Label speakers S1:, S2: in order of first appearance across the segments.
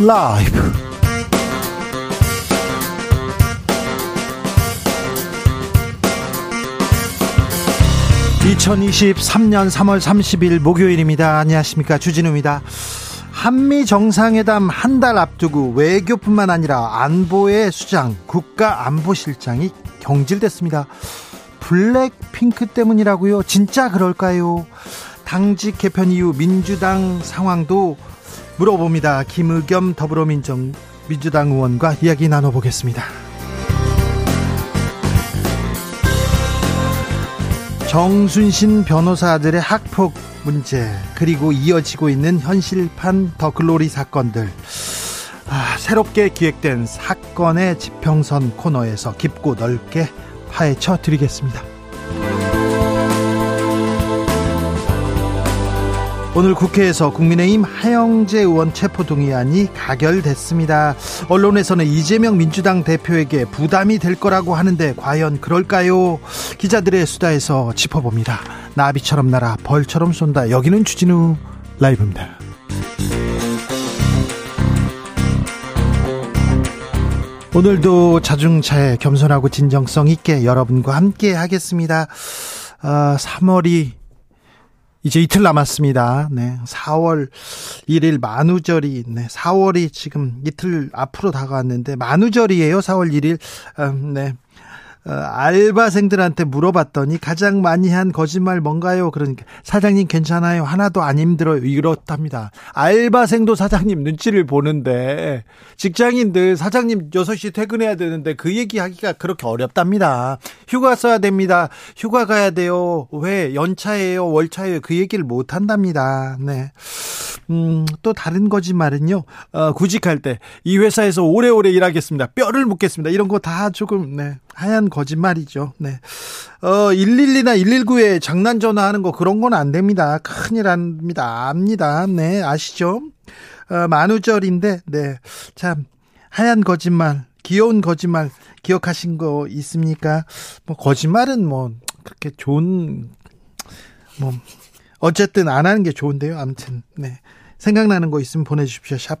S1: 라이브 2023년 3월 30일 목요일입니다. 안녕하십니까. 주진우입니다. 한미 정상회담 한 달 앞두고 외교뿐만 아니라 안보의 수장, 국가안보실장이 경질됐습니다. 블랙핑크 때문이라고요? 진짜 그럴까요? 당직 개편 이후 민주당 상황도 물어봅니다. 김의겸 더불어민정 민주당 의원과 이야기 나눠보겠습니다. 정순신 변호사 들의 학폭 문제 그리고 이어지고 있는 현실판 더글로리 사건들 아, 새롭게 기획된 사건의 지평선 코너에서 깊고 넓게 파헤쳐 드리겠습니다. 오늘 국회에서 국민의힘 하영재 의원 체포동의안이 가결됐습니다. 언론에서는 이재명 민주당 대표에게 부담이 될 거라고 하는데 과연 그럴까요? 기자들의 수다에서 짚어봅니다. 나비처럼 날아 벌처럼 쏜다. 여기는 주진우 라이브입니다. 오늘도 자중차에 겸손하고 진정성 있게 여러분과 함께 하겠습니다. 아, 3월이 이제 이틀 남았습니다. 네. 4월 1일 만우절이, 네. 4월이 지금 이틀 앞으로 다가왔는데, 만우절이에요. 4월 1일. 음, 네. 어, 알바생들한테 물어봤더니 가장 많이 한 거짓말 뭔가요? 그러니까 사장님 괜찮아요. 하나도 안 힘들어요. 이렇답니다. 알바생도 사장님 눈치를 보는데 직장인들 사장님 6시 퇴근해야 되는데 그 얘기하기가 그렇게 어렵답니다. 휴가 써야 됩니다. 휴가 가야 돼요. 왜 연차예요? 월차예요? 그 얘기를 못 한답니다. 네. 음, 또 다른 거짓말은요. 어, 구직할 때 이 회사에서 오래오래 일하겠습니다. 뼈를 묻겠습니다. 이런 거 다 조금 네. 하얀 거짓말이죠. 네. 어, 112나 119에 장난 전화하는 거 그런 건 안 됩니다. 큰일 납니다. 압니다. 네, 아시죠? 어, 만우절인데, 네. 참, 하얀 거짓말, 귀여운 거짓말 기억하신 거 있습니까? 뭐, 거짓말은 뭐, 그렇게 좋은, 뭐, 어쨌든 안 하는 게 좋은데요. 아무튼, 네. 생각나는 거 있으면 보내주십시오. 샵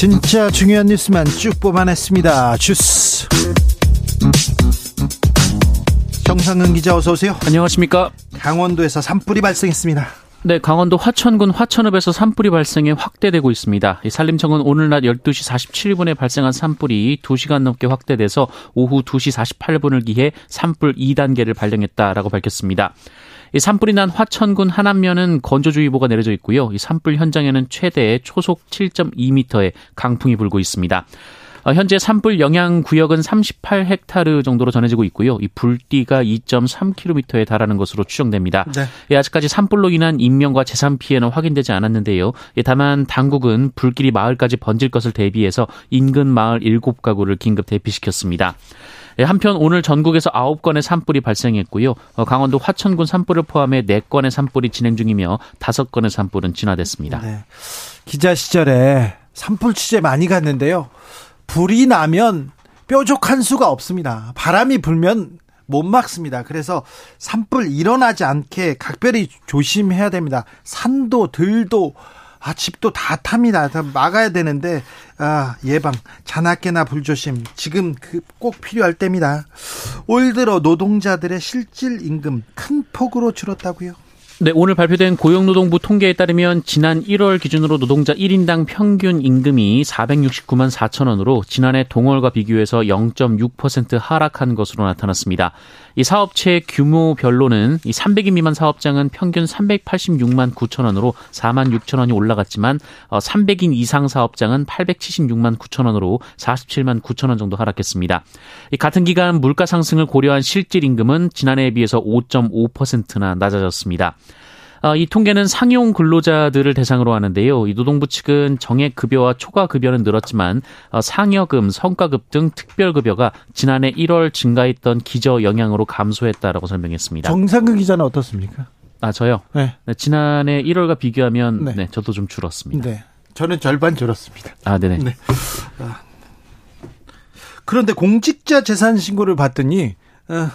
S1: 진짜 중요한 뉴스만 쭉 뽑아냈습니다. 주스. 정상근 기자 어서 오세요.
S2: 안녕하십니까.
S1: 강원도에서 산불이 발생했습니다.
S2: 네, 강원도 화천군 화천읍에서 산불이 발생해 확대되고 있습니다. 산림청은 오늘 낮 12시 47분에 발생한 산불이 2시간 넘게 확대돼서 오후 2시 48분을 기해 산불 2단계를 발령했다라고 밝혔습니다. 이 산불이 난 화천군 하남면은 건조주의보가 내려져 있고요. 이 산불 현장에는 최대 초속 7.2m의 강풍이 불고 있습니다. 어, 현재 산불 영향 구역은 38헥타르 정도로 전해지고 있고요. 이 불띠가 2.3km에 달하는 것으로 추정됩니다. 네. 예, 아직까지 산불로 인한 인명과 재산 피해는 확인되지 않았는데요. 예, 다만 당국은 불길이 마을까지 번질 것을 대비해서 인근 마을 7가구를 긴급 대피시켰습니다. 예, 한편 오늘 전국에서 9건의 산불이 발생했고요. 어, 강원도 화천군 산불을 포함해 4건의 산불이 진행 중이며 5건의 산불은 진화됐습니다. 네.
S1: 기자 시절에 산불 취재 많이 갔는데요. 불이 나면 뾰족한 수가 없습니다. 바람이 불면 못 막습니다. 그래서 산불 일어나지 않게 각별히 조심해야 됩니다. 산도 들도 아, 집도 다 탑니다. 다 막아야 되는데, 아, 예방, 자나깨나 불조심. 지금 그 꼭 필요할 때입니다. 올 들어 노동자들의 실질 임금 큰 폭으로 줄었다고요?
S2: 네, 오늘 발표된 고용노동부 통계에 따르면 지난 1월 기준으로 노동자 1인당 평균 임금이 469만 4천 원으로 지난해 동월과 비교해서 0.6% 하락한 것으로 나타났습니다. 이 사업체 규모별로는 이 300인 미만 사업장은 평균 386만 9천 원으로 4만 6천 원이 올라갔지만 어, 300인 이상 사업장은 876만 9천 원으로 47만 9천 원 정도 하락했습니다. 이 같은 기간 물가 상승을 고려한 실질 임금은 지난해에 비해서 5.5%나 낮아졌습니다. 어, 이 통계는 상용 근로자들을 대상으로 하는데요. 이 노동부 측은 정액 급여와 초과 급여는 늘었지만 어, 상여금, 성과급 등 특별 급여가 지난해 1월 증가했던 기저 영향으로 감소했다라고 설명했습니다.
S1: 정상근 기자는 어떻습니까?
S2: 아 저요.
S1: 네.
S2: 네, 지난해 1월과 비교하면
S1: 네.
S2: 네. 저도 좀 줄었습니다.
S1: 네. 저는 절반 줄었습니다.
S2: 아 네네.
S1: 네. 그런데 공직자 재산 신고를 봤더니 어,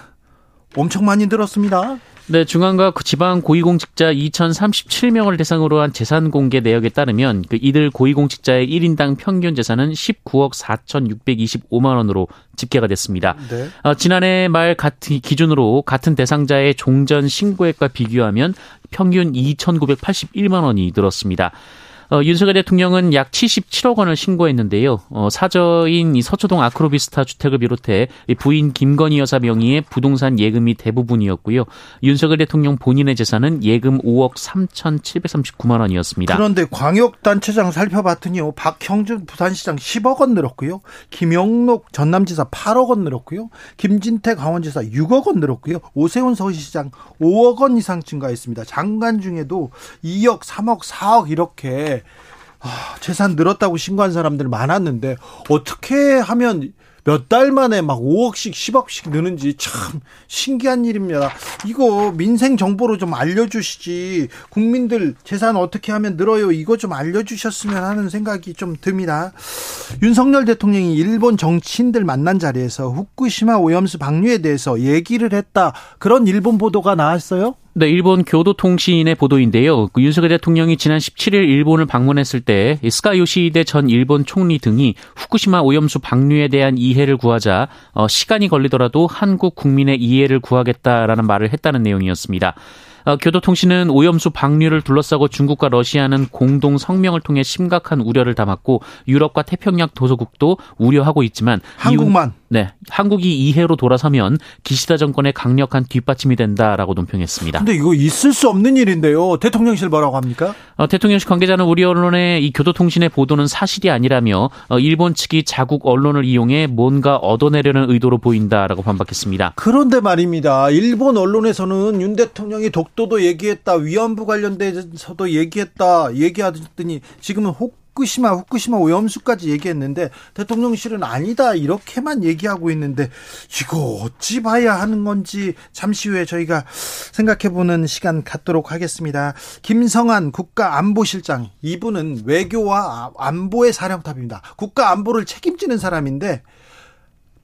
S1: 엄청 많이 늘었습니다.
S2: 네, 중앙과 그 지방 고위공직자 2,037명을 대상으로 한 재산 공개 내역에 따르면 그 이들 고위공직자의 1인당 평균 재산은 19억 4,625만 원으로 집계가 됐습니다.
S1: 네.
S2: 어, 지난해 말 같은 기준으로 같은 대상자의 종전 신고액과 비교하면 평균 2,981만 원이 늘었습니다. 어, 윤석열 대통령은 약 77억 원을 신고했는데요. 어, 사저인 이 서초동 아크로비스타 주택을 비롯해 이 부인 김건희 여사 명의의 부동산 예금이 대부분이었고요. 윤석열 대통령 본인의 재산은 예금 5억 3,739만 원이었습니다.
S1: 그런데 광역단체장 살펴봤더니요. 박형준 부산시장 10억 원 늘었고요. 김영록 전남지사 8억 원 늘었고요. 김진태 강원지사 6억 원 늘었고요. 오세훈 서울시장 5억 원 이상 증가했습니다. 장관 중에도 2억, 3억, 4억 이렇게 아, 재산 늘었다고 신고한 사람들 많았는데 어떻게 하면 몇 달 만에 막 5억씩 10억씩 느는지 참 신기한 일입니다. 이거 민생 정보로 좀 알려주시지 국민들 재산 어떻게 하면 늘어요 이거 좀 알려주셨으면 하는 생각이 좀 듭니다. 윤석열 대통령이 일본 정치인들 만난 자리에서 후쿠시마 오염수 방류에 대해서 얘기를 했다 그런 일본 보도가 나왔어요.
S2: 네, 일본 교도통신의 보도인데요. 그 윤석열 대통령이 지난 17일 일본을 방문했을 때 스가 요시히데 전 일본 총리 등이 후쿠시마 오염수 방류에 대한 이해를 구하자 어, 시간이 걸리더라도 한국 국민의 이해를 구하겠다라는 말을 했다는 내용이었습니다. 어, 교도통신은 오염수 방류를 둘러싸고 중국과 러시아는 공동 성명을 통해 심각한 우려를 담았고 유럽과 태평양 도서국도 우려하고 있지만
S1: 한국만
S2: 이후, 네, 한국이 이해로 돌아서면 기시다 정권의 강력한 뒷받침이 된다라고 논평했습니다.
S1: 근데 이거 있을 수 없는 일인데요. 대통령실 뭐라고 합니까?
S2: 어, 대통령실 관계자는 우리 언론의 이 교도통신의 보도는 사실이 아니라며 어, 일본 측이 자국 언론을 이용해 뭔가 얻어내려는 의도로 보인다라고 반박했습니다.
S1: 그런데 말입니다. 일본 언론에서는 윤 대통령이 독 도도 얘기했다, 위안부 관련돼서도 얘기했다, 얘기하더니 지금은 후쿠시마, 후쿠시마 오염수까지 얘기했는데 대통령실은 아니다 이렇게만 얘기하고 있는데 이거 어찌 봐야 하는 건지 잠시 후에 저희가 생각해보는 시간 갖도록 하겠습니다. 김성한 국가안보실장 이분은 외교와 안보의 사령탑입니다. 국가 안보를 책임지는 사람인데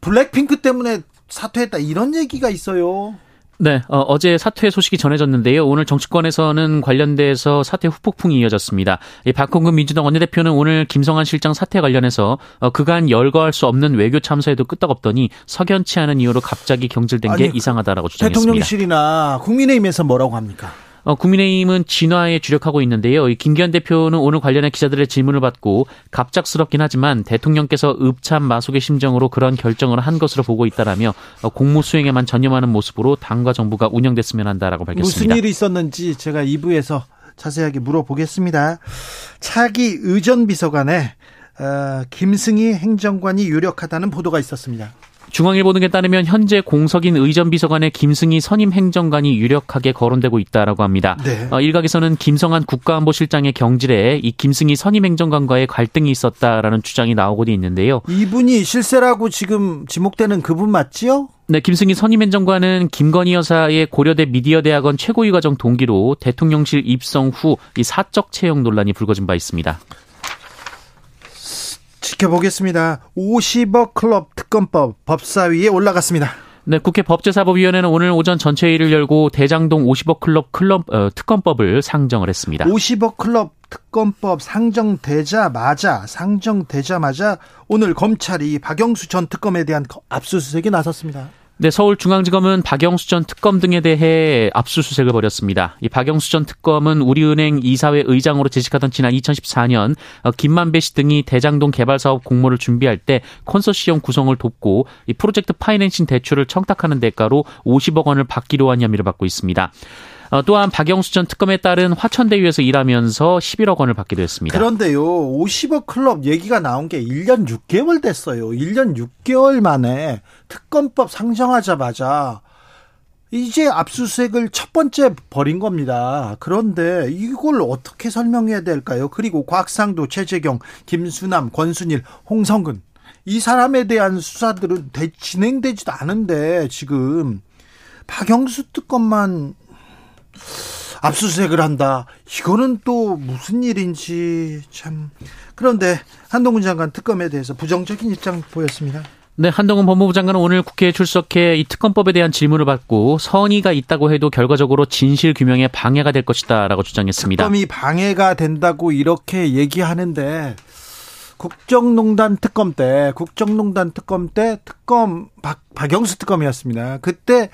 S1: 블랙핑크 때문에 사퇴했다 이런 얘기가 있어요.
S2: 네, 어, 제 사퇴 소식이 전해졌는데요. 오늘 정치권에서는 관련돼서 사퇴 후폭풍이 이어졌습니다. 이 박홍근 민주당 원내대표는 오늘 김성한 실장 사퇴 관련해서 어, 그간 열거할 수 없는 외교 참사에도 끄떡없더니 석연치 않은 이유로 갑자기 경질된 게
S1: 아니,
S2: 이상하다라고 주장했습니다.
S1: 대통령실이나 국민의힘에서 뭐라고 합니까?
S2: 어, 국민의힘은 진화에 주력하고 있는데요. 이 김기현 대표는 오늘 관련해 기자들의 질문을 받고 갑작스럽긴 하지만 대통령께서 읍참 마속의 심정으로 그런 결정을 한 것으로 보고 있다라며 어, 공무 수행에만 전념하는 모습으로 당과 정부가 운영됐으면 한다라고 밝혔습니다.
S1: 무슨 일이 있었는지 제가 2부에서 자세하게 물어보겠습니다. 차기 의전 비서관에 어, 김승희 행정관이 유력하다는 보도가 있었습니다.
S2: 중앙일보 등에 따르면 현재 공석인 의전비서관의 김승희 선임 행정관이 유력하게 거론되고 있다라고 합니다.
S1: 네.
S2: 어, 일각에서는 김성한 국가안보실장의 경질에 이 김승희 선임 행정관과의 갈등이 있었다라는 주장이 나오고도 있는데요.
S1: 이분이 실세라고 지금 지목되는 그분 맞지요?
S2: 네, 김승희 선임 행정관은 김건희 여사의 고려대 미디어대학원 최고위 과정 동기로 대통령실 입성 후 이 사적 채용 논란이 불거진 바 있습니다.
S1: 지켜보겠습니다. 50억 클럽 특검법 법사위에 올라갔습니다.
S2: 네, 국회 법제사법위원회는 오늘 오전 전체 회의를 열고 대장동 50억 클럽 클럽 어, 특검법을 상정을 했습니다.
S1: 50억 클럽 특검법 상정되자마자 상정되자마자 오늘 검찰이 박영수 전 특검에 대한 압수수색에 나섰습니다.
S2: 네, 서울중앙지검은 박영수 전 특검 등에 대해 압수수색을 벌였습니다. 이 박영수 전 특검은 우리은행 이사회 의장으로 재직하던 지난 2014년 어, 김만배 씨 등이 대장동 개발 사업 공모를 준비할 때 컨소시엄 구성을 돕고 이 프로젝트 파이낸싱 대출을 청탁하는 대가로 50억 원을 받기로 한 혐의를 받고 있습니다. 어, 또한 박영수 전 특검에 따른 화천대유에서 일하면서 11억 원을 받기도 했습니다.
S1: 그런데요, 50억 클럽 얘기가 나온 게 1년 6개월 됐어요. 1년 6개월 만에 특검법 상정하자마자 이제 압수수색을 첫 번째 벌인 겁니다. 그런데 이걸 어떻게 설명해야 될까요? 그리고 곽상도, 최재경, 김수남, 권순일, 홍성근 이 사람에 대한 수사들은 진행되지도 않은데 지금 박영수 특검만 압수수색을 한다. 이거는 또 무슨 일인지 참. 그런데 한동훈 장관 특검에 대해서 부정적인 입장 보였습니다.
S2: 네, 한동훈 법무부 장관은 오늘 국회에 출석해 이 특검법에 대한 질문을 받고 선의가 있다고 해도 결과적으로 진실 규명에 방해가 될 것이다라고 주장했습니다.
S1: 특검이 방해가 된다고 이렇게 얘기하는데 국정농단 특검 때 국정농단 특검 때 특검 박, 박영수 특검이었습니다. 그때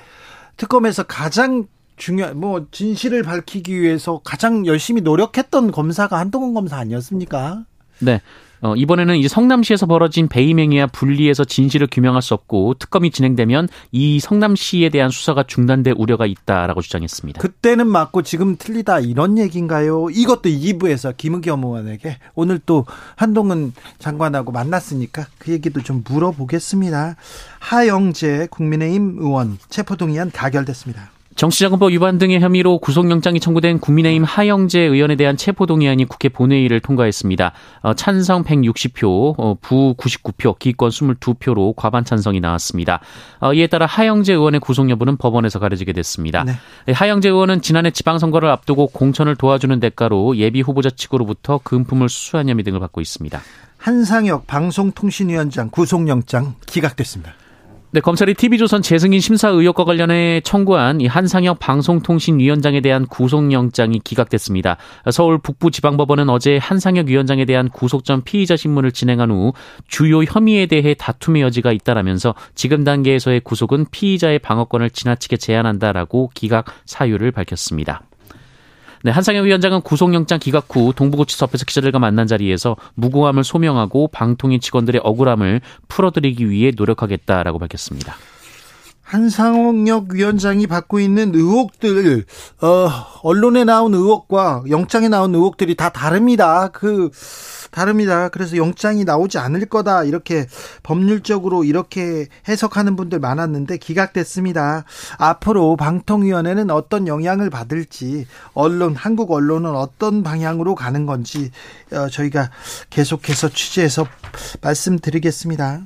S1: 특검에서 가장 중요한 뭐 진실을 밝히기 위해서 가장 열심히 노력했던 검사가 한동훈 검사 아니었습니까?
S2: 네. 어, 이번에는 이제 성남시에서 벌어진 배임행위와 분리해서 진실을 규명할 수 없고 특검이 진행되면 이 성남시에 대한 수사가 중단될 우려가 있다라고 주장했습니다.
S1: 그때는 맞고 지금 틀리다 이런 얘기인가요? 이것도 2부에서 김의겸 의원에게 오늘 또 한동훈 장관하고 만났으니까 그 얘기도 좀 물어보겠습니다. 하영재 국민의힘 의원 체포동의안 가결됐습니다.
S2: 정치자금법 위반 등의 혐의로 구속영장이 청구된 국민의힘 하영재 의원에 대한 체포동의안이 국회 본회의를 통과했습니다. 어, 찬성 160표, 어, 부 99표, 기권 22표로 과반 찬성이 나왔습니다. 어, 이에 따라 하영재 의원의 구속 여부는 법원에서 가려지게 됐습니다. 네. 예, 하영재 의원은 지난해 지방선거를 앞두고 공천을 도와주는 대가로 예비 후보자 측으로부터 금품을 수수한 혐의 등을 받고 있습니다.
S1: 한상혁 방송통신위원장 구속영장 기각됐습니다.
S2: 네, 검찰이 TV조선 재승인 심사 의혹과 관련해 청구한 이 한상혁 방송통신위원장에 대한 구속영장이 기각됐습니다. 서울 북부지방법원은 어제 한상혁 위원장에 대한 구속 전 피의자 신문을 진행한 후 주요 혐의에 대해 다툼의 여지가 있다라면서 지금 단계에서의 구속은 피의자의 방어권을 지나치게 제한한다라고 기각 사유를 밝혔습니다. 네, 한상혁 위원장은 구속영장 기각 후 동부구치소 앞에서 기자들과 만난 자리에서 무고함을 소명하고 방통위 직원들의 억울함을 풀어드리기 위해 노력하겠다라고 밝혔습니다.
S1: 한상혁 위원장이 받고 있는 의혹들, 어, 언론에 나온 의혹과 영장에 나온 의혹들이 다 다릅니다. 그, 다릅니다. 그래서 영장이 나오지 않을 거다. 이렇게 법률적으로 이렇게 해석하는 분들 많았는데 기각됐습니다. 앞으로 방통위원회는 어떤 영향을 받을지, 언론, 한국 언론은 어떤 방향으로 가는 건지, 어, 저희가 계속해서 취재해서 말씀드리겠습니다.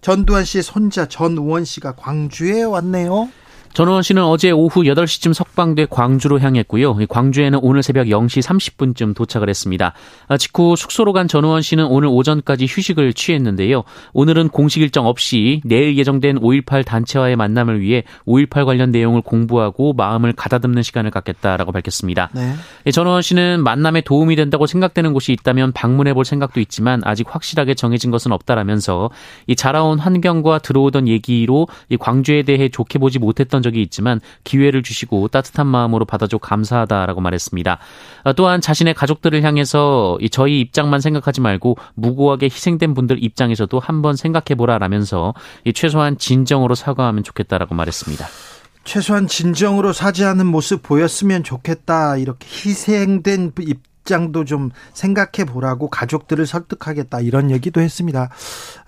S1: 전두환 씨의 손자 전우원 씨가 광주에 왔네요.
S2: 전우원 씨는 어제 오후 8시쯤 석방돼 광주로 향했고요. 광주에는 오늘 새벽 0시 30분쯤 도착을 했습니다. 아, 직후 숙소로 간 전우원 씨는 오늘 오전까지 휴식을 취했는데요. 오늘은 공식 일정 없이 내일 예정된 5.18 단체와의 만남을 위해 5.18 관련 내용을 공부하고 마음을 가다듬는 시간을 갖겠다라고 밝혔습니다. 네. 예, 전우원 씨는 만남에 도움이 된다고 생각되는 곳이 있다면 방문해 볼 생각도 있지만 아직 확실하게 정해진 것은 없다라면서 이 자라온 환경과 들어오던 얘기로 이 광주에 대해 좋게 보지 못했던 적이 있지만 기회를 주시고 따뜻한 마음으로 받아줘 감사하다라고 말했습니다. 어, 또한 자신의 가족들을 향해서 저희 입장만 생각하지 말고 무고하게 희생된 분들 입장에서도 한번 생각해보라 라면서 최소한 진정으로 사과하면 좋겠다라고 말했습니다.
S1: 최소한 진정으로 사죄하는 모습 보였으면 좋겠다. 이렇게 희생된 입 입장도 좀 생각해 보라고 가족들을 설득하겠다 이런 얘기도 했습니다.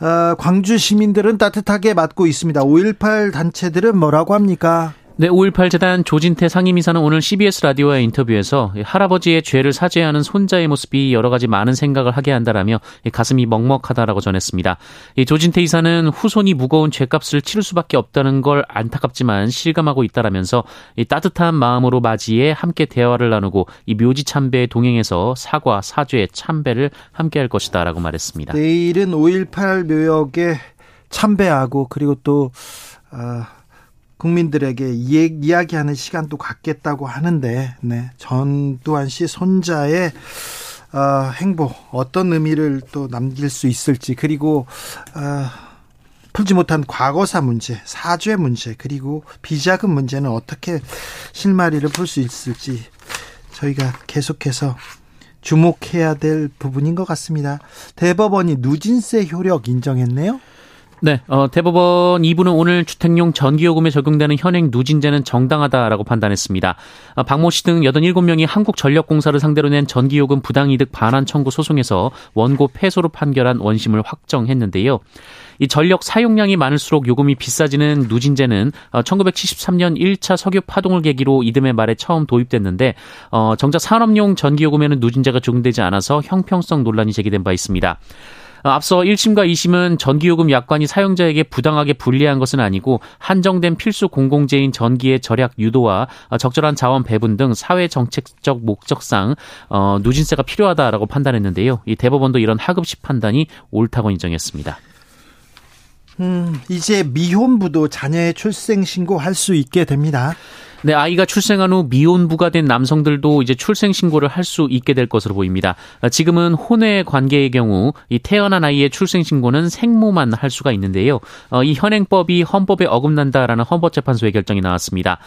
S1: 어, 광주 시민들은 따뜻하게 맞고 있습니다. 5.18 단체들은 뭐라고 합니까?
S2: 네, 5.18 재단 조진태 상임이사는 오늘 CBS 라디오의 인터뷰에서 할아버지의 죄를 사죄하는 손자의 모습이 여러 가지 많은 생각을 하게 한다라며 가슴이 먹먹하다라고 전했습니다. 조진태 이사는 후손이 무거운 죄값을 치를 수밖에 없다는 걸 안타깝지만 실감하고 있다라면서 따뜻한 마음으로 맞이해 함께 대화를 나누고 이 묘지 참배에 동행해서 사과, 사죄, 참배를 함께 할 것이다라고 말했습니다.
S1: 내일은 5.18 묘역에 참배하고 그리고 또 어, 국민들에게 이야기하는 시간도 갖겠다고 하는데 네. 전두환 씨 손자의 어, 행보 어떤 의미를 또 남길 수 있을지 그리고 어, 풀지 못한 과거사 문제, 사죄 문제, 그리고 비자금 문제는 어떻게 실마리를 풀 수 있을지 저희가 계속해서 주목해야 될 부분인 것 같습니다. 대법원이 누진세 효력 인정했네요.
S2: 네, 어, 대법원 2부는 오늘 주택용 전기요금에 적용되는 현행 누진제는 정당하다라고 판단했습니다. 어, 박모 씨 등 87명이 한국전력공사를 상대로 낸 전기요금 부당이득 반환 청구 소송에서 원고 패소로 판결한 원심을 확정했는데요. 이 전력 사용량이 많을수록 요금이 비싸지는 누진제는 1973년 어, 1차 석유 파동을 계기로 이듬해 말에 처음 도입됐는데 어, 정작 산업용 전기요금에는 누진제가 적용되지 않아서 형평성 논란이 제기된 바 있습니다. 어, 앞서 1심과 2심은 전기요금 약관이 사용자에게 부당하게 불리한 것은 아니고 한정된 필수 공공재인 전기의 절약 유도와 어, 적절한 자원 배분 등 사회 정책적 목적상 어, 누진세가 필요하다라고 판단했는데요. 이 대법원도 이런 하급식 판단이 옳다고 인정했습니다.
S1: 음, 이제 미혼부도 자녀의 출생 신고할 수 있게 됩니다.
S2: 네, 아이가 출생한 후 미혼부가 된 남성들도 이제 출생 신고를 할 수 있게 될 것으로 보입니다. 지금은 혼외 관계의 경우 이 태어난 아이의 출생 신고는 생모만 할 수가 있는데요. 어, 이 현행법이 헌법에 어긋난다라는 헌법재판소의 결정이 나왔습니다.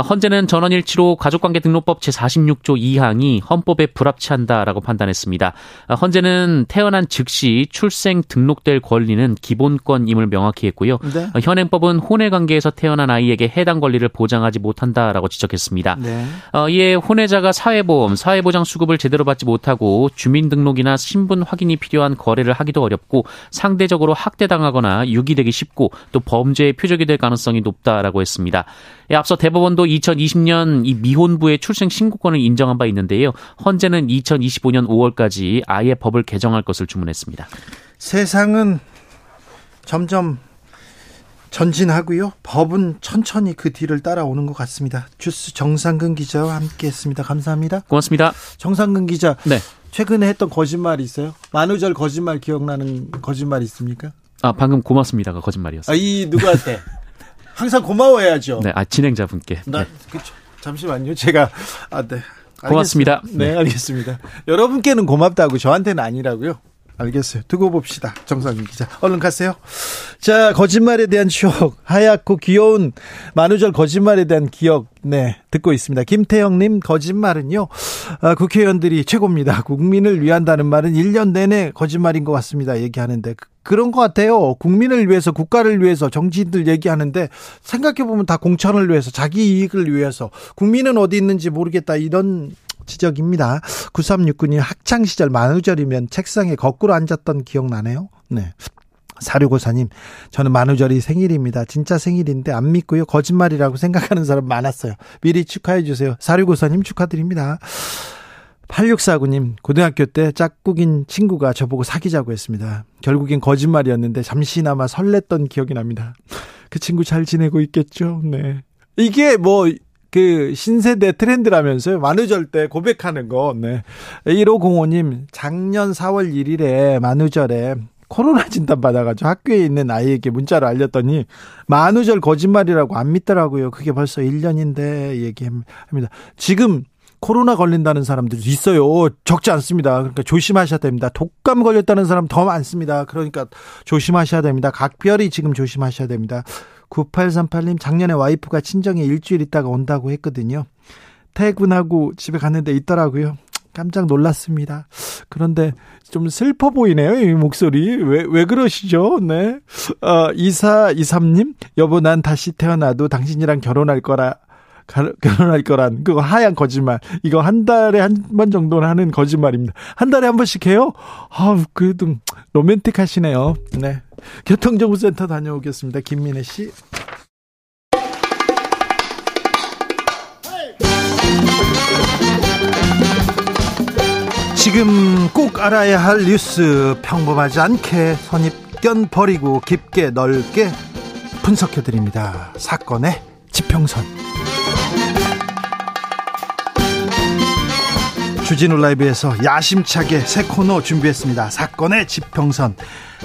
S2: 헌재는 전원일치로 가족관계 등록법 제46조 2항이 헌법에 불합치한다라고 판단했습니다. 헌재는 태어난 즉시 출생 등록될 권리는 기본권임을 명확히 했고요. 네. 현행법은 혼외 관계에서 태어난 아이에게 해당 권리를 보장하지 못한다라고 지적했습니다. 네. 어, 이에 혼외자가 사회보험, 사회보장 수급을 제대로 받지 못하고 주민등록이나 신분 확인이 필요한 거래를 하기도 어렵고 상대적으로 학대당하거나 유기되기 쉽고 또 범죄의 표적이 될 가능성이 높다라고 했습니다. 예, 앞서 대법원도 2020년 이 미혼부의 출생 신고권을 인정한 바 있는데요. 헌재는 2025년 5월까지 아예 법을 개정할 것을 주문했습니다.
S1: 세상은 점점 전진하고요. 법은 천천히 그 뒤를 따라오는 것 같습니다. 주스 정상근 기자와 함께했습니다. 감사합니다.
S2: 고맙습니다.
S1: 정상근 기자. 네. 최근에 했던 거짓말이 있어요? 만우절 거짓말 기억나는 거짓말 있습니까?
S2: 아 방금 고맙습니다가 거짓말이었어요.
S1: 아, 이 누구한테? 항상 고마워해야죠.
S2: 네, 아 진행자분께.
S1: 나, 네. 그쵸. 잠시만요. 제가 아, 네.
S2: 고맙습니다.
S1: 네, 네, 알겠습니다. 여러분께는 고맙다고 저한테는 아니라고요. 알겠어요. 두고 봅시다. 정상윤 기자. 얼른 가세요. 자, 거짓말에 대한 추억. 하얗고 귀여운 만우절 거짓말에 대한 기억. 네, 듣고 있습니다. 김태형님, 거짓말은요, 아, 국회의원들이 최고입니다. 국민을 위한다는 말은 1년 내내 거짓말인 것 같습니다. 얘기하는데. 그런 것 같아요. 국민을 위해서, 국가를 위해서, 정치인들 얘기하는데, 생각해보면 다 공천을 위해서, 자기 이익을 위해서, 국민은 어디 있는지 모르겠다, 이런 지적입니다. 9369님 학창시절 만우절이면 책상에 거꾸로 앉았던 기억 나네요. 네. 사류고사님, 저는 만우절이 생일입니다. 진짜 생일인데 안 믿고요. 거짓말이라고 생각하는 사람 많았어요. 미리 축하해 주세요. 사류고사님 축하드립니다. 8649님, 고등학교 때 짝꿍인 친구가 저보고 사귀자고 했습니다. 결국엔 거짓말이었는데 잠시나마 설렜던 기억이 납니다. 그 친구 잘 지내고 있겠죠? 네. 이게 뭐, 그 신세대 트렌드라면서요. 만우절 때 고백하는 거. 네. 1505님, 작년 4월 1일에 만우절에 코로나 진단 받아가지고 학교에 있는 아이에게 문자를 알렸더니 만우절 거짓말이라고 안 믿더라고요. 그게 벌써 1년인데 얘기합니다. 지금 코로나 걸린다는 사람들이 있어요. 적지 않습니다. 그러니까 조심하셔야 됩니다. 독감 걸렸다는 사람 더 많습니다. 그러니까 조심하셔야 됩니다. 각별히 지금 조심하셔야 됩니다. 9838님 작년에 와이프가 친정에 일주일 있다가 온다고 했거든요. 퇴근하고 집에 갔는데 있더라고요. 깜짝 놀랐습니다. 그런데 좀 슬퍼 보이네요, 이 목소리. 왜, 왜 그러시죠? 네. 어, 2423님, 여보, 난 다시 태어나도 당신이랑 결혼할 거라. 결혼할 거란 그거 하얀 거짓말. 이거 한 달에 한 번 정도는 하는 거짓말입니다. 한 달에 한 번씩 해요? 아우 그래도 로맨틱하시네요. 네. 교통정보센터 다녀오겠습니다. 김민혜 씨. 지금 꼭 알아야 할 뉴스 평범하지 않게 선입견 버리고 깊게 넓게 분석해 드립니다. 사건의 지평선 주진우 라이브에서 야심차게 새 코너 준비했습니다. 사건의 지평선.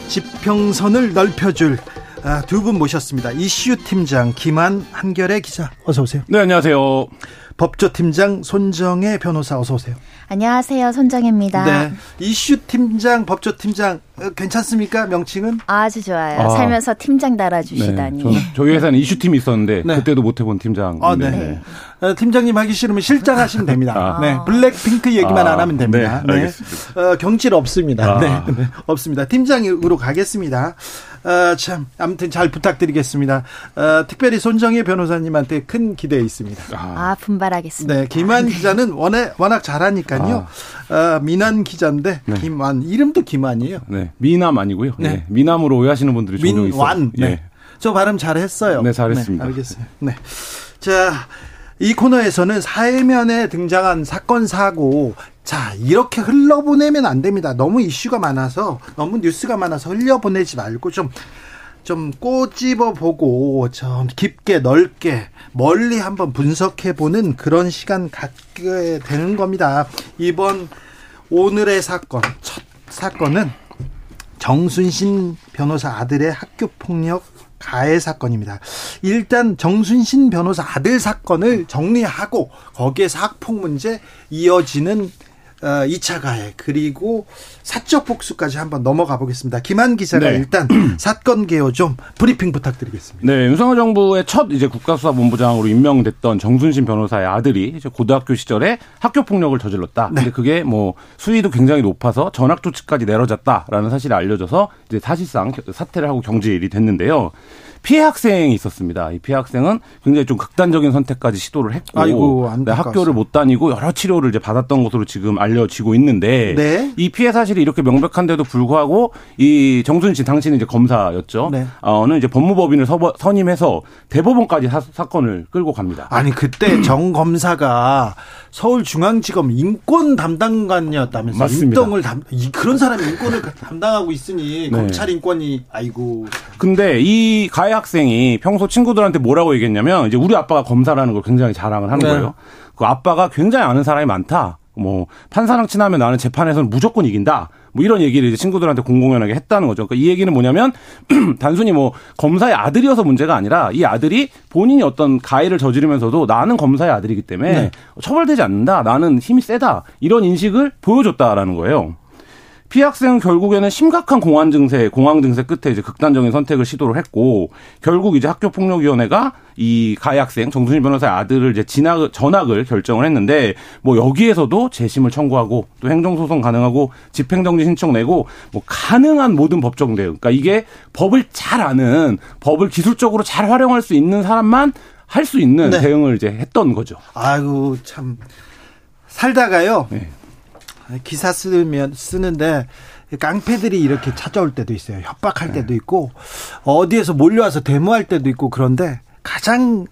S1: 지평선을 넓혀줄 아, 두 분 모셨습니다. 이슈 팀장 김한 한결의 기자 어서 오세요.
S3: 네 안녕하세요.
S1: 법조팀장 손정혜 변호사 어서 오세요.
S3: 안녕하세요. 손정혜입니다. 네.
S1: 이슈 팀장, 법조팀장 어, 괜찮습니까? 명칭은?
S3: 아주 좋아요. 아. 살면서 팀장 달아주시다니.
S4: 네. 저희 회사는 이슈팀이 있었는데 네. 그때도 못 해본 팀장.
S1: 아, 네. 네. 어, 팀장님 하기 싫으면 실장 하시면 됩니다. 아. 네. 블랙핑크 얘기만 아. 안 하면 됩니다. 네. 네. 어, 경질 없습니다. 아. 네. 없습니다. 팀장으로 가겠습니다. 어, 참 아무튼 잘 부탁드리겠습니다. 어, 특별히 손정혜 변호사님한테 큰 기대 있습니다.
S3: 아, 분발하겠습니다.
S1: 네, 김한 네. 기자는 워낙 워낙 잘하니까요. 아. 어, 민한 기자인데 네. 김한 이름도 김한이에요.
S4: 네, 미남 아니고요. 네. 네. 미남으로 오해하시는 분들이 종종 있어요. 민완. 네.
S1: 네. 저 발음 잘했어요.
S4: 네, 잘했습니다.
S1: 네, 알겠어요. 네. 자, 이 코너에서는 사회면에 등장한 사건 사고 자 이렇게 흘러보내면 안 됩니다. 너무 이슈가 많아서 너무 뉴스가 많아서 흘려보내지 말고 좀 좀 꼬집어 보고 좀 깊게 넓게 멀리 한번 분석해 보는 그런 시간 갖게 되는 겁니다. 이번 오늘의 사건 첫 사건은 정순신 변호사 아들의 학교 폭력 가해 사건입니다. 일단 정순신 변호사 아들 사건을 정리하고 거기에서 학폭 문제 이어지는 2차 어, 가해 그리고 사적 복수까지 한번 넘어가 보겠습니다. 김한 기자가 네. 일단 사건 개요 좀 브리핑 부탁드리겠습니다.
S4: 네, 윤석열 정부의 첫 이제 국가수사본부장으로 임명됐던 정순신 변호사의 아들이 이제 고등학교 시절에 학교 폭력을 저질렀다. 네. 근데 그게 뭐 수위도 굉장히 높아서 전학 조치까지 내려졌다라는 사실이 알려져서 이제 사실상 사퇴를 하고 경질이 됐는데요. 피해 학생이 있었습니다. 이 피해 학생은 굉장히 좀 극단적인 선택까지 시도를 했고 아이고, 네, 학교를 못 다니고 여러 치료를 이제 받았던 것으로 지금 알려지고 있는데 네. 이 피해 사실이 이렇게 명백한데도 불구하고 이 정순 씨 당신은 이제 검사였죠. 네. 어는 이제 법무법인을 선임해서 대법원까지 사, 건을 끌고 갑니다.
S1: 아니 그때 정 검사가 서울중앙지검 인권 담당관이었다면서 맞습니다. 인권을 담 그런 사람이 인권을 담당하고 있으니 네. 검찰 인권이 아이고.
S4: 근데 이 가해 학생이 평소 친구들한테 뭐라고 얘기했냐면 이제 우리 아빠가 검사라는 걸 굉장히 자랑을 하는 네. 거예요. 그 아빠가 굉장히 아는 사람이 많다. 뭐 판사랑 친하면 나는 재판에서는 무조건 이긴다. 뭐 이런 얘기를 이제 친구들한테 공공연하게 했다는 거죠. 그러니까 이 얘기는 뭐냐면 단순히 뭐 검사의 아들이어서 문제가 아니라 이 아들이 본인이 어떤 가해를 저지르면서도 나는 검사의 아들이기 때문에 네. 처벌되지 않는다. 나는 힘이 세다. 이런 인식을 보여줬다라는 거예요. 피해 학생은 결국에는 심각한 공황 증세, 공황 증세 끝에 이제 극단적인 선택을 시도를 했고 결국 이제 학교 폭력 위원회가 이 가해 학생 정순신 변호사의 아들을 이제 진학 전학을 결정을 했는데 뭐 여기에서도 재심을 청구하고 또 행정 소송 가능하고 집행 정지 신청 내고 뭐 가능한 모든 법적 대응. 그러니까 이게 법을 잘 아는 법을 기술적으로 잘 활용할 수 있는 사람만 할 수 있는 네. 대응을 이제 했던 거죠.
S1: 아이고 참 살다가요. 네. 기사 쓰면 쓰는데 깡패들이 이렇게 찾아올 때도 있어요. 협박할 때도 있고 어디에서 몰려와서 데모할 때도 있고 그런데 가장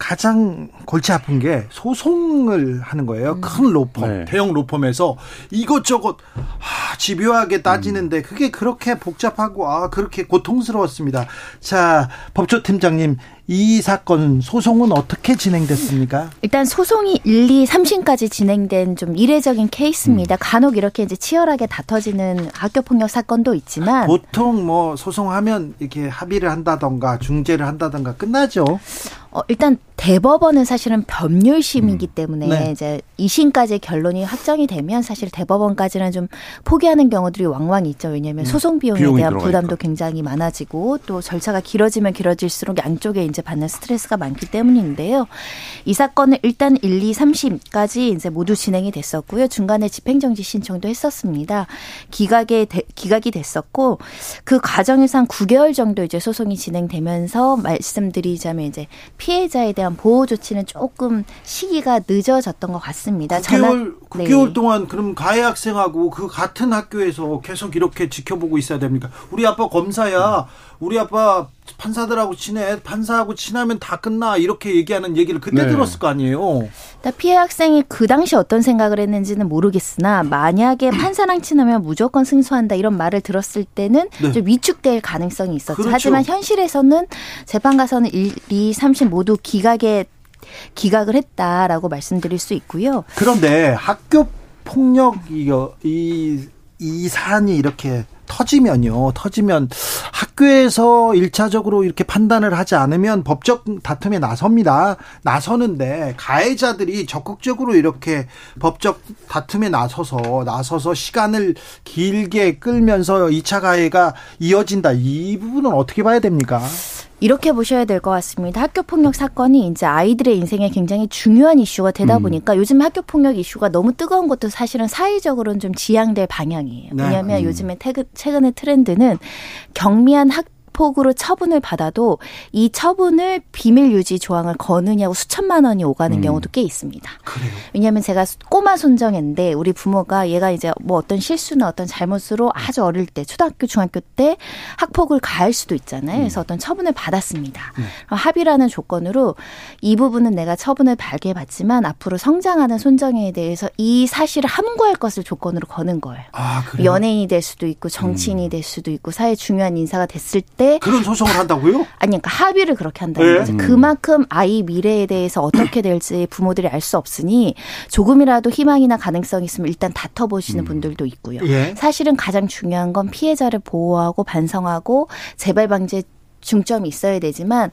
S1: 가장 골치 아픈 게 소송을 하는 거예요. 음. 큰 로펌, 네. 대형 로펌에서 이것저것 아, 집요하게 따지는데 음. 그게 그렇게 복잡하고 아 그렇게 고통스러웠습니다. 자, 법조팀장님 이 사건 소송은 어떻게 진행됐습니까?
S3: 일단 소송이 1, 2, 3심까지 진행된 좀 이례적인 케이스입니다. 음. 간혹 이렇게 이제 치열하게 다퉈지는 학교 폭력 사건도 있지만
S1: 보통 뭐 소송하면 이렇게 합의를 한다던가 중재를 한다던가 끝나죠.
S3: 어, 일단 대법원은 사실은 법률심이기 음. 때문에 네. 이제 2심까지 결론이 확정이 되면 사실 대법원까지는 좀 포기하는 경우들이 왕왕 있죠. 왜냐하면 음. 소송 비용에 대한 부담도 굉장히 많아지고 또 절차가 길어지면 길어질수록 양쪽에 이제 받는 스트레스가 많기 때문인데요. 이 사건은 일단 1, 2, 3심까지 이제 모두 진행이 됐었고요. 중간에 집행정지 신청도 했었습니다. 기각에 기각이 됐었고 그 과정에서 한 9개월 정도 이제 소송이 진행되면서 말씀드리자면 이제 피해자에 대한 보호 조치는 조금 시기가 늦어졌던 것 같습니다.
S1: 9개월, 전화, 9개월 네. 동안 그럼 가해 학생하고 그 같은 학교에서 계속 이렇게 지켜보고 있어야 됩니까? 우리 아빠 검사야. 우리 아빠 판사들하고 친해. 판사하고 친하면 다 끝나. 이렇게 얘기하는 얘기를 그때 네. 들었을 거 아니에요.
S3: 피해 학생이 그 당시 어떤 생각을 했는지는 모르겠으나 만약에 판사랑 친하면 무조건 승소한다 이런 말을 들었을 때는 네. 좀 위축될 가능성이 있었죠. 그렇죠. 하지만 현실에서는 재판 가서는 1, 2, 3심 모두 기각에 기각을 했다라고 말씀드릴 수 있고요.
S1: 그런데 학교 폭력 이이 이 사안이 이렇게 터지면요. 터지면 학교에서 일차적으로 이렇게 판단을 하지 않으면 법적 다툼에 나섭니다. 나서는데 가해자들이 적극적으로 이렇게 법적 다툼에 나서서 나서서 시간을 길게 끌면서 2차 가해가 이어진다. 이 부분은 어떻게 봐야 됩니까?
S3: 이렇게 보셔야 될 것 같습니다. 학교 폭력 사건이 이제 아이들의 인생에 굉장히 중요한 이슈가 되다 음. 보니까 요즘 학교 폭력 이슈가 너무 뜨거운 것도 사실은 사회적으로는 좀 지양될 방향이에요. 네. 왜냐하면 음. 요즘에 최근의 트렌드는 경미한 학 폭으로 처분을 받아도 이 처분을 비밀 유지 조항을 거느냐고 수천만 원이 오가는 음. 경우도 꽤 있습니다.
S1: 그래요?
S3: 왜냐하면 제가 꼬마 손정인데 우리 부모가 얘가 이제 뭐 어떤 실수나 어떤 잘못으로 아주 어릴 때 초등학교 중학교 때 학폭을 가할 수도 있잖아요. 음. 그래서 어떤 처분을 받았습니다. 네. 합의라는 조건으로 이 부분은 내가 처분을 받게 받지만 앞으로 성장하는 손정에 대해서 이 사실을 함구할 것을 조건으로 거는 거예요.
S1: 아,
S3: 연예인이 될 수도 있고 정치인이 음. 될 수도 있고 사회 중요한 인사가 됐을 때
S1: 그런 소송을 한다고요?
S3: 아니 그러니까 합의를 그렇게 한다는 네. 거죠. 그만큼 아이 미래에 대해서 어떻게 될지 부모들이 알 수 없으니 조금이라도 희망이나 가능성이 있으면 일단 다퉈 보시는 음. 분들도 있고요.
S1: 예.
S3: 사실은 가장 중요한 건 피해자를 보호하고 반성하고 재발 방지 중점이 있어야 되지만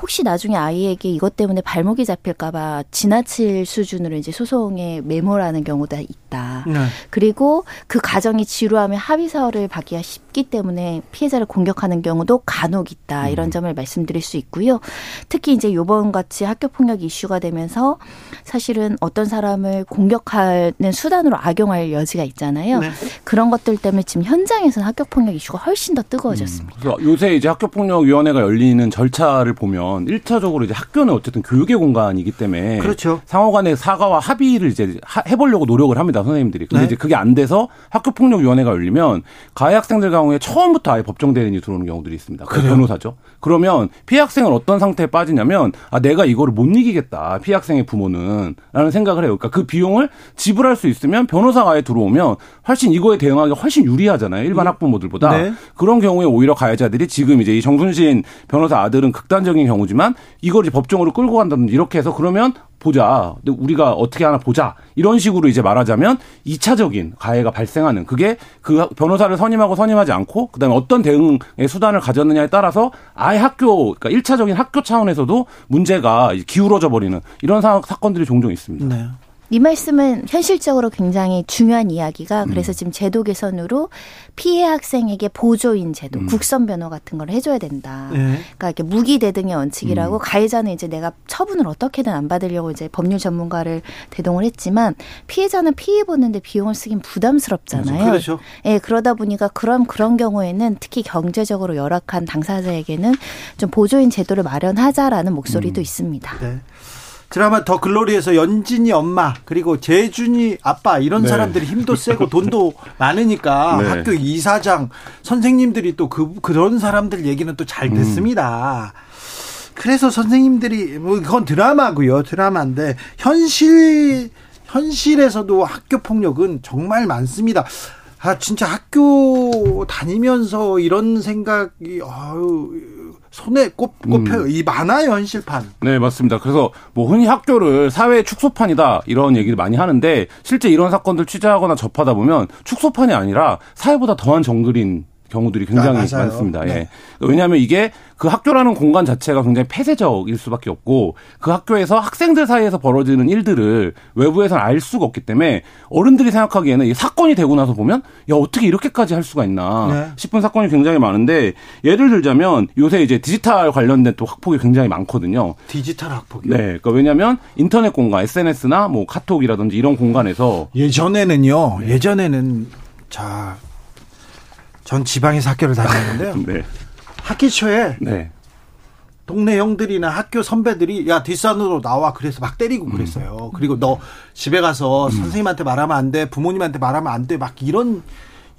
S3: 혹시 나중에 아이에게 이것 때문에 발목이 잡힐까봐 지나칠 수준으로 이제 소송에 메모라는 경우도 있 다. 네. 그리고 그 가정이 지루하면 합의서를 받기가 쉽기 때문에 피해자를 공격하는 경우도 간혹 있다. 음. 이런 점을 말씀드릴 수 있고요. 특히 이제 요번 같이 학교 폭력 이슈가 되면서 사실은 어떤 사람을 공격하는 수단으로 악용할 여지가 있잖아요. 네. 그런 것들 때문에 지금 현장에서는 학교 폭력 이슈가 훨씬 더 뜨거워졌습니다.
S4: 음. 요새 이제 학교 폭력 위원회가 열리는 절차를 보면 1차적으로 이제 학교는 어쨌든 교육의 공간이기 때문에
S1: 그렇죠.
S4: 상호 간의 사과와 합의를 이제 해보려고 노력을 합니다 선생님들이. 근데 네. 이제 그게 안 돼서 학교 폭력 위원회가 열리면 가해 학생들 경우에 처음부터 아예 법정 대리인이 들어오는 경우들이 있습니다. 그 변호사죠. 그러면 피해 학생은 어떤 상태에 빠지냐면 아 내가 이거를 못 이기겠다 피해 학생의 부모는 라는 생각을 해요. 그러니까 그 비용을 지불할 수 있으면 변호사가 아예 들어오면 훨씬 이거에 대응하기 훨씬 유리하잖아요. 일반 음. 학부모들보다 네. 그런 경우에 오히려 가해자들이 지금 이제 이 정순 정순신 변호사 아들은 극단적인 경우지만 이걸 법정으로 끌고 간다든지 이렇게 해서 그러면 보자. 우리가 어떻게 하나 보자. 이런 식으로 이제 말하자면 2차적인 가해가 발생하는 그게 그 변호사를 선임하고 선임하지 않고 그다음에 어떤 대응의 수단을 가졌느냐에 따라서 아예 학교 그러니까 1차적인 학교 차원에서도 문제가 기울어져 버리는 이런 사, 건들이 종종 있습니다.
S1: 네.
S3: 이 말씀은 현실적으로 굉장히 중요한 이야기가 그래서 음. 지금 제도 개선으로 피해 학생에게 보조인 제도, 음. 국선 변호 같은 걸 해줘야 된다. 네. 그러니까 이렇게 무기 대등의 원칙이라고 음. 가해자는 이제 내가 처분을 어떻게든 안 받으려고 이제 법률 전문가를 대동을 했지만 피해자는 피해 보는데 비용을 쓰긴 부담스럽잖아요.
S1: 그렇죠.
S3: 예, 그러다 보니까 그런 그런 경우에는 특히 경제적으로 열악한 당사자에게는 좀 보조인 제도를 마련하자라는 목소리도 음. 있습니다.
S1: 네. 드라마 더 글로리에서 연진이 엄마 그리고 재준이 아빠 이런 네. 사람들이 힘도 세고 돈도 많으니까 네. 학교 이사장 선생님들이 또 그 그런 사람들 얘기는 또 잘 듣습니다. 음. 그래서 선생님들이 뭐 그건 드라마고요 드라마인데 현실 현실에서도 학교 폭력은 정말 많습니다. 아 진짜 학교 다니면서 이런 생각이 아유 손에 꼽, 꼽혀요. 음. 이 많아요, 현실판.
S4: 네, 맞습니다. 그래서 뭐 흔히 학교를 사회 축소판이다 이런 얘기를 많이 하는데 실제 이런 사건들 취재하거나 접하다 보면 축소판이 아니라 사회보다 더한 정글인 경우들이 굉장히 아, 많습니다. 네. 예. 왜냐하면 이게 그 학교라는 공간 자체가 굉장히 폐쇄적일 수밖에 없고 그 학교에서 학생들 사이에서 벌어지는 일들을 외부에서는 알 수가 없기 때문에 어른들이 생각하기에는 이 사건이 되고 나서 보면 야 어떻게 이렇게까지 할 수가 있나 네. 싶은 사건이 굉장히 많은데 예를 들자면 요새 이제 디지털 관련된 또 학폭이 굉장히 많거든요.
S1: 디지털 학폭이요?
S4: 네. 그러니까 왜냐하면 인터넷 공간, SNS나 뭐 카톡이라든지 이런 공간에서
S1: 예전에는요. 네. 예전에는 자. 전 지방에서 학교를 다녔는데요. 네. 학기 초에 네. 동네 형들이나 학교 선배들이 야 뒷산으로 나와 그래서 막 때리고 그랬어요. 음. 그리고 너 집에 가서 음. 선생님한테 말하면 안 돼, 부모님한테 말하면 안 돼, 막 이런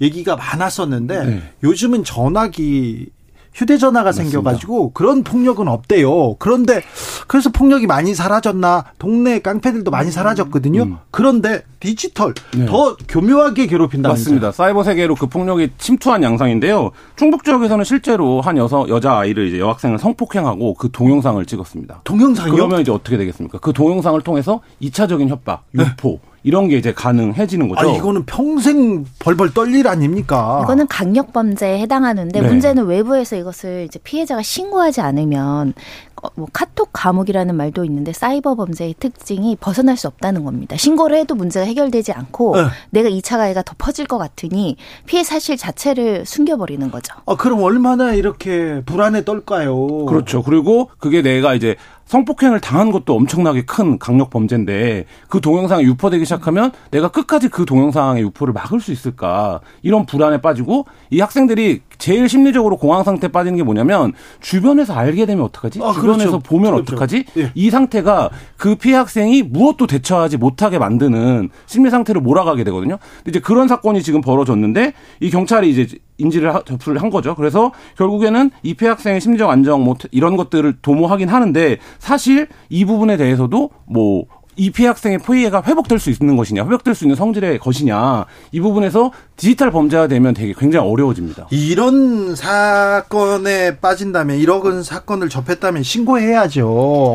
S1: 얘기가 많았었는데 네. 요즘은 전화기 휴대전화가 맞습니다. 생겨가지고 그런 폭력은 없대요. 그런데 그래서 폭력이 많이 사라졌나 동네 깡패들도 많이 사라졌거든요. 음. 그런데 디지털 네. 더 교묘하게 괴롭힌다.
S4: 맞습니다. 사이버 세계로 그 폭력이 침투한 양상인데요. 충북 지역에서는 실제로 한 여성 여자 아이를 이제 여학생을 성폭행하고 그 동영상을 찍었습니다.
S1: 동영상이요?
S4: 그러면 이제 어떻게 되겠습니까? 그 동영상을 통해서 2차적인 협박, 유포 네. 이런 게 이제 가능해지는 거죠.
S1: 아, 이거는 평생 벌벌 떨릴 아닙니까?
S3: 이거는 강력 범죄에 해당하는데 네. 문제는 외부에서 이것을 이제 피해자가 신고하지 않으면 어, 뭐 카톡 감옥이라는 말도 있는데 사이버 범죄의 특징이 벗어날 수 없다는 겁니다. 신고를 해도 문제가 해결되지 않고 네. 내가 2차 가해가 더 퍼질 것 같으니 피해 사실 자체를 숨겨버리는 거죠.
S1: 아, 그럼 얼마나 이렇게 불안에 떨까요?
S4: 그렇죠. 그리고 그게 내가 이제 성폭행을 당한 것도 엄청나게 큰 강력 범죄인데 그 동영상이 유포되기 시작하면 내가 끝까지 그 동영상의 유포를 막을 수 있을까 이런 불안에 빠지고 이 학생들이 제일 심리적으로 공황 상태 에 빠지는 게 뭐냐면 주변에서 알게 되면 어떡하지? 아, 주변에서 그렇죠. 보면 그렇죠. 어떡하지? 예. 이 상태가 그 피해 학생이 무엇도 대처하지 못하게 만드는 심리 상태로 몰아가게 되거든요. 이제 그런 사건이 지금 벌어졌는데 이 경찰이 이제 인지를 접수를 한 거죠. 그래서 결국에는 이 피해 학생의 심리적 안정 뭐 이런 것들을 도모하긴 하는데 사실 이 부분에 대해서도 뭐 이 피해 학생의 포의가 회복될 수 있는 것이냐, 회복될 수 있는 성질의 것이냐, 이 부분에서 디지털 범죄가 되면 되게 굉장히 어려워집니다.
S1: 이런 사건에 빠진다면, 이런 사건을 접했다면 신고해야죠.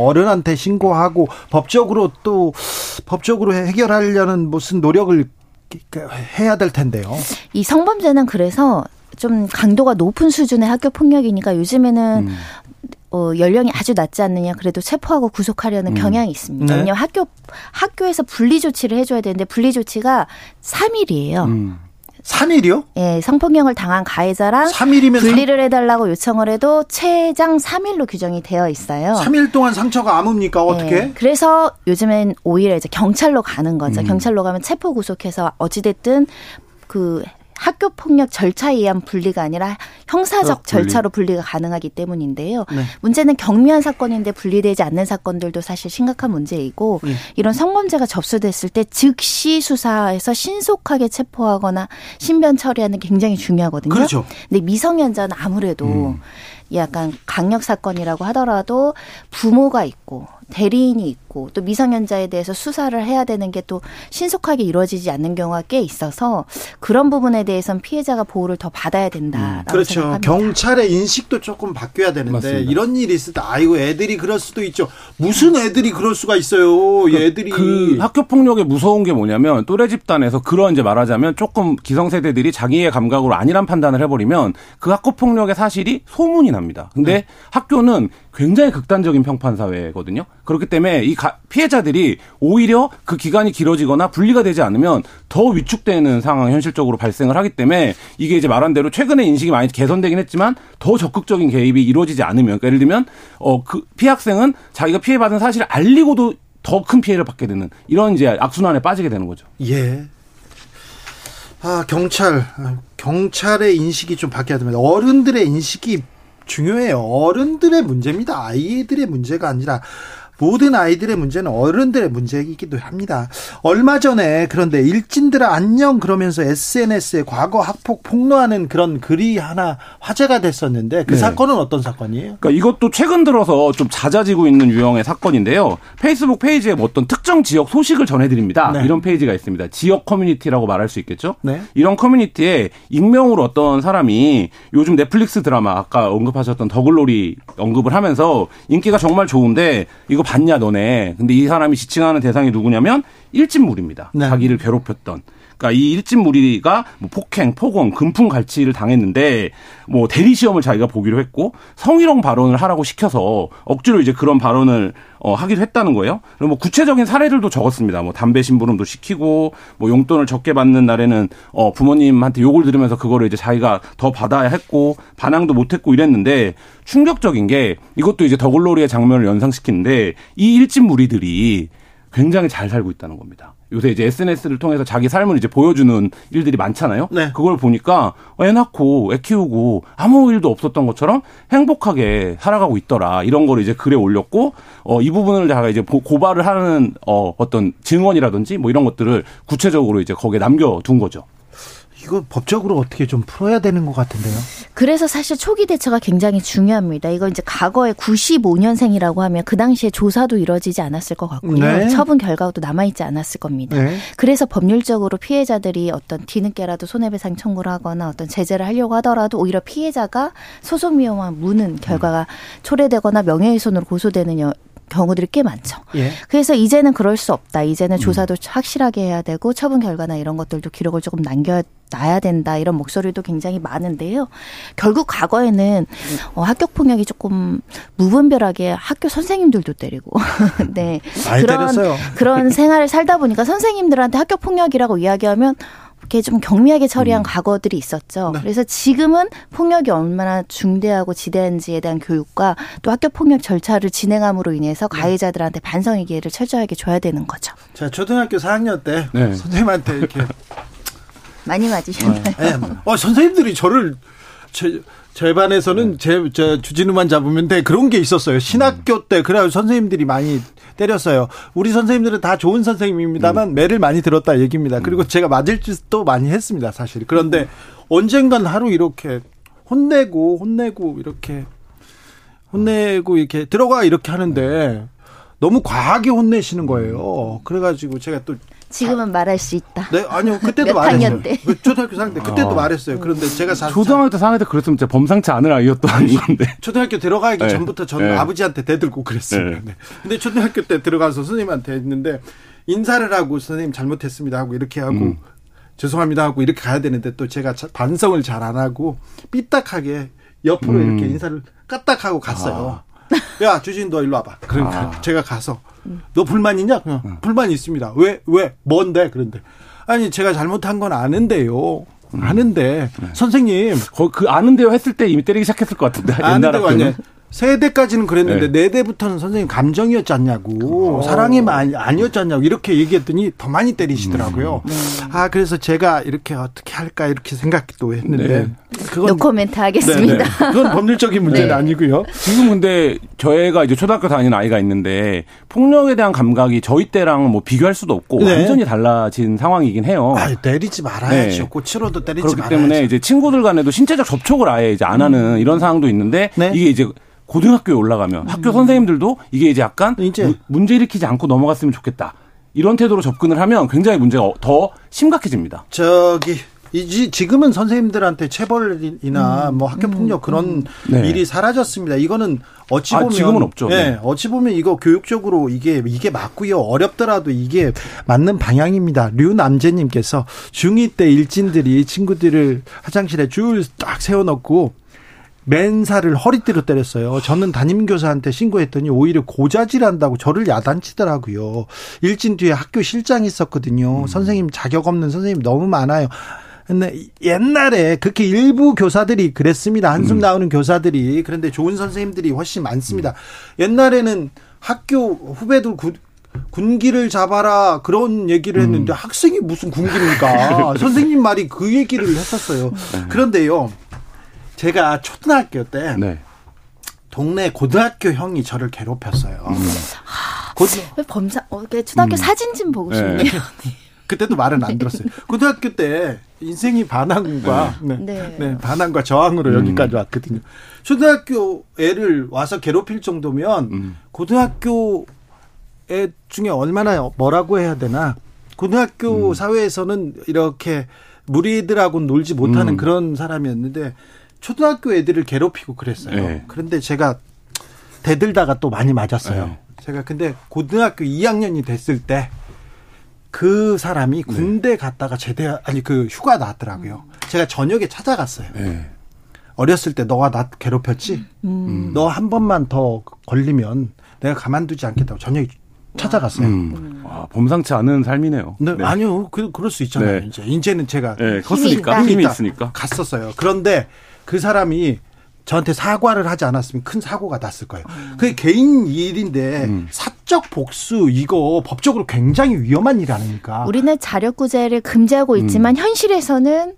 S1: 어른한테 신고하고 법적으로 또 법적으로 해결하려는 무슨 노력을 해야 될 텐데요.
S3: 이 성범죄는 그래서 좀 강도가 높은 수준의 학교 폭력이니까 요즘에는 음. 어, 연령이 아주 낮지 않느냐 그래도 체포하고 구속하려는 음. 경향이 있습니다. 네. 왜냐하면 학교 학교에서 분리 조치를 해줘야 되는데 분리 조치가 3일이에요. 음.
S1: 3일이요?
S3: 예, 성폭력을 당한 가해자랑 3일이면 분리를 3... 해달라고 요청을 해도 최장 3일로 규정이 되어 있어요.
S1: 3일 동안 상처가 아뭅니까? 어떻게? 예,
S3: 그래서 요즘엔 오히려 이제 경찰로 가는 거죠. 음. 경찰로 가면 체포 구속해서 어찌됐든 그 학교 폭력 절차에 의한 분리가 아니라 형사적 분리. 절차로 분리가 가능하기 때문인데요. 네. 문제는 경미한 사건인데 분리되지 않는 사건들도 사실 심각한 문제이고 네. 이런 성범죄가 접수됐을 때 즉시 수사해서 신속하게 체포하거나 신변 처리하는 게 굉장히 중요하거든요.
S1: 그렇죠.
S3: 근데 미성년자는 아무래도 음. 약간 강력 사건이라고 하더라도 부모가 있고 대리인이 있고 또 미성년자에 대해서 수사를 해야 되는 게 또 신속하게 이루어지지 않는 경우가 꽤 있어서 그런 부분에 대해서는 피해자가 보호를 더 받아야 된다. 음,
S1: 그렇죠.
S3: 생각합니다.
S1: 경찰의 인식도 조금 바뀌어야 되는데 맞습니다. 이런 일이 있을 때 아이고 애들이 그럴 수도 있죠. 무슨 애들이 그럴 수가 있어요. 그, 애들이
S4: 그 학교 폭력의 무서운 게 뭐냐면 또래 집단에서 그런 이제 말하자면 조금 기성세대들이 자기의 감각으로 아니란 판단을 해버리면 그 학교 폭력의 사실이 소문이 납니다. 근데 네. 학교는 굉장히 극단적인 평판 사회거든요. 그렇기 때문에 이 피해자들이 오히려 그 기간이 길어지거나 분리가 되지 않으면 더 위축되는 상황 현실적으로 발생을 하기 때문에 이게 이제 말한 대로 최근에 인식이 많이 개선되긴 했지만 더 적극적인 개입이 이루어지지 않으면 그러니까 예를 들면 어 그 피해 학생은 자기가 피해받은 사실을 알리고도 더 큰 피해를 받게 되는 이런 이제 악순환에 빠지게 되는 거죠.
S1: 예. 아, 경찰, 경찰의 인식이 좀 바뀌어야 됩니다. 어른들의 인식이 중요해요. 어른들의 문제입니다. 아이들의 문제가 아니라 모든 아이들의 문제는 어른들의 문제이기도 합니다. 얼마 전에 그런데 일진들아 안녕 그러면서 SNS에 과거 학폭 폭로하는 그런 글이 하나 화제가 됐었는데 그 네. 사건은 어떤 사건이에요?
S4: 그러니까 이것도 최근 들어서 좀 잦아지고 있는 유형의 사건인데요. 페이스북 페이지에 뭐 어떤 특정 지역 소식을 전해드립니다. 네. 이런 페이지가 있습니다. 지역 커뮤니티라고 말할 수 있겠죠. 네. 이런 커뮤니티에 익명으로 어떤 사람이 요즘 넷플릭스 드라마 아까 언급하셨던 더글로리 언급을 하면서 인기가 정말 좋은데 이거 봤냐 너네. 근데 이 사람이 지칭하는 대상이 누구냐면 일진물입니다. 네. 자기를 괴롭혔던. 그러니까 이 일진 무리가 뭐 폭행, 폭언, 금품 갈취를 당했는데 뭐 대리 시험을 자기가 보기로 했고 성희롱 발언을 하라고 시켜서 억지로 이제 그런 발언을 어, 하기도 했다는 거예요. 그리고 뭐 구체적인 사례들도 적었습니다. 뭐 담배 심부름도 시키고 뭐 용돈을 적게 받는 날에는 어, 부모님한테 욕을 들으면서 그거를 이제 자기가 더 받아야 했고 반항도 못 했고 이랬는데 충격적인 게 이것도 이제 더글로리의 장면을 연상시키는데 이 일진 무리들이 굉장히 잘 살고 있다는 겁니다. 요새 이제 SNS를 통해서 자기 삶을 이제 보여주는 일들이 많잖아요. 네. 그걸 보니까 애 낳고 애 키우고 아무 일도 없었던 것처럼 행복하게 살아가고 있더라. 이런 거를 이제 글에 올렸고 어, 이 부분을 제가 이제 고발을 하는 어, 어떤 증언이라든지 뭐 이런 것들을 구체적으로 이제 거기에 남겨둔 거죠.
S1: 이거 법적으로 어떻게 좀 풀어야 되는 것 같은데요.
S3: 그래서 사실 초기 대처가 굉장히 중요합니다. 이거 이제 과거에 95년생이라고 하면 그 당시에 조사도 이루어지지 않았을 것 같고요. 네. 처분 결과도 남아있지 않았을 겁니다. 네. 그래서 법률적으로 피해자들이 어떤 뒤늦게라도 손해배상 청구를 하거나 어떤 제재를 하려고 하더라도 오히려 피해자가 소송위원회 무는 결과가 초래되거나 명예훼손으로 고소되는 경우들이 꽤 많죠.
S1: 예.
S3: 그래서 이제는 그럴 수 없다. 이제는 조사도 확실하게 해야 되고 처분 결과나 이런 것들도 기록을 조금 남겨 놔야 된다 이런 목소리도 굉장히 많은데요. 결국 과거에는 어, 학교 폭력이 조금 무분별하게 학교 선생님들도 때리고 네 그런
S1: 때렸어요.
S3: 그런 생활을 살다 보니까 선생님들한테 학교 폭력이라고 이야기하면 이렇게 좀 경미하게 처리한 과거들이 있었죠.
S1: 네.
S3: 그래서 지금은 폭력이 얼마나 중대하고 지대한지에 대한 교육과 또 학교 폭력 절차를 진행함으로 인해서 가해자들한테 반성의 기회를 철저하게 줘야 되는 거죠.
S1: 제가 초등학교 4학년 때
S4: 네.
S1: 선생님한테 이렇게
S3: 많이 맞으셨나요?
S1: 예, 어, 선생님들이 저를 제, 제 반에서는 제, 제 주진우만 잡으면 돼 그런 게 있었어요. 신학교 때 그래가지고 선생님들이 많이 때렸어요. 우리 선생님들은 다 좋은 선생님입니다만 매를 많이 들었다 얘기입니다. 그리고 제가 맞을 짓도 많이 했습니다, 사실. 그런데 언젠간 하루 이렇게 혼내고 혼내고 이렇게 혼내고 이렇게 들어가 이렇게 하는데 너무 과하게 혼내시는 거예요. 그래가지고 제가 또
S3: 지금은 말할 수 있다.
S1: 네, 아니요. 그때도
S3: 몇
S1: 말했어요.
S3: 학년 때?
S1: 초등학교 4학년 때 그때도
S4: 어.
S1: 말했어요. 그런데 제가 사실
S4: 초등학교 때 4학년 때 그랬으면 진짜 범상치 않을 아이였던 건데.
S1: 초등학교 들어가기
S4: 네.
S1: 전부터 저는
S4: 네.
S1: 아버지한테 대들고 그랬습니다.
S4: 네.
S1: 네. 근데 초등학교 때 들어가서 선생님한테 했는데 인사를 하고 선생님 잘못했습니다 하고 이렇게 하고
S4: 음.
S1: 죄송합니다 하고 이렇게 가야 되는데 또 제가 자- 반성을 잘 안 하고 삐딱하게 옆으로
S4: 음.
S1: 이렇게 인사를 까딱하고 갔어요. 야 주진 너 일로 와봐. 그러니까
S4: 아.
S1: 제가 가서 너 불만 있냐? 어, 불만 있습니다. 왜 왜? 뭔데? 그런데 아니 제가 잘못한 건 아는데요. 아는데 선생님
S4: 거의 그 아는데요 했을 때 이미 때리기 시작했을 것 같은데. 학교는.
S1: 아니야. 세 대까지는 그랬는데
S4: 네.
S1: 네 대부터는 선생님 감정이었지 않냐고 사랑이 많이 아니었지 않냐고 이렇게 얘기했더니 더 많이 때리시더라고요. 아 그래서 제가 이렇게 어떻게 할까 이렇게 생각도 했는데
S4: 네.
S1: 그건
S3: 노코멘트 하겠습니다.
S1: 네, 네. 그건 법률적인 문제는
S3: 네.
S1: 아니고요.
S4: 지금 근데 저희가 이제 초등학교 다니는 아이가 있는데 폭력에 대한 감각이 저희 때랑 뭐 비교할 수도 없고
S1: 네.
S4: 완전히 달라진 상황이긴 해요.
S1: 아 때리지 말아야죠.
S4: 네.
S1: 꼬치로도 때리지
S4: 그렇기
S1: 말아야죠.
S4: 때문에 이제 친구들 간에도 신체적 접촉을 아예 이제 안 하는 이런 상황도 있는데
S1: 네.
S4: 이게 이제 고등학교에 올라가면 학교 선생님들도 이게 이제 약간
S1: 이제.
S4: 무- 문제 일으키지 않고 넘어갔으면 좋겠다. 이런 태도로 접근을 하면 굉장히 문제가 어- 더 심각해집니다.
S1: 저기 이지 지금은 선생님들한테 체벌이나 뭐 학교 폭력 그런
S4: 네.
S1: 일이 사라졌습니다. 이거는 어찌
S4: 아,
S1: 보면
S4: 지금은 없죠.
S1: 네,
S4: 네.
S1: 어찌 보면 이거 교육적으로 이게 이게 맞고요. 어렵더라도 이게 맞는 방향입니다. 류남재님께서 중2 때 일진들이 친구들을 화장실에 줄 딱 세워놓고 맨살을 허리띠로 때렸어요. 저는 담임교사한테 신고했더니 오히려 고자질한다고 저를 야단치더라고요. 일진 뒤에 학교 실장이 있었거든요. 선생님 자격 없는 선생님 너무 많아요. 근데 옛날에 그렇게 일부 교사들이 그랬습니다. 한숨 나오는 교사들이. 그런데 좋은 선생님들이 훨씬 많습니다. 옛날에는 학교 후배들 구- 군기를 잡아라 그런 얘기를 했는데 학생이 무슨 군기입니까? 선생님 말이 그 얘기를 했었어요. 그런데요. 제가 초등학교 때
S4: 네.
S1: 동네 고등학교 형이 저를 괴롭혔어요. 고-
S3: 왜 범사 어, 그 초등학교 사진 좀 보고
S4: 네.
S3: 싶네요.
S1: 그때도 말은 안 들었어요. 고등학교 때 인생이 반항과 네.
S3: 네.
S1: 네, 반항과 저항으로 여기까지 왔거든요. 초등학교 애를 와서 괴롭힐 정도면
S4: 음.
S1: 고등학교 애 중에 얼마나 뭐라고 해야 되나 고등학교
S4: 음.
S1: 사회에서는 이렇게 무리들하고 놀지 못하는
S4: 음.
S1: 그런 사람이었는데 초등학교 애들을 괴롭히고 그랬어요.
S4: 네.
S1: 그런데 제가 대들다가 또 많이 맞았어요.
S4: 네.
S1: 제가 근데 고등학교 2학년이 됐을 때 그 사람이 군대 갔다가 제대 아니 그 휴가 나왔더라고요. 제가 저녁에 찾아갔어요.
S4: 네.
S1: 어렸을 때 너가 나 괴롭혔지? 너한 번만 더 걸리면 내가 가만두지 않겠다고 저녁에 찾아갔어요.
S4: 음. 와, 범상치 않은 삶이네요.
S1: 네, 아니요, 그, 그럴 수 있잖아요.
S4: 네.
S1: 이제 이제는 제가
S4: 네, 컸으니까. 힘이
S1: 있다.
S4: 있으니까.
S1: 갔었어요. 그런데 그 사람이 저한테 사과를 하지 않았으면 큰 사고가 났을 거예요. 그게 개인 일인데
S4: 음.
S1: 사적 복수 이거 법적으로 굉장히 위험한 일 아닙니까?
S3: 우리는 자력구제를 금지하고 있지만 현실에서는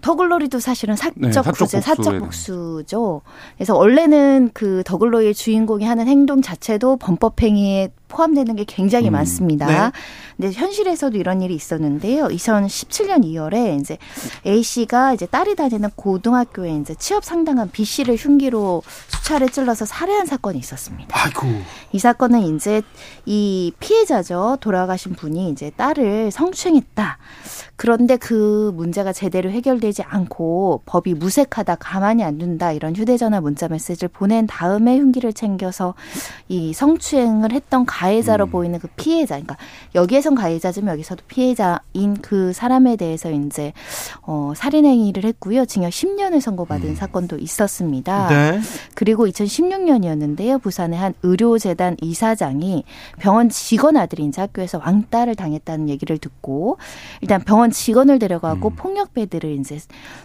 S3: 더글로리도 사실은 사적
S4: 네, 사적
S3: 구제, 사적
S4: 복수에
S3: 복수죠. 그래서 원래는 그 더글로리의 주인공이 하는 행동 자체도 범법행위에 포함되는 게 굉장히 음. 많습니다. 네. 근데 현실에서도 이런 일이 있었는데요. 2017년 2월에 이제 A 씨가 이제 딸이 다니는 고등학교에 이제 취업 상당한 B 씨를 흉기로 수차례 찔러서 살해한 사건이 있었습니다.
S1: 아이고.
S3: 이 사건은 이제 이 피해자죠. 돌아가신 분이 이제 딸을 성추행했다. 그런데 그 문제가 제대로 해결되지 않고 법이 무색하다, 가만히 안 둔다 이런 휴대전화 문자 메시지를 보낸 다음에 흉기를 챙겨서 이 성추행을 했던 가 해자로 음. 보이는 그 피해자, 그러니까 여기에선 가해자지만 여기서도 피해자인 그 사람에 대해서 이제 어 살인 행위를 했고요, 징역 10년을 선고받은 음. 사건도 있었습니다. 네. 그리고 2016년이었는데요, 부산의 한 의료재단 이사장이 병원 직원 아들이 이제 학교에서 왕따를 당했다는 얘기를 듣고 일단 병원 병원 직원을 데려가고 음. 폭력배들을 이제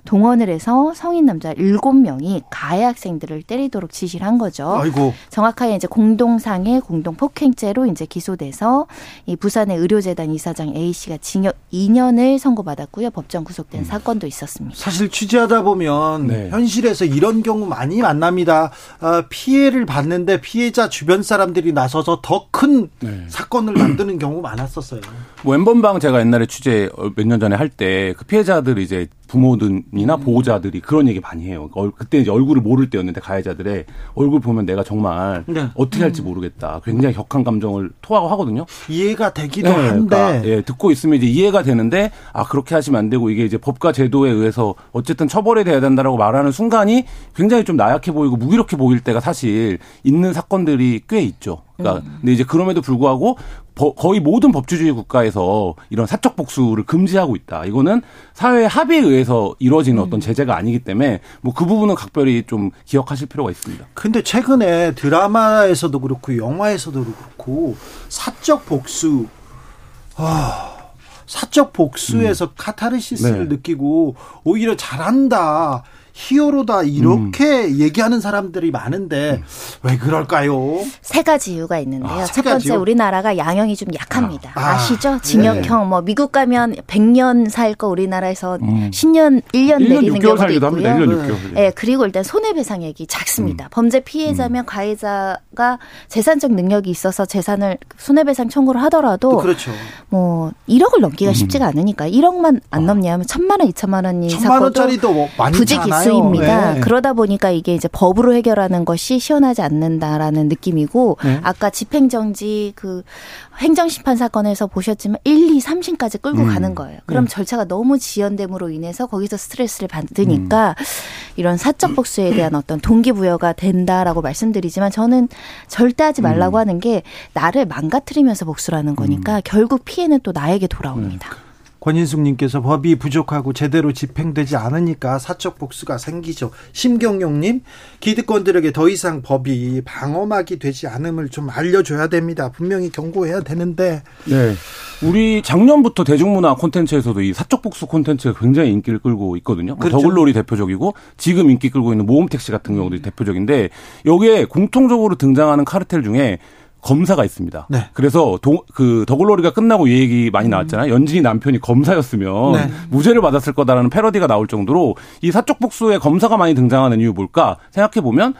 S3: 동원을 해서 성인 남자 7명이 가해 학생들을 때리도록 지시를 한 거죠.
S1: 아이고.
S3: 정확하게 이제 공동상해 공동 폭행죄 로 이제 기소돼서 이 부산의 의료재단 이사장 A 씨가 징역 2년을 선고받았고요. 법정 구속된 음. 사건도 있었습니다.
S1: 사실 취재하다 보면 네. 현실에서 이런 경우 많이 만납니다. 어, 피해를 받는데 피해자 주변 사람들이 나서서 더큰 네. 사건을 만드는 경우 많았었어요.
S4: 뭐 엠번방 제가 옛날에 취재 몇 년 전에 할 때 그 피해자들 이제 부모들이나 음. 보호자들이 그런 얘기 많이 해요. 그때 이제 얼굴을 모를 때였는데 가해자들의 얼굴 보면 내가 정말 네. 어떻게 할지 음. 모르겠다. 굉장히 격한 감정을 토하고 하거든요.
S1: 이해가 되기도 네, 한데
S4: 그러니까, 예, 듣고 있으면 이제 이해가 되는데 아 그렇게 하시면 안 되고 이게 이제 법과 제도에 의해서 어쨌든 처벌이 돼야 된다라고 말하는 순간이 굉장히 좀 나약해 보이고 무기력해 보일 때가 사실 있는 사건들이 꽤 있죠. 그러니까 음. 근데 이제 그럼에도 불구하고 거의 모든 법주주의 국가에서 이런 사적 복수를 금지하고 있다. 이거는 사회 합의에 의해서 이루어지는 어떤 음. 제재가 아니기 때문에 뭐 그 부분은 각별히 좀 기억하실 필요가 있습니다.
S1: 근데 최근에 드라마에서도 그렇고 영화에서도 그렇고 사적 복수 아 사적 복수에서 음. 카타르시스를 네. 느끼고 오히려 잘한다. 히어로다 이렇게 음. 얘기하는 사람들이 많은데 왜 그럴까요?
S3: 세 가지 이유가 있는데요. 아, 첫 번째 가지요? 우리나라가 양형이 좀 약합니다. 아, 시죠 징역형 네. 뭐 미국 가면 100년 살 거 우리나라에서 음. 10년 1년, 1년 내리는 경우도 있고요. 합니다. 1년 6개월. 네, 그리고 일단 손해배상액이 작습니다. 음. 범죄 피해자면 음. 가해자가 재산적 능력이 있어서 재산을 손해배상 청구를 하더라도
S1: 그렇죠.
S3: 뭐 1억을 넘기가 음. 쉽지가 않으니까 1억만 안 어. 넘냐면 천만 원, 2천만 원이
S1: 천만 원짜리도 뭐 많이 부지 기수
S3: 수입니다. 네. 그러다 보니까 이게 이제 법으로 해결하는 것이 시원하지 않는다라는 느낌이고 네. 아까 집행정지 그 행정심판 사건에서 보셨지만 1, 2, 3심까지 끌고 음. 가는 거예요. 그럼 네. 절차가 너무 지연됨으로 인해서 거기서 스트레스를 받으니까 음. 이런 사적 복수에 대한 어떤 동기부여가 된다라고 말씀드리지만 저는 절대 하지 말라고 음. 하는 게 나를 망가뜨리면서 복수라는 거니까 음. 결국 피해는 또 나에게 돌아옵니다. 네.
S1: 권인숙님께서 법이 부족하고 제대로 집행되지 않으니까 사적 복수가 생기죠. 심경용님, 기득권들에게 더 이상 법이 방어막이 되지 않음을 좀 알려줘야 됩니다. 분명히 경고해야 되는데.
S4: 네. 우리 작년부터 대중문화 콘텐츠에서도 이 사적 복수 콘텐츠가 굉장히 인기를 끌고 있거든요. 뭐 그렇죠. 더글로리 대표적이고 지금 인기 끌고 있는 모험택시 같은 경우도 대표적인데 여기에 공통적으로 등장하는 카르텔 중에 검사가 있습니다. 네. 그래서 도, 그 더글로리가 끝나고 이 얘기 많이 나왔잖아요. 연진이 남편이 검사였으면 네. 무죄를 받았을 거다라는 패러디가 나올 정도로 이 사적 복수에 검사가 많이 등장하는 이유 뭘까 생각해 보면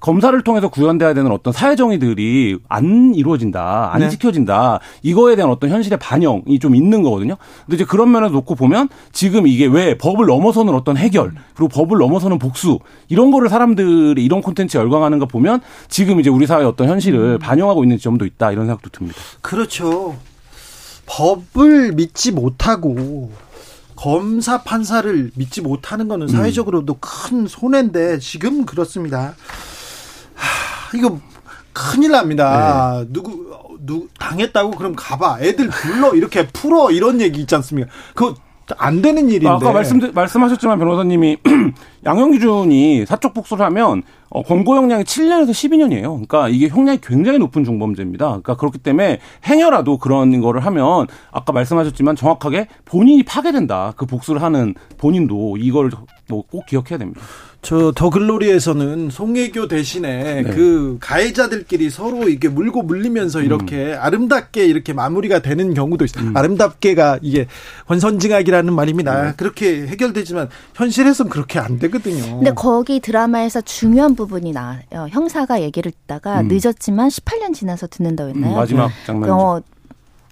S4: 검사를 통해서 구현돼야 되는 어떤 사회 정의들이 안 이루어진다, 안 네. 지켜진다. 이거에 대한 어떤 현실의 반영이 좀 있는 거거든요. 근데 이제 그런 면에서 놓고 보면 지금 이게 왜 법을 넘어서는 어떤 해결, 그리고 법을 넘어서는 복수 이런 거를 사람들이 이런 콘텐츠에 열광하는 거 보면 지금 이제 우리 사회의 어떤 현실을 음. 반영하고 있는 점도 있다 이런 생각도 듭니다.
S1: 그렇죠. 법을 믿지 못하고 검사 판사를 믿지 못하는 거는 음. 사회적으로도 음. 큰 손해인데 지금 그렇습니다. 이거 큰일 납니다. 네. 누구 누 당했다고 그럼 가봐. 애들 불러 이렇게 풀어 이런 얘기 있지 않습니까? 그안 되는 일인데.
S4: 아까 말씀 말씀하셨지만 변호사님이 양형 기준이 사적 복수를 하면 어, 권고 형량이 7년에서 12년이에요. 그러니까 이게 형량이 굉장히 높은 중범죄입니다. 그러니까 그렇기 때문에 행여라도 그런 거를 하면 아까 말씀하셨지만 정확하게 본인이 파괴된다. 그 복수를 하는 본인도 이걸 뭐 꼭 기억해야 됩니다.
S1: 저 더글로리에서는 송혜교 대신에 네. 그 가해자들끼리 서로 이게 물고 물리면서 이렇게 음. 아름답게 이렇게 마무리가 되는 경우도 있어요. 음. 아름답게가 이게 권선징악이라는 말입니다. 네. 그렇게 해결되지만 현실에서는 그렇게 안 되거든요.
S3: 근데 거기 드라마에서 중요한 부분이 나와요. 형사가 얘기를 듣다가 음. 늦었지만 18년 지나서 듣는다고 했나요?
S4: 음, 마지막 장면. 어,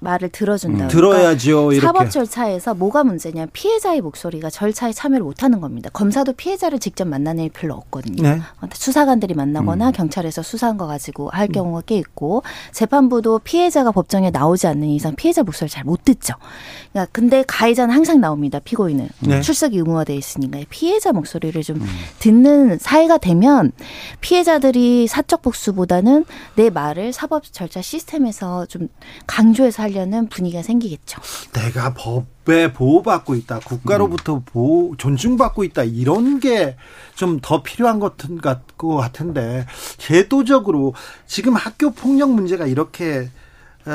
S3: 말을 들어준다. 음. 그러니까 사법 절차에서 뭐가 문제냐? 피해자의 목소리가 절차에 참여를 못하는 겁니다. 검사도 피해자를 직접 만나는 일이 별로 없거든요. 네. 수사관들이 만나거나 음. 경찰에서 수사한 거 가지고 할 경우가 꽤 있고 재판부도 피해자가 법정에 나오지 않는 이상 피해자 목소리를 잘못 듣죠. 그러니까 근데 가해자는 항상 나옵니다. 피고인은 네. 출석이 의무화돼 있으니까 피해자 목소리를 좀 음. 듣는 사회가 되면 피해자들이 사적 복수보다는 내 말을 사법 절차 시스템에서 좀 강조해서 하려는 분위기가 생기겠죠.
S1: 내가 법에 보호받고 있다. 국가로부터 보호, 존중받고 있다. 이런 게 좀 더 필요한 것 같은데 제도적으로 지금 학교 폭력 문제가 이렇게 어,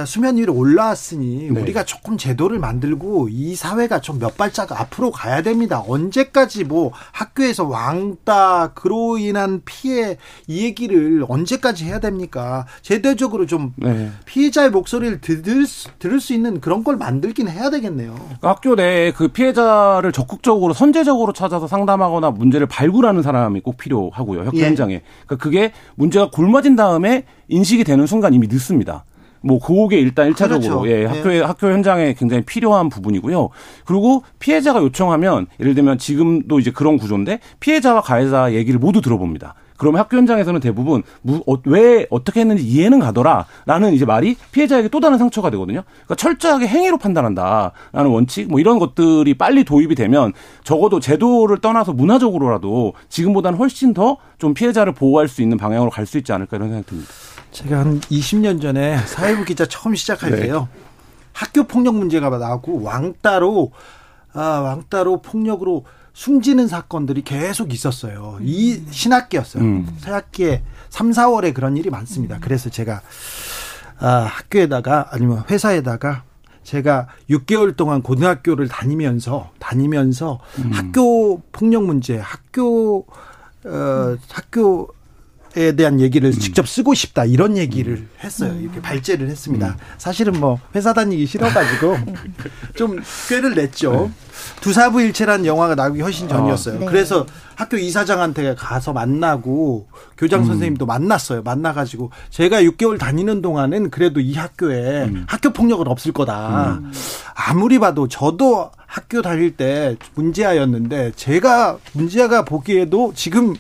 S1: 수면 위로 올라왔으니 네. 우리가 조금 제도를 만들고 이 사회가 좀 몇 발짝 앞으로 가야 됩니다. 언제까지 뭐 학교에서 왕따 그로 인한 피해 이 얘기를 언제까지 해야 됩니까? 제도적으로 좀 네. 피해자의 목소리를 들을 수, 들을 수 있는 그런 걸 만들긴 해야 되겠네요.
S4: 학교 내에 그 피해자를 적극적으로 선제적으로 찾아서 상담하거나 문제를 발굴하는 사람이 꼭 필요하고요. 학교 예. 현장에. 그러니까 그게 문제가 굶어진 다음에 인식이 되는 순간 이미 늦습니다. 뭐 그게 일단 일차적으로 그렇죠. 예, 예, 학교에 학교 현장에 굉장히 필요한 부분이고요. 그리고 피해자가 요청하면 예를 들면 지금도 이제 그런 구조인데 피해자와 가해자 얘기를 모두 들어봅니다. 그러면 학교 현장에서는 대부분 무, 어, 왜 어떻게 했는지 이해는 가더라라는 이제 말이 피해자에게 또 다른 상처가 되거든요. 그러니까 철저하게 행위로 판단한다라는 원칙 뭐 이런 것들이 빨리 도입이 되면 적어도 제도를 떠나서 문화적으로라도 지금보다는 훨씬 더 좀 피해자를 보호할 수 있는 방향으로 갈 수 있지 않을까 이런 생각이 듭니다.
S1: 제가 한 20년 전에 사회부 기자 처음 시작할 네. 때요. 학교 폭력 문제가 나오고 왕따로 아, 왕따로 폭력으로 숨지는 사건들이 계속 있었어요. 이 신학기였어요. 음. 새학기에 3, 4월에 그런 일이 많습니다. 그래서 제가 아, 학교에다가 아니면 회사에다가 제가 6개월 동안 고등학교를 다니면서 다니면서 음. 학교 폭력 문제, 학교 어 학교 에 대한 얘기를 음. 직접 쓰고 싶다 이런 얘기를 음. 했어요. 이렇게 발제를 했습니다. 음. 사실은 뭐 회사 다니기 싫어가지고 좀 꾀를 냈죠. 네. 두사부일체란 영화가 나오기 훨씬 전이었어요. 아, 네. 그래서 학교 이사장한테 가서 만나고 교장 선생님도 음. 만났어요. 만나가지고 제가 6개월 다니는 동안은 그래도 이 학교에 음. 학교 폭력은 없을 거다. 음. 아무리 봐도 저도 학교 다닐 때 문제아였는데 제가 문제아가 보기에도 지금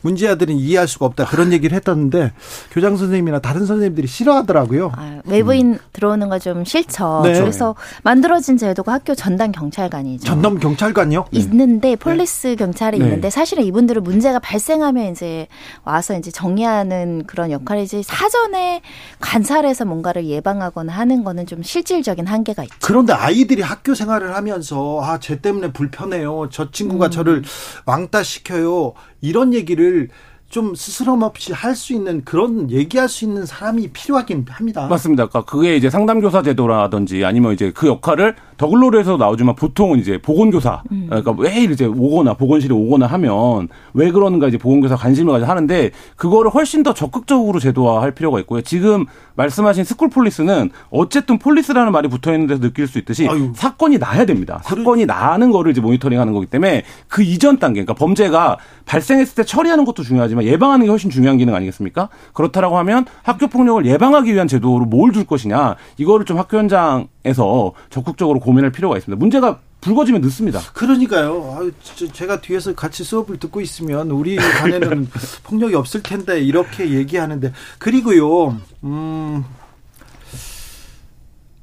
S1: 문제아들은 이해할 수가 없다 그런 얘기를 했었는데 교장 선생님이나 다른 선생님들이 싫어하더라고요. 아,
S3: 외부인 음. 들어오는 거 좀 싫죠. 네. 그래서 만들어진 제도가 학교 전담 경찰관이죠.
S1: 전담 경찰관이요?
S3: 네. 있는데 네. police 네. 경찰이 네. 있는데 사실은 이분들은 문제가 발생하면 이제 와서 이제 정리하는 그런 역할이지 사전에 관찰해서 뭔가를 예방하거나 하는 거는 좀 실질적인 한계가 있죠.
S1: 그런데 아이들이 학교 생활을 하면서 아, 쟤 때문에 불편해요. 저 친구가 음. 저를 왕따 시켜요. 이런 얘기를 것을 좀 스스럼 없이 할 수 있는 그런 얘기할 수 있는 사람이 필요하긴 합니다.
S4: 맞습니다. 그러니까 그게 이제 상담교사 제도라든지 아니면 이제 그 역할을 더글로리에서 나오지만 보통은 이제 보건교사 음. 그러니까 왜 이제 오거나 보건실에 오거나 하면 왜 그러는가 이제 보건교사 관심을 가지고 하는데 그거를 훨씬 더 적극적으로 제도화할 필요가 있고요. 지금 말씀하신 school police는 어쨌든 police라는 말이 붙어 있는 데서 느낄 수 있듯이 아유. 사건이 나야 됩니다. 사건이 나는 거를 이제 모니터링하는 거기 때문에 그 이전 단계 그러니까 범죄가 발생했을 때 처리하는 것도 중요하지만 예방하는 게 훨씬 중요한 기능 아니겠습니까? 그렇다라고 하면 학교 폭력을 예방하기 위한 제도로 뭘 둘 것이냐 이거를 좀 학교 현장에서 적극적으로 고민할 필요가 있습니다. 문제가 불거지면 늦습니다.
S1: 그러니까요. 아유, 제가 뒤에서 같이 수업을 듣고 있으면 우리 반에는 폭력이 없을 텐데 이렇게 얘기하는데 그리고요. 음.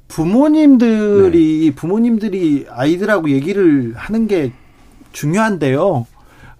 S1: 부모님들이 네. 부모님들이 아이들하고 얘기를 하는 게 중요한데요.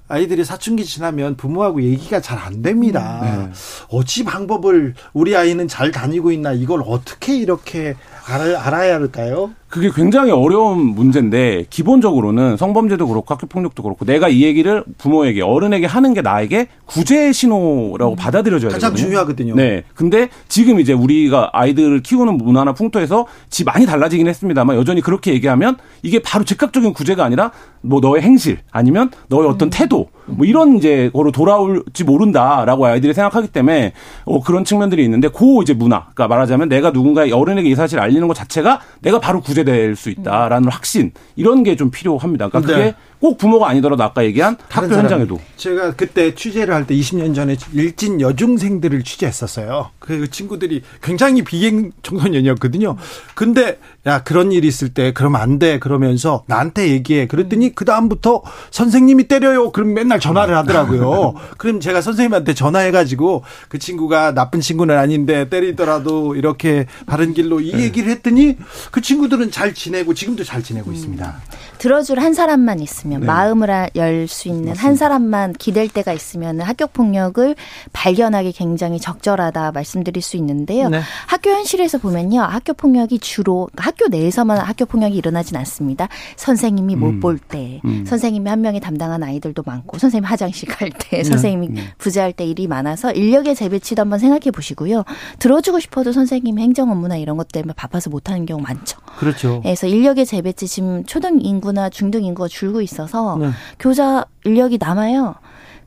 S1: 아이들이 사춘기 지나면 부모하고 얘기가 잘 안 됩니다. 네. 어찌 방법을 우리 아이는 잘 다니고 있나 이걸 어떻게 이렇게 알아, 알아야 할까요?
S4: 그게 굉장히 어려운 문제인데 기본적으로는 성범죄도 그렇고 학교 폭력도 그렇고 내가 이 얘기를 부모에게 어른에게 하는 게 나에게 구제의 신호라고 음, 받아들여져야
S1: 가장
S4: 되거든요.
S1: 중요하거든요.
S4: 네. 근데 지금 이제 우리가 아이들을 키우는 문화나 풍토에서 지 많이 달라지긴 했습니다만 여전히 그렇게 얘기하면 이게 바로 즉각적인 구제가 아니라 뭐 너의 행실 아니면 너의 어떤 음. 태도 뭐 이런 이제 거로 돌아올지 모른다라고 아이들이 생각하기 때문에 어 그런 측면들이 있는데 고 이제 문화 그러니까 말하자면 내가 누군가의 어른에게 이 사실을 알리는 것 자체가 내가 바로 구제될 수 있다라는 확신 이런 게 좀 필요합니다. 그러니까 그게 네. 꼭 부모가 아니더라도 아까 얘기한 학교 현장에도
S1: 제가 그때 취재를 할 때 20년 전에 일진 여중생들을 취재했었어요. 그 친구들이 굉장히 비행 청소년이었거든요. 근데 야 그런 일이 있을 때 그러면 안 돼 그러면서 나한테 얘기해. 그랬더니 그 다음부터 선생님이 때려요. 그럼 맨날 전화를 하더라고요. 그럼 제가 선생님한테 전화해가지고 그 친구가 나쁜 친구는 아닌데 때리더라도 이렇게 바른 길로 이 네. 얘기를 했더니 그 친구들은 잘 지내고 지금도 잘 지내고 있습니다.
S3: 들어줄 한 사람만 있으면 네. 마음을 열 수 있는 맞습니다. 한 사람만 기댈 때가 있으면 학교 폭력을 발견하기 굉장히 적절하다 말씀드릴 수 있는데요. 네. 학교 현실에서 보면요, 학교 폭력이 주로 그러니까 학교 내에서만 학교 폭력이 일어나진 않습니다. 선생님이 못볼 음. 때, 음. 선생님이 한 명이 담당한 아이들도 많고, 선생님 화장실 갈 때, 네. 선생님이 네. 부재할 때 일이 많아서 인력의 재배치도 한번 생각해 보시고요. 들어주고 싶어도 선생님 행정 업무나 이런 것 때문에 바빠서 못하는 경우 많죠.
S1: 그렇죠.
S3: 그래서 인력의 재배치 지금 초등 인구나 중등 인구가 줄고 있어 서 네. 교사 인력이 남아요.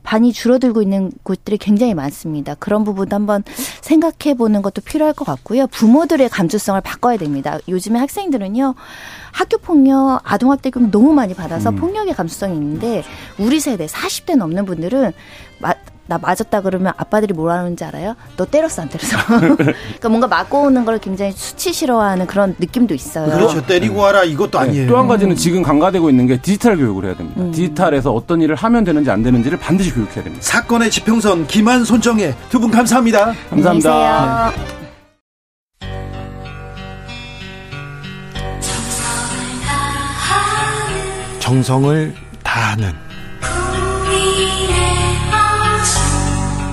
S3: 반이 줄어들고 있는 곳들이 굉장히 많습니다. 그런 부분도 한번 생각해 보는 것도 필요할 것 같고요. 부모들의 감수성을 바꿔야 됩니다. 요즘에 학생들은요. 학교 폭력, 아동학대 금 너무 많이 받아서 음. 폭력의 감수성이 있는데 우리 세대 40대 넘는 분들은 나 맞았다 그러면 아빠들이 뭐라 하는지 알아요? 너 때렸어 안 때렸어? 그러니까 뭔가 맞고 오는 걸 굉장히 수치스러워하는 그런 느낌도 있어요.
S1: 그렇죠. 때리고 와라 이것도 네. 아니에요.
S4: 또한 가지는 지금 강화되고 있는 게 디지털 교육을 해야 됩니다. 음. 디지털에서 어떤 일을 하면 되는지 안 되는지를 반드시 교육해야 됩니다.
S1: 사건의 지평선 김한 손정혜 두 분 감사합니다.
S4: 감사합니다. 네.
S1: 정성을 다하는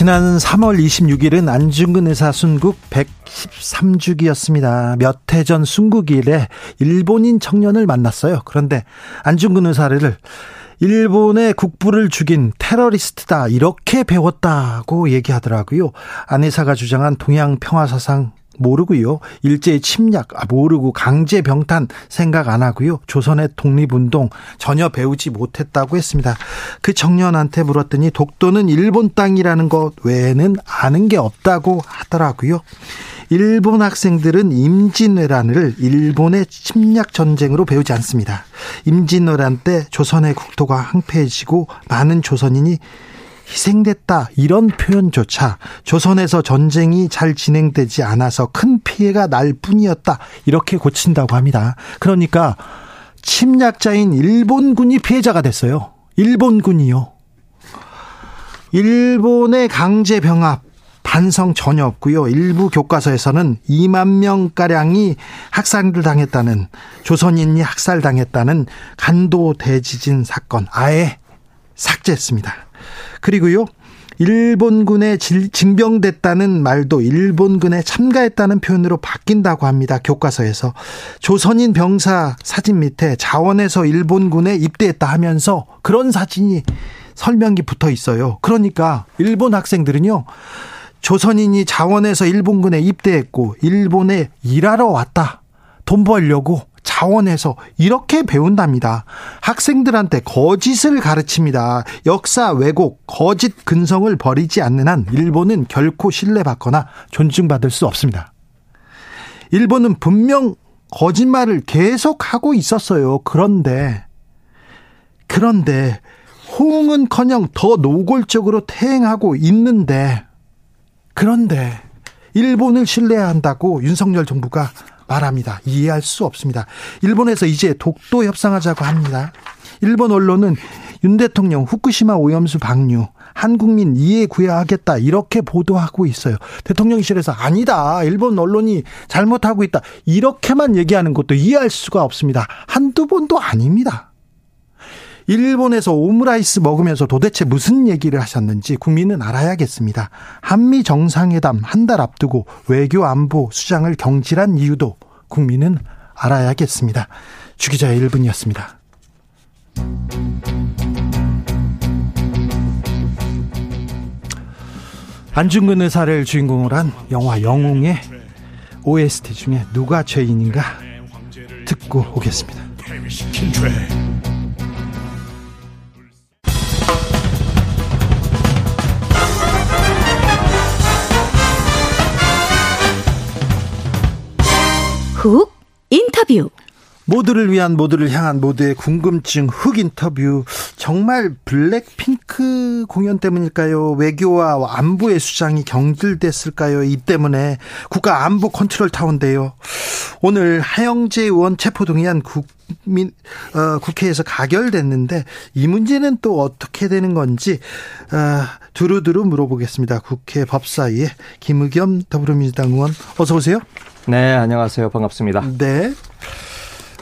S1: 지난 3월 26일은 안중근 의사 순국 113주기였습니다. 몇 해 전 순국일에 일본인 청년을 만났어요. 그런데 안중근 의사를 일본의 국부를 죽인 테러리스트다 이렇게 배웠다고 얘기하더라고요. 안 의사가 주장한 동양 평화 사상 모르고요. 일제의 침략 아, 모르고 강제 병탄 생각 안 하고요. 조선의 독립운동 전혀 배우지 못했다고 했습니다. 그 청년한테 물었더니 독도는 일본 땅이라는 것 외에는 아는 게 없다고 하더라고요. 일본 학생들은 임진왜란을 일본의 침략 전쟁으로 배우지 않습니다. 임진왜란 때 조선의 국토가 황폐해지고 많은 조선인이 희생됐다 이런 표현조차 조선에서 전쟁이 잘 진행되지 않아서 큰 피해가 날 뿐이었다 이렇게 고친다고 합니다. 그러니까 침략자인 일본군이 피해자가 됐어요. 일본군이요. 일본의 강제 병합 반성 전혀 없고요. 일부 교과서에서는 2만 명가량이 학살을 당했다는 조선인이 학살당했다는 간도 대지진 사건 아예 삭제했습니다. 그리고요. 일본군에 징병됐다는 말도 일본군에 참가했다는 표현으로 바뀐다고 합니다. 교과서에서. 조선인 병사 사진 밑에 자원에서 일본군에 입대했다 하면서 그런 사진이 설명이 붙어 있어요. 그러니까 일본 학생들은요. 조선인이 자원에서 일본군에 입대했고 일본에 일하러 왔다. 돈 벌려고 자원에서 이렇게 배운답니다. 학생들한테 거짓을 가르칩니다. 역사 왜곡, 거짓 근성을 버리지 않는 한 일본은 결코 신뢰받거나 존중받을 수 없습니다. 일본은 분명 거짓말을 계속하고 있었어요. 그런데 그런데 호응은 커녕 더 노골적으로 퇴행하고 있는데 그런데 일본을 신뢰해야 한다고 윤석열 정부가 말합니다. 이해할 수 없습니다. 일본에서 이제 독도 협상하자고 합니다. 일본 언론은 윤 대통령 후쿠시마 오염수 방류 한국민 이해 구해하겠다 이렇게 보도하고 있어요. 대통령실에서 아니다. 일본 언론이 잘못하고 있다. 이렇게만 얘기하는 것도 이해할 수가 없습니다. 한두 번도 아닙니다. 일본에서 오므라이스 먹으면서 도대체 무슨 얘기를 하셨는지 국민은 알아야겠습니다. 한미 정상회담 한 달 앞두고 외교 안보 수장을 경질한 이유도 국민은 알아야겠습니다. 주기자의 1분이었습니다. 안중근 의사를 주인공으로 한 영화 영웅의 OST 중에 누가 죄인인가 듣고 오겠습니다.
S5: 훅 인터뷰
S1: 모두를 위한 모두를 향한 모두의 궁금증 흑 인터뷰 정말 블랙핑크 공연 때문일까요? 외교와 안보의 수장이 경질됐을까요? 이 때문에 국가 안보 컨트롤 타운데요. 오늘 하영재 의원 체포 동의안 국민 어, 국회에서 가결됐는데 이 문제는 또 어떻게 되는 건지 어, 두루두루 물어보겠습니다. 국회 법사위의 김의겸 더불어민주당 의원 어서 오세요.
S6: 네, 안녕하세요. 반갑습니다.
S1: 네.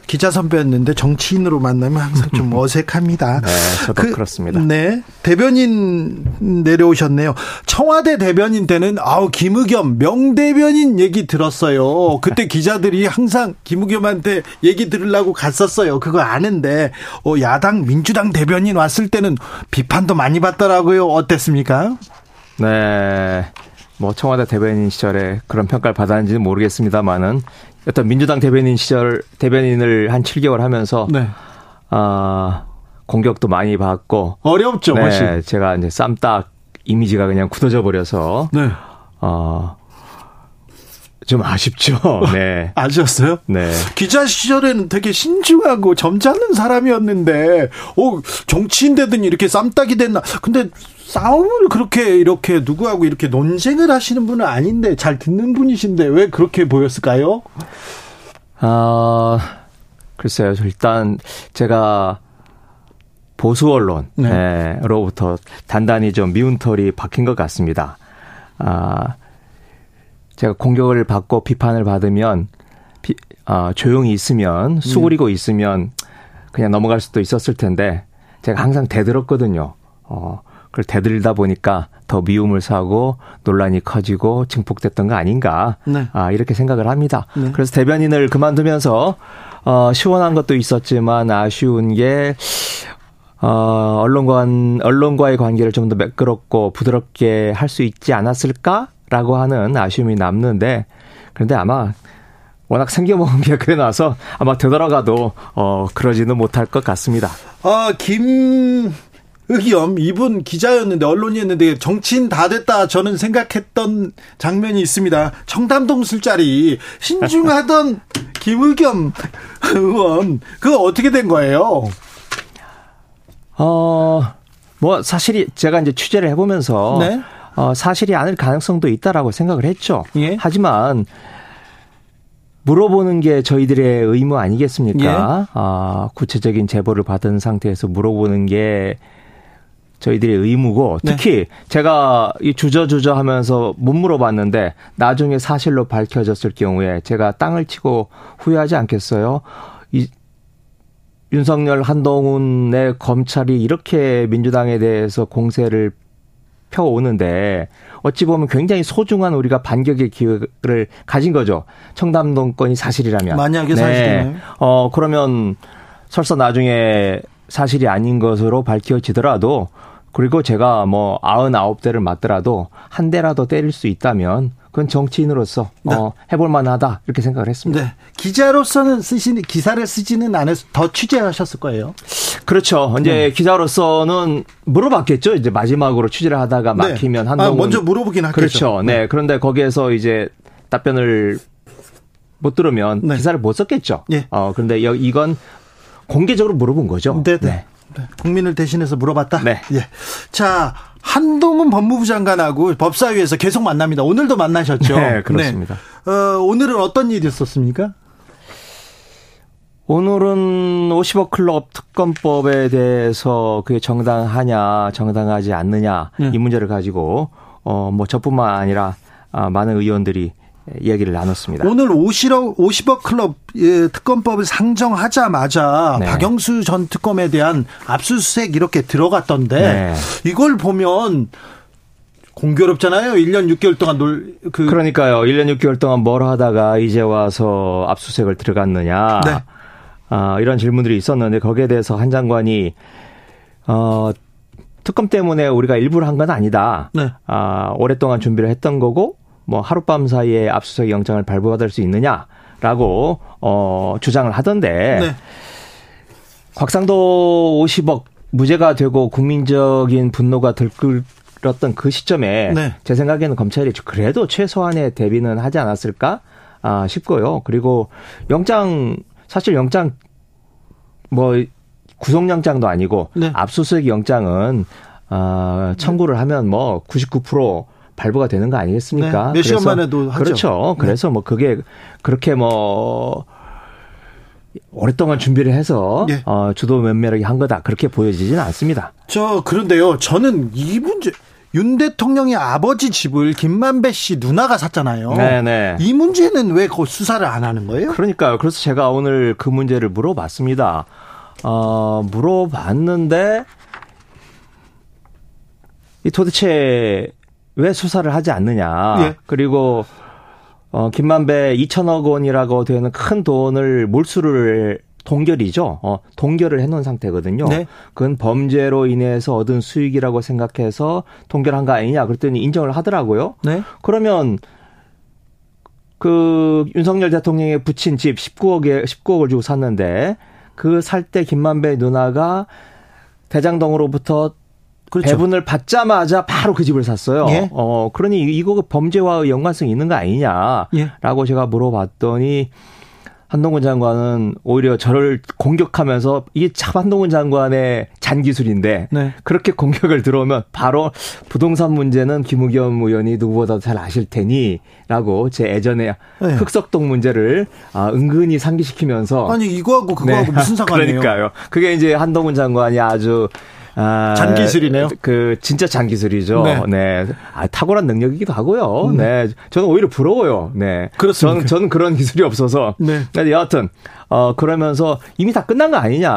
S1: 기자 선배였는데 정치인으로 만나면 항상 좀 어색합니다.
S6: 네, 저도 그, 렇습니다
S1: 네, 대변인 내려오셨네요. 청와대 대변인 때는 아우 김의겸 명대변인 얘기 들었어요. 그때 기자들이 항상 김의겸한테 얘기 들으려고 갔었어요. 그거 아는데 어, 야당 민주당 대변인 왔을 때는 비판도 많이 받더라고요. 어땠습니까?
S6: 네. 뭐 청와대 대변인 시절에 그런 평가를 받았는지는 모르겠습니다만은 어떤 민주당 대변인 시절 대변인을 한 7개월 하면서 네. 아 공격도 많이 받고
S1: 어렵죠,
S6: 네, 사실. 제가 이제 쌈딱 이미지가 그냥 굳어져 버려서 네. 어, 좀 아쉽죠. 네.
S1: 아쉬웠어요?
S6: 네.
S1: 기자 시절에는 되게 신중하고 점잖은 사람이었는데, 어, 정치인 되더니 이렇게 쌈딱이 됐나. 근데 싸움을 그렇게 이렇게 누구하고 이렇게 논쟁을 하시는 분은 아닌데 잘 듣는 분이신데 왜 그렇게 보였을까요?
S6: 아, 글쎄요. 일단 제가 보수 언론으로부터 네. 단단히 좀 미운 털이 박힌 것 같습니다. 아, 제가 공격을 받고 비판을 받으면 비, 어, 조용히 있으면 수그리고 음. 있으면 그냥 넘어갈 수도 있었을 텐데 제가 항상 대들었거든요. 어, 그걸 대들다 보니까 더 미움을 사고 논란이 커지고 증폭됐던 거 아닌가. 네. 아, 이렇게 생각을 합니다. 네. 그래서 대변인을 그만두면서 어, 시원한 것도 있었지만 아쉬운 게 어, 언론과, 언론과의 관계를 좀 더 매끄럽고 부드럽게 할 수 있지 않았을까? 라고 하는 아쉬움이 남는데 그런데 아마 워낙 생겨먹은 게 그래 놔서 아마 되돌아가도 어 그러지는 못할 것 같습니다.
S1: 아, 김 의겸 이분 기자였는데 언론이었는데 정치인 다 됐다 저는 생각했던 장면이 있습니다. 청담동 술자리 신중하던 김의겸 의원 그거 어떻게 된 거예요?
S6: 어, 뭐 사실이 제가 이제 취재를 해보면서 네? 어, 사실이 아닐 가능성도 있다라고 생각을 했죠. 예? 하지만 물어보는 게 저희들의 의무 아니겠습니까? 예? 어, 구체적인 제보를 받은 상태에서 물어보는 게 저희들의 의무고 네. 특히 네. 제가 이 주저주저 하면서 못 물어봤는데 나중에 사실로 밝혀졌을 경우에 제가 땅을 치고 후회하지 않겠어요? 이 윤석열 한동훈의 검찰이 이렇게 민주당에 대해서 공세를 펴오는데 어찌 보면 굉장히 소중한 우리가 반격의 기회를 가진 거죠. 청담동 건이 사실이라면.
S1: 만약에 네. 사실이네.
S6: 어, 그러면 설사 나중에 사실이 아닌 것으로 밝혀지더라도 그리고 제가 뭐 99대를 맞더라도 한 대라도 때릴 수 있다면 그건 정치인으로서 네. 어, 해볼 만하다 이렇게 생각을 했습니다. 네.
S1: 기자로서는 쓰시는 기사를 쓰지는 않아서 더 취재하셨을 거예요.
S6: 그렇죠. 이제 네. 기자로서는 물어봤겠죠. 이제 마지막으로 취재를 하다가 네. 막히면 네. 한동훈
S1: 아, 먼저 물어보긴 하겠죠.
S6: 그렇죠. 네. 네. 그런데 거기에서 이제 답변을 못 들으면 네. 기사를 못 썼겠죠. 예. 어 그런데 이건 공개적으로 물어본 거죠.
S1: 네. 네. 국민을 대신해서 물어봤다. 네. 예. 자, 한동훈 법무부 장관하고 법사위에서 계속 만납니다. 오늘도 만나셨죠?
S6: 네, 그렇습니다.
S1: 네. 어, 오늘은 어떤 일이 있었습니까?
S6: 오늘은 50억 클럽 특검법에 대해서 그게 정당하냐, 정당하지 않느냐 네. 이 문제를 가지고 어 뭐 저뿐만 아니라 아, 많은 의원들이 이야기를 나눴습니다.
S1: 오늘 50억, 50억 클럽 예, 특검법을 상정하자마자 네. 박영수 전 특검에 대한 압수수색 이렇게 들어갔던데 네. 이걸 보면 공교롭잖아요. 1년 6개월 동안 놀,
S6: 그. 그러니까요. 1년 6개월 동안 뭘 하다가 이제 와서 압수수색을 들어갔느냐. 네. 아, 이런 질문들이 있었는데 거기에 대해서 한 장관이, 어, 특검 때문에 우리가 일부러 한 건 아니다. 네. 아, 오랫동안 준비를 했던 거고, 뭐 하룻밤 사이에 압수수색 영장을 발부받을 수 있느냐라고, 어, 주장을 하던데. 네. 곽상도 50억 무죄가 되고 국민적인 분노가 들끓 들었던 그 시점에 네. 제 생각에는 검찰이 그래도 최소한의 대비는 하지 않았을까 아, 싶고요. 그리고 영장 사실 영장 뭐 구속영장도 아니고 네. 압수수색 영장은 아, 청구를 하면 뭐 99% 발부가 되는 거 아니겠습니까?
S1: 네. 몇 시간 만에도
S6: 하죠. 그렇죠. 네. 그래서 뭐 그게 그렇게 뭐 오랫동안 준비를 해서 예. 어, 주도 면밀하게 한 거다 그렇게 보여지지는 않습니다.
S1: 저 그런데요. 저는 이 문제 윤 대통령의 아버지 집을 김만배 씨 누나가 샀잖아요. 네네. 이 문제는 왜 그 수사를 안 하는 거예요?
S6: 그러니까요. 그래서 제가 오늘 그 문제를 물어봤습니다. 어, 물어봤는데 이 도대체 왜 수사를 하지 않느냐. 예. 그리고 어, 김만배 2천억 원이라고 되는 큰 돈을 몰수를 동결이죠. 어, 동결을 해놓은 상태거든요. 네. 그건 범죄로 인해서 얻은 수익이라고 생각해서 동결한 거 아니냐. 그랬더니 인정을 하더라고요. 네. 그러면 그 윤석열 대통령의 부친 집 19억에 19억을 주고 샀는데 그 살 때 김만배 누나가 대장동으로부터 그렇죠. 배분을 받자마자 바로 그 집을 샀어요. 예. 어, 그러니 이거 범죄와 연관성이 있는 거 아니냐라고 예. 제가 물어봤더니 한동훈 장관은 오히려 저를 공격하면서 이게 참 한동훈 장관의 잔기술인데 네. 그렇게 공격을 들어오면 바로 부동산 문제는 김우겸 의원이 누구보다 잘 아실 테니라고 제 예전에 네. 흑석동 문제를 아, 은근히 상기시키면서
S1: 아니 이거하고 그거하고 네. 무슨 상관이에요?
S6: 그러니까요. 그게 이제 한동훈 장관이 아주
S1: 아, 잔기술이네요.
S6: 그 진짜 잔기술이죠. 네. 네. 아, 탁월한 능력이기도 하고요. 음. 네. 저는 오히려 부러워요. 네.
S1: 그렇습니다.
S6: 저는, 저는 그런 기술이 없어서. 네. 근데 여하튼 어 그러면서 이미 다 끝난 거 아니냐.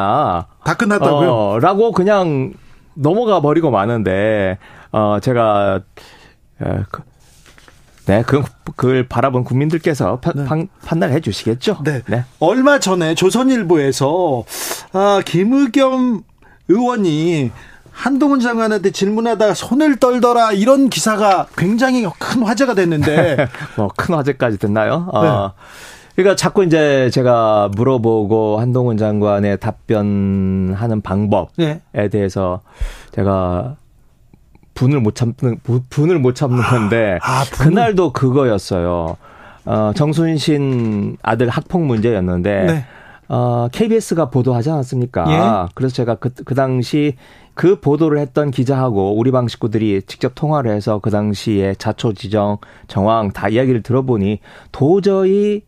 S1: 다 끝났다고요?
S6: 어, 라고 그냥 넘어가 버리고 마는데 어 제가 에, 그, 네, 그, 그걸 바라본 국민들께서 파, 네. 판, 판단해 주시겠죠.
S1: 네. 네. 얼마 전에 조선일보에서 아, 김의겸 의원이 한동훈 장관한테 질문하다가 손을 떨더라 이런 기사가 굉장히 큰 화제가 됐는데
S6: 뭐 큰 화제까지 됐나요? 어. 네. 어. 그러니까 자꾸 이제 제가 물어보고 한동훈 장관의 답변하는 방법에 네. 대해서 제가 분을 못 참는 분을 못 참는 건데 아, 아, 그날도 그거였어요. 어, 정순신 아들 학폭 문제였는데 네. 어, KBS가 보도하지 않았습니까? 예? 그래서 제가 그, 그 당시 그 보도를 했던 기자하고 우리 방 식구들이 직접 통화를 해서 그 당시에 자초 지정 정황 다 이야기를 들어보니 도저히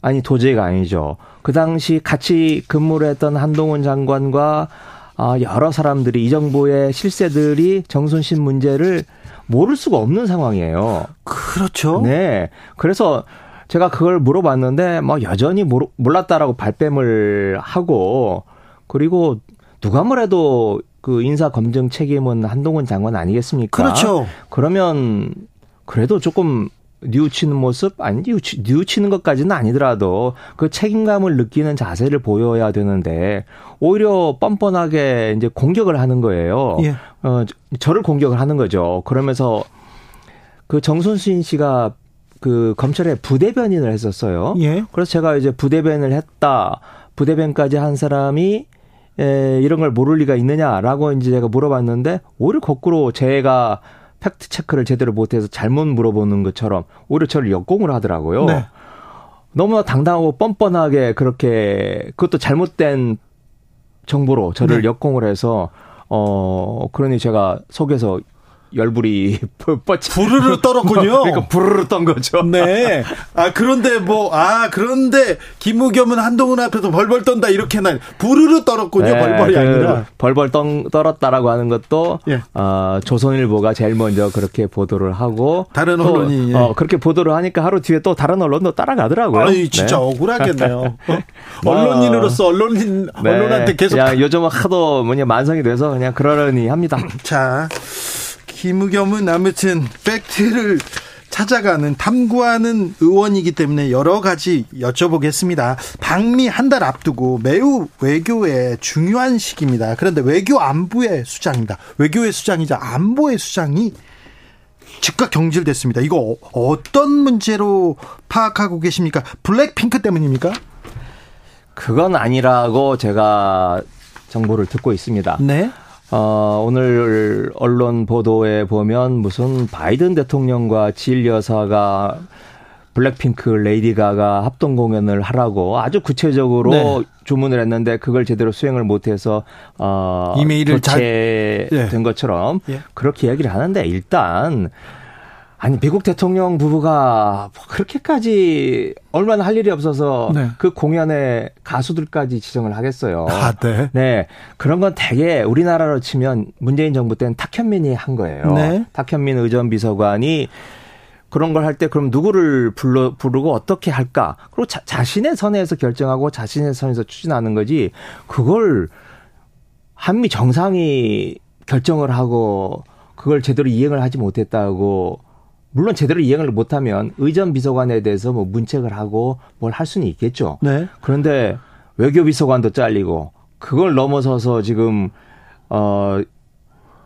S6: 아니 도저히가 아니죠. 그 당시 같이 근무를 했던 한동훈 장관과 아, 여러 사람들이 이 정부의 실세들이 정순신 문제를 모를 수가 없는 상황이에요.
S1: 그렇죠.
S6: 네. 그래서 제가 그걸 물어봤는데 뭐 여전히 몰랐다라고 발뺌을 하고 그리고 누가 뭐래도 그 인사 검증 책임은 한동훈 장관 아니겠습니까?
S1: 그렇죠.
S6: 그러면 그래도 조금 뉘우치는 모습 아니 뉘우치, 뉘우치는 것까지는 아니더라도 그 책임감을 느끼는 자세를 보여야 되는데 오히려 뻔뻔하게 이제 공격을 하는 거예요. 예. 어 저를 공격을 하는 거죠. 그러면서 그 정순신 씨가 그 검찰에 부대변인을 했었어요. 예. 그래서 제가 이제 부대변을 했다. 부대변까지 한 사람이 에, 이런 걸 모를 리가 있느냐라고 이제 제가 물어봤는데 오히려 거꾸로 제가 팩트 체크를 제대로 못해서 잘못 물어보는 것처럼 오히려 저를 역공을 하더라고요. 네. 너무나 당당하고 뻔뻔하게 그렇게 그것도 잘못된 정보로 저를 네. 역공을 해서 어 그러니 제가 속에서 열불이
S1: 뻗치 부르르 떨었군요.
S6: 그러니까 부르르 떤 거죠.
S1: 네. 아 그런데 뭐 아 그런데 김우겸은 한동훈 앞에서 벌벌 떤다 이렇게는 부르르 떨었군요. 네, 벌벌이 그 아니라
S6: 벌벌 떤, 떨었다라고 하는 것도 예. 어, 조선일보가 제일 먼저 그렇게 보도를 하고
S1: 다른 언론이
S6: 또, 어, 그렇게 보도를 하니까 하루 뒤에 또 다른 언론도 따라가더라고요.
S1: 아이 진짜 네. 억울하겠네요. 어? 언론인으로서 언론인 네. 언론한테 계속
S6: 요즘은 하도 뭐냐 만성이 돼서 그냥 그러려니 합니다.
S1: 자. 김우겸은 아무튼 팩트를 찾아가는 탐구하는 의원이기 때문에 여러 가지 여쭤보겠습니다. 방미 한 달 앞두고 매우 외교의 중요한 시기입니다. 그런데 외교 안보의 수장입니다. 외교의 수장이자 안보의 수장이 즉각 경질됐습니다. 이거 어떤 문제로 파악하고 계십니까? 블랙핑크 때문입니까?
S6: 그건 아니라고 제가 정보를 듣고 있습니다.
S1: 네.
S6: 어, 오늘 언론 보도에 보면 무슨 바이든 대통령과 질 여사가 블랙핑크 레이디 가가 합동 공연을 하라고 아주 구체적으로 네. 주문을 했는데 그걸 제대로 수행을 못해서 어 이메일을 교체된 자... 예. 것처럼 예. 그렇게 이야기를 하는데 일단 아니 미국 대통령 부부가 그렇게까지 얼마나 할 일이 없어서 네. 그 공연에 가수들까지 지정을 하겠어요.
S1: 아, 네.
S6: 네. 그런 건 대개 우리나라로 치면 문재인 정부 때는 탁현민이 한 거예요. 네. 탁현민 의전 비서관이 그런 걸 할 때 그럼 누구를 불러 부르고 어떻게 할까? 그리고 자, 자신의 선에서 결정하고 자신의 선에서 추진하는 거지. 그걸 한미 정상이 결정을 하고 그걸 제대로 이행을 하지 못했다고 물론 제대로 이행을 못하면 의전 비서관에 대해서 뭐 문책을 하고 뭘 할 수는 있겠죠.
S1: 네.
S6: 그런데 외교 비서관도 잘리고 그걸 넘어서서 지금 어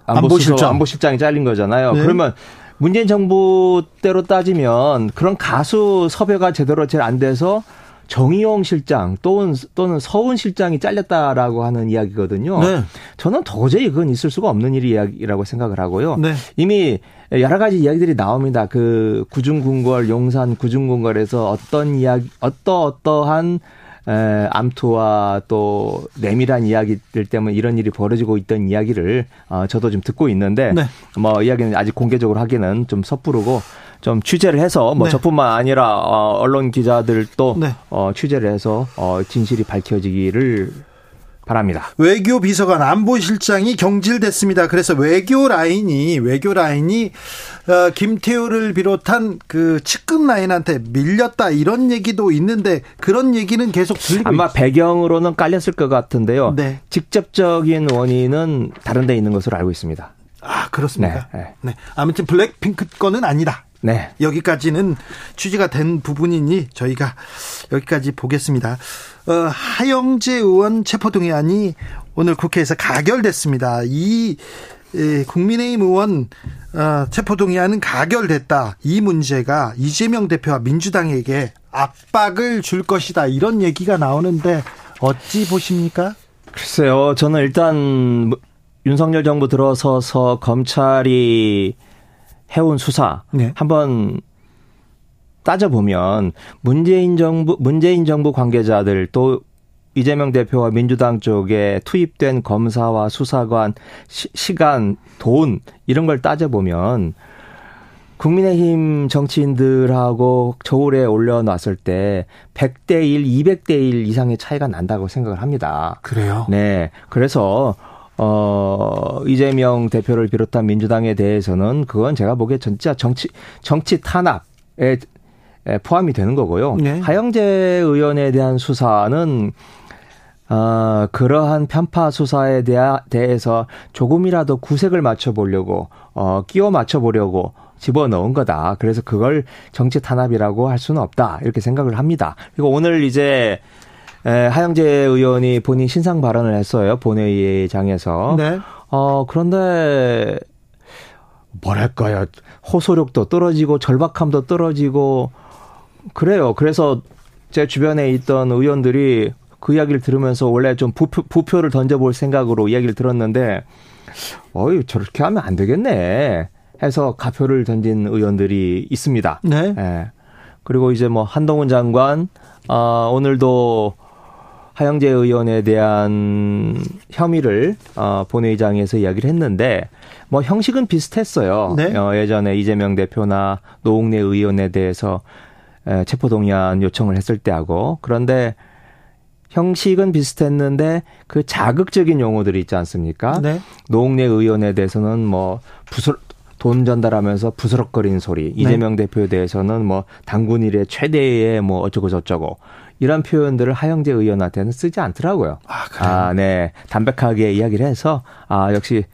S6: 안보실장 안보실장이 잘린 거잖아요. 네. 그러면 문재인 정부 때로 따지면 그런 가수 섭외가 제대로 잘 안 돼서 정의용 실장 또는 또는 서훈 실장이 잘렸다라고 하는 이야기거든요. 네. 저는 도저히 그건 있을 수가 없는 일이라고 생각을 하고요. 네. 이미 여러 가지 이야기들이 나옵니다. 그 구중궁궐 용산 구중궁궐에서 어떤 이야기 어떠 어떠한 에, 암투와 또 내밀한 이야기들 때문에 이런 일이 벌어지고 있던 이야기를 어, 저도 좀 듣고 있는데 네. 뭐 이야기는 아직 공개적으로 하기는 좀 섣부르고 좀 취재를 해서 뭐 네. 저뿐만 아니라 어, 언론 기자들도 네. 어, 취재를 해서 어, 진실이 밝혀지기를 바랍니다.
S1: 외교 비서관 안보실장이 경질됐습니다. 그래서 외교 라인이 외교 라인이 어, 김태우를 비롯한 그 측근 라인한테 밀렸다 이런 얘기도 있는데 그런 얘기는 계속 들리고
S6: 아마 있... 배경으로는 깔렸을 것 같은데요. 네. 직접적인 원인은 다른 데 있는 것으로 알고 있습니다.
S1: 아 그렇습니까? 네. 네. 네. 아무튼 블랙핑크 건은 아니다.
S6: 네.
S1: 여기까지는 취지가 된 부분이니 저희가 여기까지 보겠습니다. 어, 하영재 의원 체포동의안이 오늘 국회에서 가결됐습니다. 이 예, 국민의힘 의원 어, 체포동의안은 가결됐다. 이 문제가 이재명 대표와 민주당에게 압박을 줄 것이다. 이런 얘기가 나오는데 어찌 보십니까?
S6: 글쎄요. 저는 일단 윤석열 정부 들어서서 검찰이 해온 수사 네. 한번 따져보면 문재인 정부 문재인 정부 관계자들 또 이재명 대표와 민주당 쪽에 투입된 검사와 수사관 시, 간 돈 이런 걸 따져보면 국민의힘 정치인들하고 저울에 올려놨을 때 100대 1, 200대 1 이상의 차이가 난다고 생각을 합니다.
S1: 그래요?
S6: 네. 그래서 어, 이재명 대표를 비롯한 민주당에 대해서는 그건 제가 보기에 진짜 정치, 정치 탄압에 포함이 되는 거고요. 네. 하영재 의원에 대한 수사는 어, 그러한 편파 수사에 대하, 대해서 조금이라도 구색을 맞춰보려고, 어, 끼워 맞춰보려고 집어넣은 거다. 그래서 그걸 정치 탄압이라고 할 수는 없다. 이렇게 생각을 합니다. 그리고 오늘 이제 에, 하영재 의원이 본인 신상 발언을 했어요. 본회의장에서. 네. 어, 그런데 뭐랄까요. 호소력도 떨어지고 절박함도 떨어지고 그래요. 그래서 제 주변에 있던 의원들이 그 이야기를 들으면서 원래 좀 부표, 부표를 던져볼 생각으로 이야기를 들었는데 어이 저렇게 하면 안 되겠네 해서 가표를 던진 의원들이 있습니다.
S1: 네. 예.
S6: 그리고 이제 뭐 한동훈 장관 어, 오늘도 하영재 의원에 대한 혐의를 어, 본회의장에서 이야기를 했는데 뭐 형식은 비슷했어요. 네? 어, 예전에 이재명 대표나 노웅래 의원에 대해서 에, 체포동의안 요청을 했을 때하고 그런데 형식은 비슷했는데 그 자극적인 용어들이 있지 않습니까? 네. 노웅래 의원에 대해서는 뭐 부설 돈 전달하면서 부스럭거리는 소리. 네. 이재명 대표에 대해서는 뭐 당군 일의 최대의 뭐 어쩌고 저쩌고 이런 표현들을 하영재 의원한테는 쓰지 않더라고요. 아, 그래요? 아, 네. 담백하게 이야기를 해서 아, 역시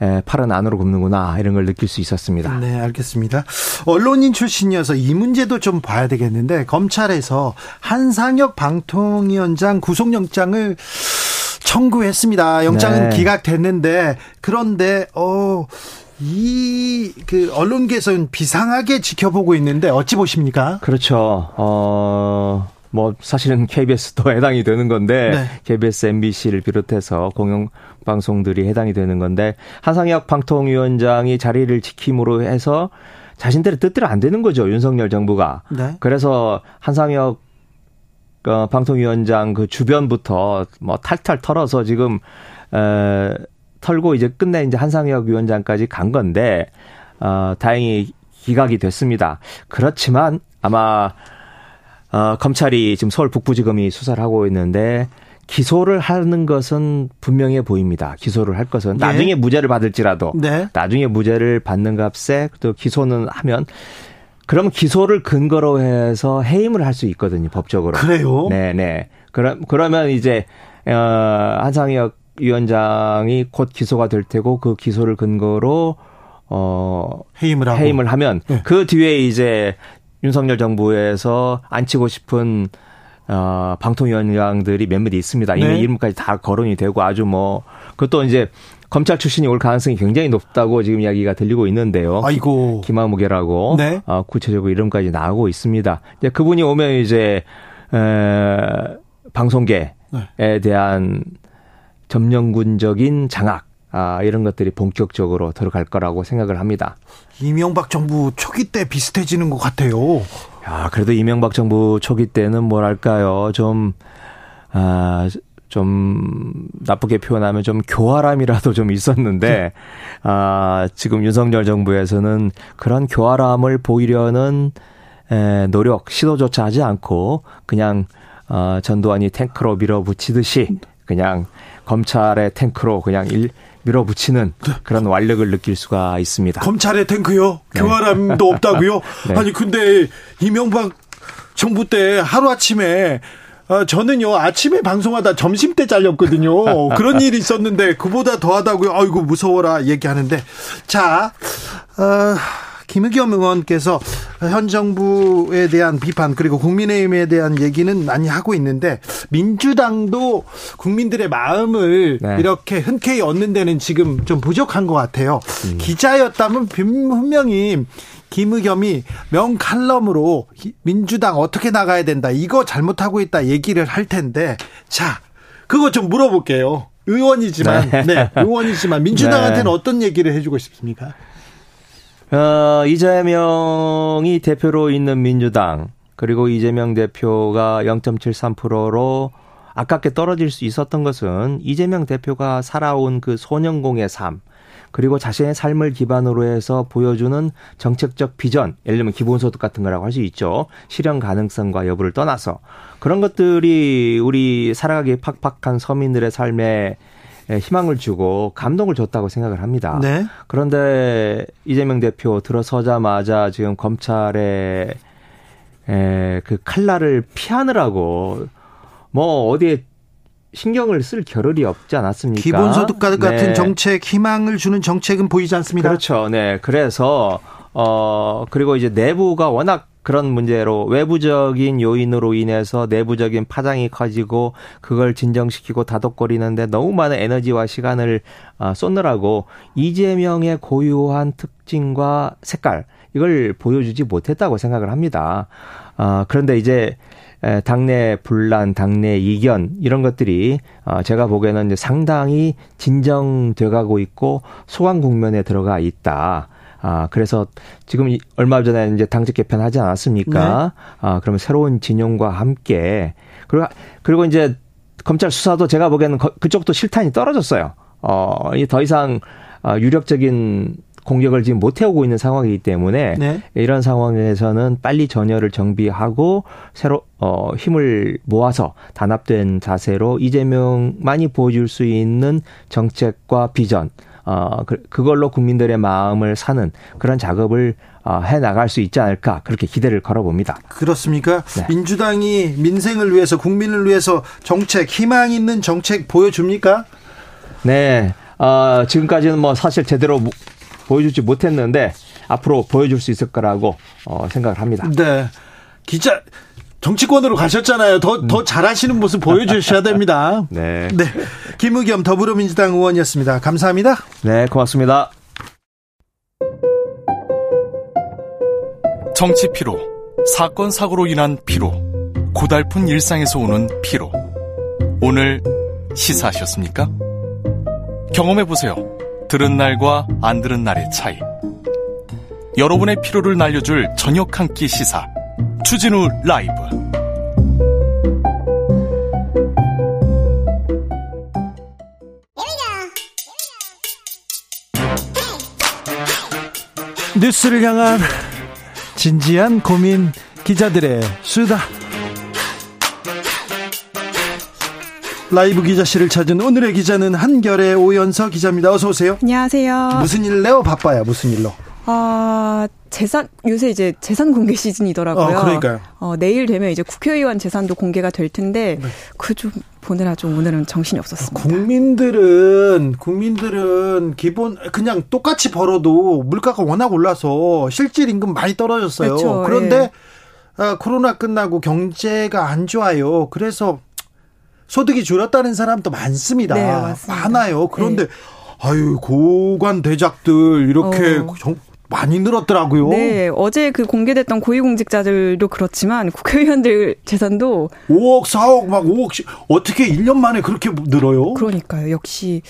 S6: 에, 팔은 안으로 굽는구나 이런 걸 느낄 수 있었습니다.
S1: 네, 알겠습니다. 언론인 출신이어서 이 문제도 좀 봐야 되겠는데 검찰에서 한상혁 방통위원장 구속영장을 청구했습니다. 영장은 네. 기각됐는데 그런데 어. 이, 그, 언론계에서는 비상하게 지켜보고 있는데, 어찌 보십니까?
S6: 그렇죠. 어, 뭐 사실은 KBS도 해당이 되는 건데 네. KBS, MBC를 비롯해서 공영 방송들이 해당이 되는 건데 한상혁 방통위원장이 자리를 지킴으로 해서 자신들의 뜻대로 안 되는 거죠 윤석열 정부가. 네. 그래서 한상혁 어, 방통위원장 그 주변부터 뭐 탈탈 털어서 지금 에, 털고 이제 끝내 이제 한상혁 위원장까지 간 건데 어, 다행히 기각이 됐습니다. 그렇지만 아마 어, 검찰이 지금 서울 북부지검이 수사를 하고 있는데 기소를 하는 것은 분명해 보입니다. 기소를 할 것은 네. 나중에 무죄를 받을지라도 네. 나중에 무죄를 받는 값에 또 기소는 하면 그럼 기소를 근거로 해서 해임을 할 수 있거든요, 법적으로.
S1: 그래요?
S6: 네, 네. 그럼 그러면 이제 어 한상혁 위원장이 곧 기소가 될 테고 그 기소를 근거로 어
S1: 해임을 하고
S6: 해임을 하면 네. 그 뒤에 이제 윤석열 정부에서 안치고 싶은 어, 방통위원장들이 몇몇 있습니다. 이미 네. 이름까지 다 거론이 되고 아주 뭐 그것도 이제 검찰 출신이 올 가능성이 굉장히 높다고 지금 이야기가 들리고 있는데요.
S1: 아이고.
S6: 김하무개라고 네. 어, 구체적으로 이름까지 나오고 있습니다. 이제 그분이 오면 이제 에, 방송계에 네. 대한 점령군적인 장악 아, 이런 것들이 본격적으로 들어갈 거라고 생각을 합니다.
S1: 이명박 정부 초기 때 비슷해지는 것 같아요.
S6: 야, 그래도 이명박 정부 초기 때는 뭐랄까요, 좀, 아, 좀 나쁘게 표현하면 좀 교활함이라도 좀 있었는데, 아, 지금 윤석열 정부에서는 그런 교활함을 보이려는 에, 노력, 시도조차 하지 않고, 그냥, 어, 전두환이 탱크로 밀어붙이듯이, 그냥 검찰의 탱크로 그냥 일, 밀어붙이는 네. 그런 완력을 느낄 수가 있습니다.
S1: 검찰의 탱크요? 네. 교활함도 없다고요? 네. 아니 근데 이명박 정부 때 하루아침에 어, 저는요 아침에 방송하다 점심 때 잘렸거든요. 그런 일이 있었는데 그보다 더하다고요. 아이고 무서워라 얘기하는데 자 어, 김의겸 의원께서 현 정부에 대한 비판 그리고 국민의힘에 대한 얘기는 많이 하고 있는데 민주당도 국민들의 마음을 네. 이렇게 흔쾌히 얻는 데는 지금 좀 부족한 것 같아요. 음. 기자였다면 분명히 김의겸이 명칼럼으로 민주당 어떻게 나가야 된다 이거 잘못하고 있다 얘기를 할 텐데 자 그거 좀 물어볼게요. 의원이지만 네, 네 의원이지만 민주당한테는 네. 어떤 얘기를 해주고 싶습니까?
S6: 어, 이재명이 대표로 있는 민주당 그리고 이재명 대표가 0.73%로 아깝게 떨어질 수 있었던 것은 이재명 대표가 살아온 그 소년공의 삶 그리고 자신의 삶을 기반으로 해서 보여주는 정책적 비전, 예를 들면 기본소득 같은 거라고 할 수 있죠. 실현 가능성과 여부를 떠나서 그런 것들이 우리 살아가기 팍팍한 서민들의 삶에 예, 희망을 주고 감동을 줬다고 생각을 합니다. 네. 그런데 이재명 대표 들어서자마자 지금 검찰의 에, 그 칼날을 피하느라고 뭐 어디에 신경을 쓸 겨를이 없지 않았습니까?
S1: 기본소득 같은 네. 정책, 희망을 주는 정책은 보이지 않습니다.
S6: 그렇죠. 네. 그래서 어 그리고 이제 내부가 워낙 그런 문제로 외부적인 요인으로 인해서 내부적인 파장이 커지고 그걸 진정시키고 다독거리는데 너무 많은 에너지와 시간을 아, 쏟느라고 이재명의 고유한 특징과 색깔 이걸 보여주지 못했다고 생각을 합니다. 아, 그런데 이제 당내 분란, 당내 이견 이런 것들이 어, 제가 보기에는 상당히 진정돼 가고 있고 소강 국면에 들어가 있다. 아, 그래서 지금 얼마 전에 이제 당직 개편하지 않았습니까? 네. 아, 그러면 새로운 진영과 함께 그리고 그리고 이제 검찰 수사도 제가 보기에는 그쪽도 실탄이 떨어졌어요. 어, 더 이상 어, 유력적인 공격을 지금 못 해오고 있는 상황이기 때문에 네. 이런 상황에서는 빨리 전열을 정비하고 새로 어 힘을 모아서 단합된 자세로 이재명만이 보여줄 수 있는 정책과 비전 어 그, 그걸로 국민들의 마음을 사는 그런 작업을 어, 해 나갈 수 있지 않을까 그렇게 기대를 걸어봅니다.
S1: 그렇습니까? 네. 민주당이 민생을 위해서 국민을 위해서 정책 희망 있는 정책 보여줍니까?
S6: 네. 어, 지금까지는 뭐 사실 제대로 보여주지 못했는데 앞으로 보여줄 수 있을 거라고 어, 생각을 합니다.
S1: 네. 기자 정치권으로 가셨잖아요. 더, 더 음. 잘하시는 모습 보여주셔야 됩니다.
S6: 네.
S1: 네. 김우겸 더불어민주당 의원이었습니다. 감사합니다.
S6: 네, 고맙습니다.
S7: 정치 피로, 사건 사고로 인한 피로, 고달픈 일상에서 오는 피로. 오늘 시사하셨습니까? 경험해 보세요. 들은 날과 안 들은 날의 차이. 여러분의 피로를 날려줄 저녁 한 끼 시사. 추진우 라이브.
S1: 뉴스를 향한 진지한 고민 기자들의 수다. 라이브 기자실을 찾은 오늘의 기자는 한결의 오연서 기자입니다. 어서 오세요.
S8: 안녕하세요.
S1: 무슨 일래요? 바빠요. 무슨 일로?
S8: 아, 재산 요새 이제 재산 공개 시즌이더라고요.
S1: 어, 그러니까요.
S8: 어, 내일 되면 이제 국회의원 재산도 공개가 될 텐데 네. 그좀 보느라 좀 오늘은 정신이 없었습니다.
S1: 국민들은 국민들은 기본 그냥 똑같이 벌어도 물가가 워낙 올라서 실질 임금 많이 떨어졌어요. 그렇죠. 그런데 예. 아, 코로나 끝나고 경제가 안 좋아요. 그래서 소득이 줄었다는 사람도 많습니다.
S8: 네,
S1: 많아요. 그런데 네. 아유 고관 대작들 이렇게 어. 많이 늘었더라고요.
S8: 네, 어제 그 공개됐던 고위공직자들도 그렇지만 국회의원들 재산도
S1: 5억, 4억, 막 5억씩 어떻게 1년 만에 그렇게 늘어요?
S8: 그러니까요. 역시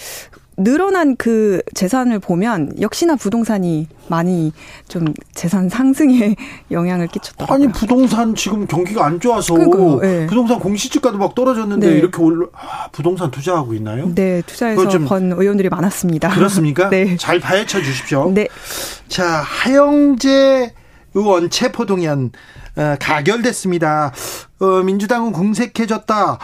S8: 늘어난 그 재산을 보면 역시나 부동산이 많이 좀 재산 상승에 영향을 끼쳤더라고요.
S1: 아니 부동산 지금 경기가 안 좋아서 네. 부동산 공시지가도 막 떨어졌는데 네. 이렇게 올라 아, 부동산 투자하고 있나요?
S8: 네, 투자해서 번 의원들이 많았습니다.
S1: 그렇습니까?
S8: 네.
S1: 잘 파헤쳐 주십시오.
S8: 네.
S1: 자, 하영재 의원 체포동의안 어, 가결됐습니다. 어, 민주당은 궁색해졌다.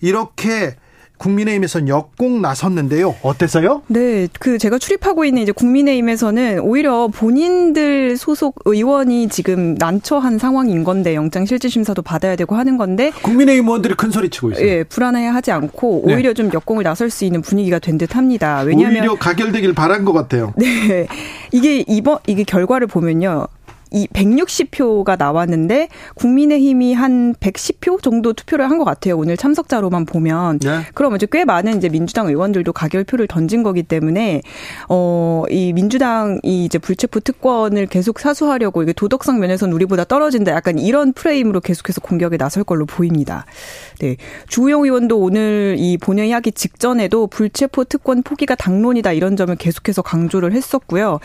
S1: 이렇게 국민의힘에서는 역공 나섰는데요. 어땠어요?
S8: 네, 그 제가 출입하고 있는 이제 국민의힘에서는 오히려 본인들 소속 의원이 지금 난처한 상황인 건데 영장 실질 심사도 받아야 되고 하는 건데
S1: 국민의힘 의원들이 큰 소리 치고 있어요.
S8: 예, 불안해하지 않고 네. 오히려 네. 좀 역공을 나설 수 있는 분위기가 된 듯합니다. 왜냐하면
S1: 오히려 가결되길 바란 것 같아요.
S8: 네, 이게 이번 이게 결과를 보면요. 이 160표가 나왔는데 국민의힘이 한 110표 정도 투표를 한 것 같아요. 오늘 참석자로만 보면. 네. 그럼 이제 꽤 많은 이제 민주당 의원들도 가결표를 던진 거기 때문에 어이 민주당이 이제 불체포 특권을 계속 사수하려고 이게 도덕성 면에서는 우리보다 떨어진다. 약간 이런 프레임으로 계속해서 공격에 나설 걸로 보입니다. 네. 주호영 의원도 오늘 이 본회의 하기 직전에도 불체포 특권 포기가 당론이다 이런 점을 계속해서 강조를 했었고요.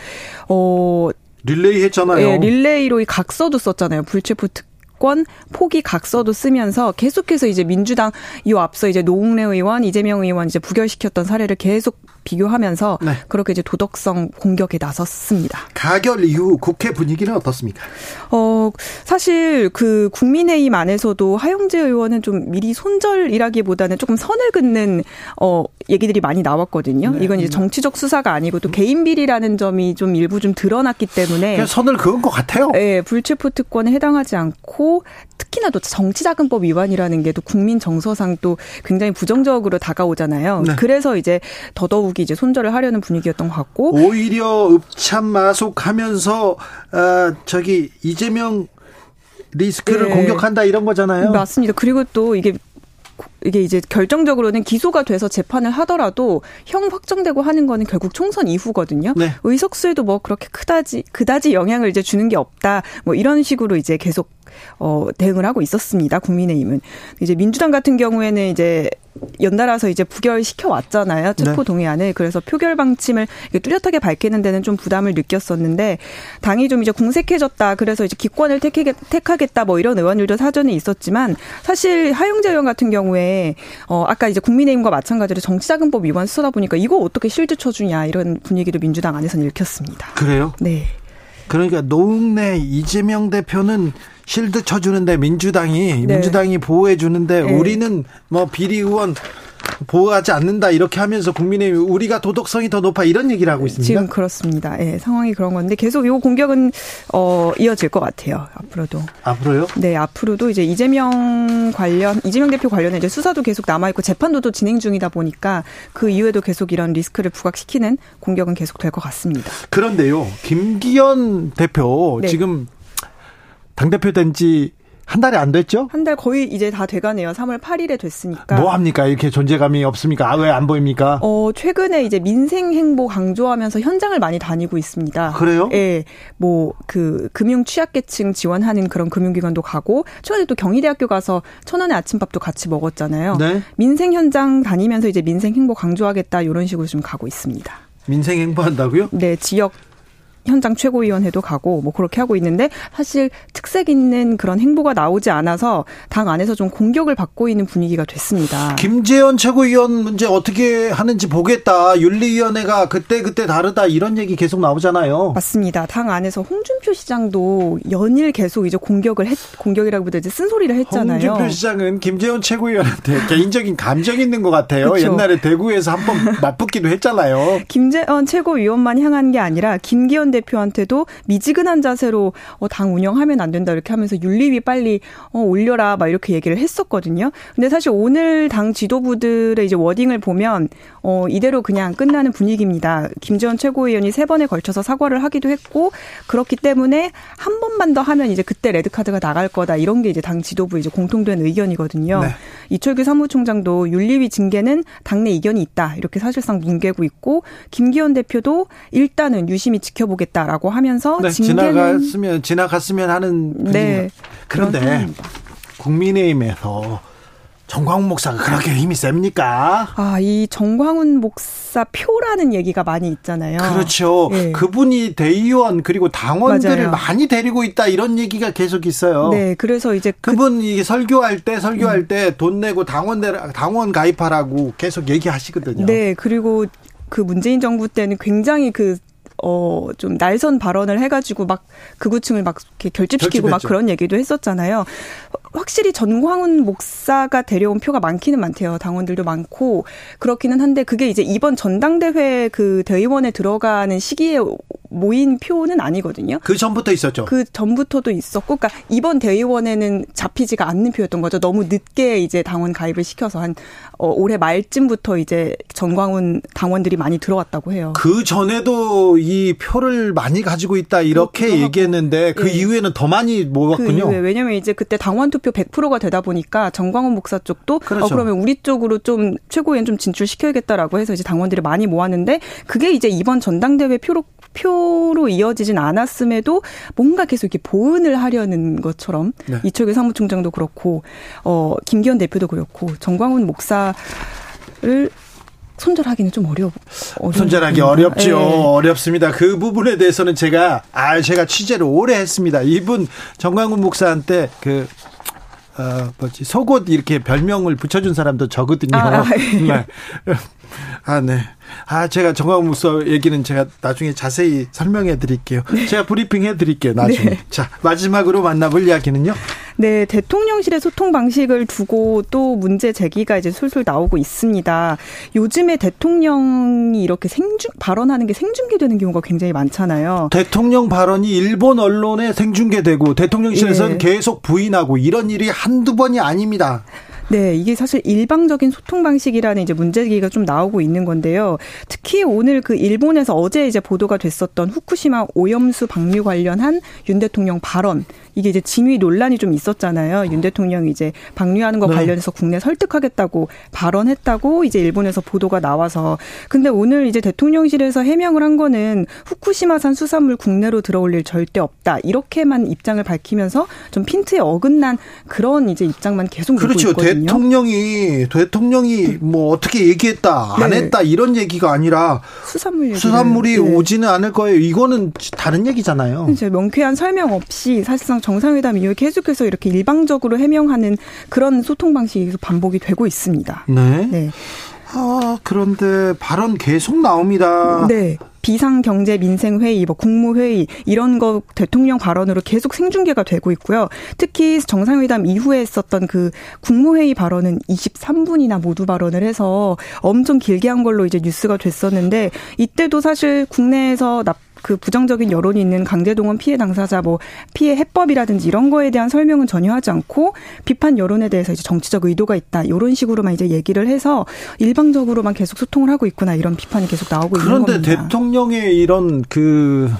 S8: 어
S1: 릴레이 했잖아요.
S8: 네, 릴레이로 이 각서도 썼잖아요. 불체포 특권 포기 각서도 쓰면서 계속해서 이제 민주당 이 앞서 이제 노웅래 의원, 이재명 의원 이제 부결시켰던 사례를 계속 비교하면서 네. 그렇게 이제 도덕성 공격에 나섰습니다.
S1: 가결 이후 국회 분위기는 어떻습니까?
S8: 어, 사실 그 국민의힘 안에서도 하영재 의원은 좀 미리 손절이라기보다는 조금 선을 긋는 어 얘기들이 많이 나왔거든요. 네. 이건 이제 정치적 수사가 아니고 또 개인 비리라는 점이 좀 일부 좀 드러났기 때문에
S1: 선을 그은 것 같아요.
S8: 네, 불체포 특권에 해당하지 않고 특히나 또 정치자금법 위반이라는 게 또 국민 정서상 또 굉장히 부정적으로 다가오잖아요. 네. 그래서 이제 더더욱 이제 손절을 하려는 분위기였던 것 같고
S1: 오히려 읍참 마속하면서 아, 저기 이재명 리스크를 네. 공격한다 이런 거잖아요.
S8: 맞습니다. 그리고 또 이게 이게 이제 결정적으로는 기소가 돼서 재판을 하더라도 형 확정되고 하는 거는 결국 총선 이후거든요. 네. 의석수에도 뭐 그렇게 크다지 그다지 영향을 이제 주는 게 없다. 뭐 이런 식으로 이제 계속 어, 대응을 하고 있었습니다. 국민의힘은 이제 민주당 같은 경우에는 이제 연달아서 이제 부결시켜 왔잖아요. 체포 네. 동의안을. 그래서 표결 방침을 뚜렷하게 밝히는 데는 좀 부담을 느꼈었는데 당이 좀 이제 공색해졌다. 그래서 이제 기권을 택하겠다. 뭐 이런 의원들도 사전에 있었지만 사실 하영재 의원 같은 경우에 어 아까 이제 국민의힘과 마찬가지로 정치자금법 위반 수사다 보니까 이거 어떻게 실드 쳐주냐 이런 분위기도 민주당 안에서는 읽혔습니다.
S1: 그래요?
S8: 네.
S1: 그러니까 노웅래 이재명 대표는 실드 쳐주는데 민주당이 네. 민주당이 보호해 주는데 네. 우리는 뭐 비리 의원 보호하지 않는다 이렇게 하면서 국민의힘 우리가 도덕성이 더 높아 이런 얘기를 하고 있습니다.
S8: 지금 그렇습니다. 예, 네, 상황이 그런 건데 계속 이 공격은 어 이어질 것 같아요. 앞으로도.
S1: 앞으로요?
S8: 네, 앞으로도 이제 이재명 관련 이재명 대표 관련해 이제 수사도 계속 남아 있고 재판도 또 진행 중이다 보니까 그 이후에도 계속 이런 리스크를 부각시키는 공격은 계속 될 것 같습니다.
S1: 그런데요, 김기현 대표 네. 지금 당 대표 된지 한 달이 안 됐죠?
S8: 한 달 거의 이제 다 돼가네요. 3월 8일에 됐으니까.
S1: 뭐 합니까? 이렇게 존재감이 없습니까? 아, 왜 안 보입니까?
S8: 어, 최근에 이제 민생 행보 강조하면서 현장을 많이 다니고 있습니다.
S1: 그래요?
S8: 예. 뭐, 그, 금융 취약계층 지원하는 그런 금융기관도 가고, 최근에 또 경희대학교 가서 천원의 아침밥도 같이 먹었잖아요. 네. 민생 현장 다니면서 이제 민생 행보 강조하겠다, 이런 식으로 좀 가고 있습니다.
S1: 민생 행보한다고요?
S8: 네, 지역 현장 최고위원회도 가고 뭐 그렇게 하고 있는데 사실 특색 있는 그런 행보가 나오지 않아서 당 안에서 좀 공격을 받고 있는 분위기가 됐습니다.
S1: 김재현 최고위원 문제 어떻게 하는지 보겠다. 윤리위원회가 그때 그때 다르다 이런 얘기 계속 나오잖아요.
S8: 맞습니다. 당 안에서 홍준표 시장도 연일 계속 이제 공격을 했 공격이라고 보다 이제 쓴소리를 했잖아요.
S1: 홍준표 시장은 김재현 최고위원한테 개인적인 감정 있는 것 같아요. 그렇죠. 옛날에 대구에서 한 번 맞붙기도 했잖아요.
S8: 김재현 최고위원만 향한 게 아니라 김기현 대 표한테도 미지근한 자세로 어, 당 운영하면 안 된다 이렇게 하면서 윤리위 빨리 어, 올려라 막 이렇게 얘기를 했었거든요. 근데 사실 오늘 당 지도부들의 이제 워딩을 보면 어, 이대로 그냥 끝나는 분위기입니다. 김재원 최고위원이 세 번에 걸쳐서 사과를 하기도 했고 그렇기 때문에 한 번만 더 하면 이제 그때 레드 카드가 나갈 거다 이런 게 이제 당 지도부 이제 공통된 의견이거든요. 네. 이철규 사무총장도 윤리위 징계는 당내 이견이 있다 이렇게 사실상 뭉개고 있고 김기현 대표도 일단은 유심히 지켜보 겠다라고 하면서
S1: 네, 지나갔으면 지나갔으면 하는 네 그런데 국민의힘에서 정광훈 목사가 그렇게 힘이 셉니까?
S8: 아, 이 정광훈 목사 표라는 얘기가 많이 있잖아요.
S1: 그렇죠. 네. 그분이 대의원 그리고 당원들을 맞아요. 많이 데리고 있다 이런 얘기가 계속 있어요.
S8: 네, 그래서 이제
S1: 그 그분 이 설교할 때 설교할 음. 때돈 내고 당원 당원 가입하라고 계속 얘기하시거든요.
S8: 네, 그리고 그 문재인 정부 때는 굉장히 그 어, 좀 날선 발언을 해가지고 막 극우층을 막 이렇게 결집시키고 결집했죠. 막 그런 얘기도 했었잖아요. 확실히 전광훈 목사가 데려온 표가 많기는 많대요. 당원들도 많고 그렇기는 한데 그게 이제 이번 전당대회 그 대의원에 들어가는 시기에 모인 표는 아니거든요.
S1: 그 전부터 있었죠.
S8: 그 전부터도 있었고, 그러니까 이번 대의원에는 잡히지가 않는 표였던 거죠. 너무 늦게 이제 당원 가입을 시켜서 한 어, 올해 말쯤부터 이제 전광훈 당원들이 많이 들어왔다고 해요.
S1: 그 전에도 이 표를 많이 가지고 있다 이렇게 얘기했는데 그 네. 이후에는 더 많이 모았군요. 그
S8: 왜냐면 이제 그때 당원 투표 100%가 되다 보니까 전광훈 목사 쪽도 어, 그렇죠. 어, 그러면 우리 쪽으로 좀 최고위원 좀 진출시켜야겠다라고 해서 이제 당원들이 많이 모았는데 그게 이제 이번 전당대회 표로 표로 이어지진 않았음에도 뭔가 계속 이렇게 보은을 하려는 것처럼 네. 이철규 사무총장도 그렇고 어 김기현 대표도 그렇고 정광훈 목사를 손절하기는 좀 어려
S1: 손절하기 어렵죠. 네. 어렵습니다. 그 부분에 대해서는 제가 아 제가 취재를 오래 했습니다. 이분 정광훈 목사한테 그 어, 뭐지, 속옷 이렇게 별명을 붙여준 사람도 저거든요. 아, 예. 아, 네. 아, 제가 정광무서 얘기는 제가 나중에 자세히 설명해 드릴게요. 네. 제가 브리핑 해 드릴게요, 나중에. 네. 자, 마지막으로 만나볼 이야기는요?
S8: 네, 대통령실의 소통 방식을 두고 또 문제 제기가 이제 술술 나오고 있습니다. 요즘에 대통령이 이렇게 생중, 발언하는 게 생중계되는 경우가 굉장히 많잖아요.
S1: 대통령 발언이 일본 언론에 생중계되고 대통령실에서는 네. 계속 부인하고 이런 일이 한두 번이 아닙니다.
S8: 네, 이게 사실 일방적인 소통 방식이라는 이제 문제기가 좀 나오고 있는 건데요. 특히 오늘 그 일본에서 어제 이제 보도가 됐었던 후쿠시마 오염수 방류 관련한 윤 대통령 발언 이게 이제 진위 논란이 좀 있었잖아요. 윤 대통령이 이제 방류하는 거 네. 관련해서 국내 설득하겠다고 발언했다고 이제 일본에서 보도가 나와서 근데 오늘 이제 대통령실에서 해명을 한 거는 후쿠시마산 수산물 국내로 들어올 일 절대 없다 이렇게만 입장을 밝히면서 좀 핀트에 어긋난 그런 이제 입장만 계속
S1: 그렇죠.
S8: 있거든요.
S1: 대통령이 대통령이 뭐 어떻게 얘기했다 안 네. 했다 이런 얘기가 아니라 수산물 수산물이 네. 오지는 않을 거예요. 이거는 다른 얘기잖아요.
S8: 이제 명쾌한 설명 없이 사실상 정상회담 이후에 계속해서 이렇게 일방적으로 해명하는 그런 소통 방식이 계속 반복이 되고 있습니다.
S1: 네. 네. 아, 그런데 발언 계속 나옵니다.
S8: 네. 비상경제민생회의, 뭐 국무회의 이런 거 대통령 발언으로 계속 생중계가 되고 있고요. 특히 정상회담 이후에 했었던 그 국무회의 발언은 23분이나 모두 발언을 해서 엄청 길게 한 걸로 이제 뉴스가 됐었는데 이때도 사실 국내에서 납 그 부정적인 여론이 있는 강제동원 피해 당사자 뭐 피해 해법이라든지 이런 거에 대한 설명은 전혀 하지 않고 비판 여론에 대해서 이제 정치적 의도가 있다 이런 식으로만 이제 얘기를 해서 일방적으로만 계속 소통을 하고 있구나 이런 비판이 계속 나오고 있는 겁니다.
S1: 그런데 대통령의 이런 그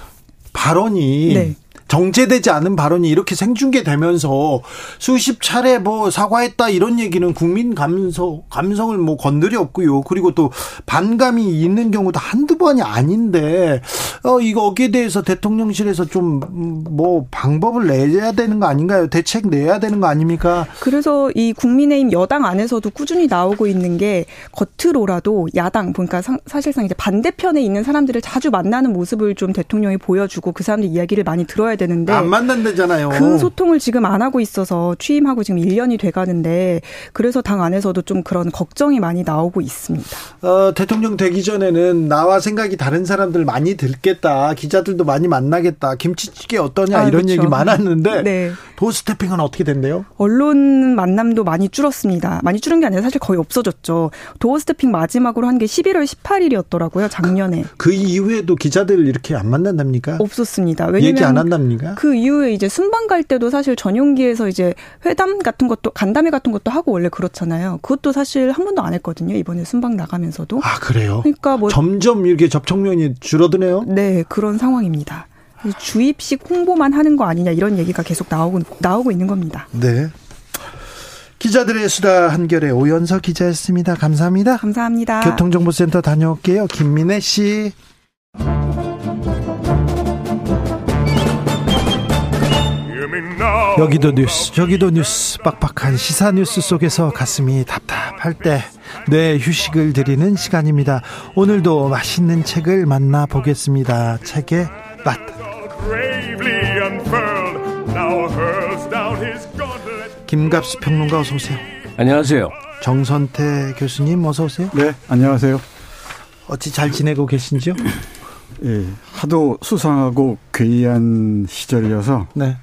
S1: 발언이 네. 정제되지 않은 발언이 이렇게 생중계되면서 수십 차례 뭐 사과했다 이런 얘기는 국민 감성 감성을 뭐 건드리 없고요. 그리고 또 반감이 있는 경우도 한두 번이 아닌데 어 이거 어기에 대해서 대통령실에서 좀 뭐 방법을 내야 되는 거 아닌가요? 대책 내야 되는 거 아닙니까?
S8: 그래서 이 국민의힘 여당 안에서도 꾸준히 나오고 있는 게 겉으로라도 야당 그러니까 사실상 이제 반대편에 있는 사람들을 자주 만나는 모습을 좀 대통령이 보여주고 그 사람들 이야기를 많이 들어야 되는데
S1: 안 만난다잖아요.
S8: 그 소통을 지금 안 하고 있어서 취임하고 지금 1년이 돼 가는데 그래서 당 안에서도 좀 그런 걱정이 많이 나오고 있습니다.
S1: 어, 대통령 되기 전에는 나와 생각이 다른 사람들 많이 듣겠다. 기자들도 많이 만나겠다. 김치찌개 어떠냐 아, 이런 그렇죠. 얘기 많았는데 네. 도스태핑은 어떻게 된대요?
S8: 언론 만남도 많이 줄었습니다. 많이 줄은 게 아니라 사실 거의 없어졌죠. 도어스태핑 마지막으로 한 게 11월 18일이었더라고요. 작년에.
S1: 그, 그 이후에도 기자들 이렇게 안 만난답니까?
S8: 없었습니다.
S1: 왜냐면 한답니까?
S8: 그 이후에 이제 순방 갈 때도 사실 전용기에서 이제 회담 같은 것도 간담회 같은 것도 하고 원래 그렇잖아요. 그것도 사실 한 번도 안 했거든요. 이번에 순방 나가면서도.
S1: 아 그래요? 그러니까 뭐 점점 이렇게 접촉면이 줄어드네요.
S8: 네 그런 상황입니다. 주입식 홍보만 하는 거 아니냐 이런 얘기가 계속 나오고 나오고 있는 겁니다.
S1: 네. 기자들의 수다 한결의 오연서 기자였습니다. 감사합니다.
S8: 감사합니다.
S1: 교통정보센터 다녀올게요. 김민혜 씨. 여기도 뉴스 저기도 뉴스 빡빡한 시사 뉴스 속에서 가슴이 답답할 때 뇌 휴식을 드리는 시간입니다. 오늘도 맛있는 책을 만나보겠습니다. 책의 맛. 김갑수 평론가 어서 오세요.
S9: 안녕하세요.
S1: 정선태 교수님 어서 오세요.
S10: 네, 안녕하세요.
S1: 어찌 잘 지내고 계신지요?
S10: 예, 하도 수상하고 괴이한 시절이어서 네.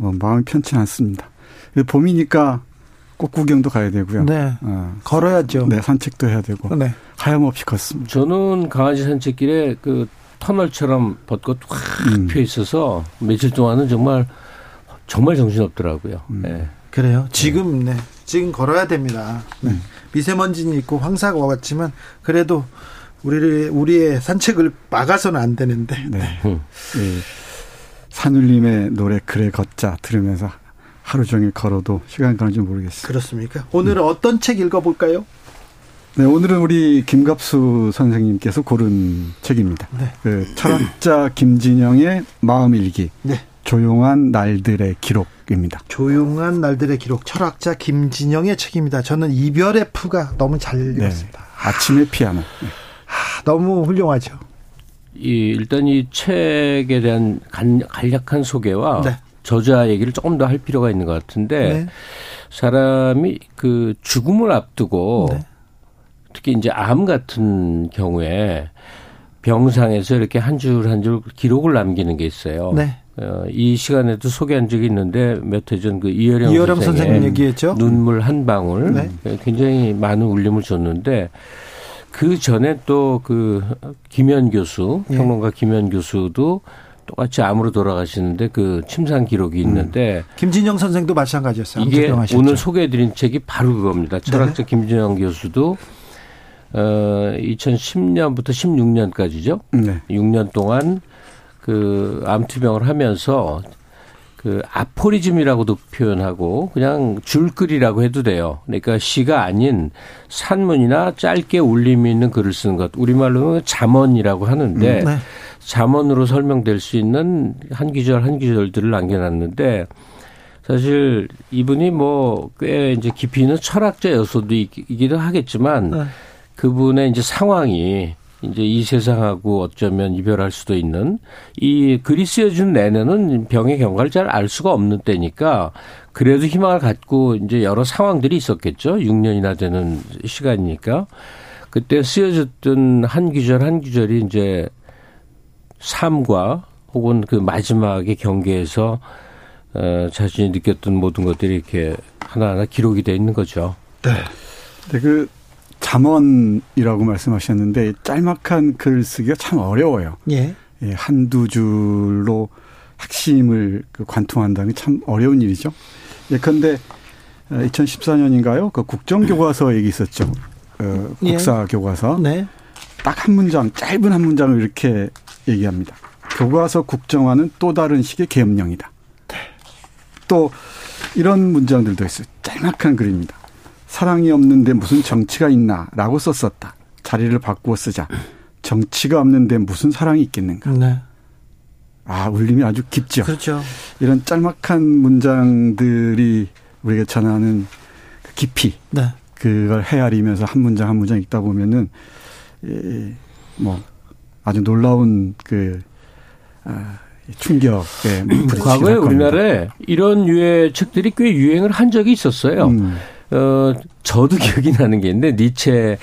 S10: 뭐 마음 편치 않습니다. 봄이니까 꽃 구경도 가야 되고요.
S1: 네. 어, 걸어야죠.
S10: 네, 산책도 해야 되고. 네. 하염없이 걷습니다.
S9: 저는 강아지 산책길에 그 터널처럼 벚꽃 확펴 음. 있어서 며칠 동안은 정말 정말 정신없더라고요. 음. 네.
S1: 그래요. 지금 네. 지금 걸어야 됩니다. 네. 음. 미세먼지는 있고 황사가 왔지만 그래도 우리를 우리의 산책을 막아서는 안 되는데. 네. 네. 음.
S10: 네. 산울림의 노래 그래 걷자 들으면서 하루 종일 걸어도 시간 가는 줄 모르겠어요.
S1: 그렇습니까? 오늘은 음. 어떤 책 읽어볼까요?
S10: 네, 오늘은 우리 김갑수 선생님께서 고른 책입니다. 네. 그 철학자 김진영의 마음 일기. 네. 조용한 날들의 기록입니다.
S1: 조용한 날들의 기록. 철학자 김진영의 책입니다. 저는 이별의 푸가 너무 잘 네. 읽었습니다. 네.
S10: 아침의 피아노. 네.
S1: 하, 너무 훌륭하죠.
S9: 이 일단 이 책에 대한 간, 간략한 소개와 네. 저자 얘기를 조금 더 할 필요가 있는 것 같은데 네. 사람이 그 죽음을 앞두고 네. 특히 이제 암 같은 경우에 병상에서 이렇게 한 줄 한 줄 기록을 남기는 게 있어요. 네. 어, 이 시간에도 소개한 적이 있는데 몇 해 전 그 이여령, 이여령 선생님 얘기했죠. 눈물 한 방울 네. 굉장히 많은 울림을 줬는데 그 전에 또 그 김현 교수 예. 평론가 김현 교수도 똑같이 암으로 돌아가시는데 그 침상 기록이 음. 있는데 음.
S1: 김진영 선생도 마찬가지였어요.
S9: 이게 오늘 소개해드린 책이 바로 그겁니다. 네. 철학자 네. 김진영 교수도 어 2010년부터 16년까지죠. 네. 6년 동안 그 암투병을 하면서 그 아포리즘이라고도 표현하고 그냥 줄글이라고 해도 돼요. 그러니까 시가 아닌 산문이나 짧게 울림이 있는 글을 쓰는 것. 우리말로는 잠언이라고 하는데 음, 네. 잠언으로 설명될 수 있는 한 기절 한 기절들을 남겨놨는데 사실 이분이 뭐 꽤 이제 깊이 있는 철학자 요소도 있기도 하겠지만 네. 그분의 이제 상황이 이제 이 세상하고 어쩌면 이별할 수도 있는 이 글이 쓰여준 내내는 병의 경과를 잘 알 수가 없는 때니까 그래도 희망을 갖고 이제 여러 상황들이 있었겠죠. 6년이나 되는 시간이니까. 그때 쓰여졌던 한 구절 한 구절이 이제 삶과 혹은 그 마지막의 경계에서 어, 자신이 느꼈던 모든 것들이 이렇게 하나하나 기록이 돼 있는 거죠.
S10: 네. 네, 그 잠언이라고 말씀하셨는데 짤막한 글 쓰기가 참 어려워요. 예. 예 한두 줄로 핵심을 그 관통한다는 게 참 어려운 일이죠. 예컨대 2014년인가요? 어, 그 국정교과서 얘기 있었죠. 어, 예. 국사교과서. 네. 딱 한 문장, 짧은 한 문장을 이렇게 얘기합니다. 교과서 국정화는 또 다른 식의 계엄령이다. 네. 또 이런 문장들도 있어요. 짤막한 글입니다. 사랑이 없는데 무슨 정치가 있나라고 썼었다. 자리를 바꾸어 쓰자. 정치가 없는데 무슨 사랑이 있겠는가. 네. 아, 울림이 아주 깊죠.
S1: 그렇죠.
S10: 이런 짤막한 문장들이 우리가 전하는 그 깊이. 네. 그걸 헤아리면서 한 문장 한 문장 읽다 보면은, 예, 뭐, 아주 놀라운 그, 아, 충격에
S9: 과거에 우리나라에 이런 유의 책들이 꽤 유행을 한 적이 있었어요. 음. 어, 저도 기억이 나는 게 있는데, 니체,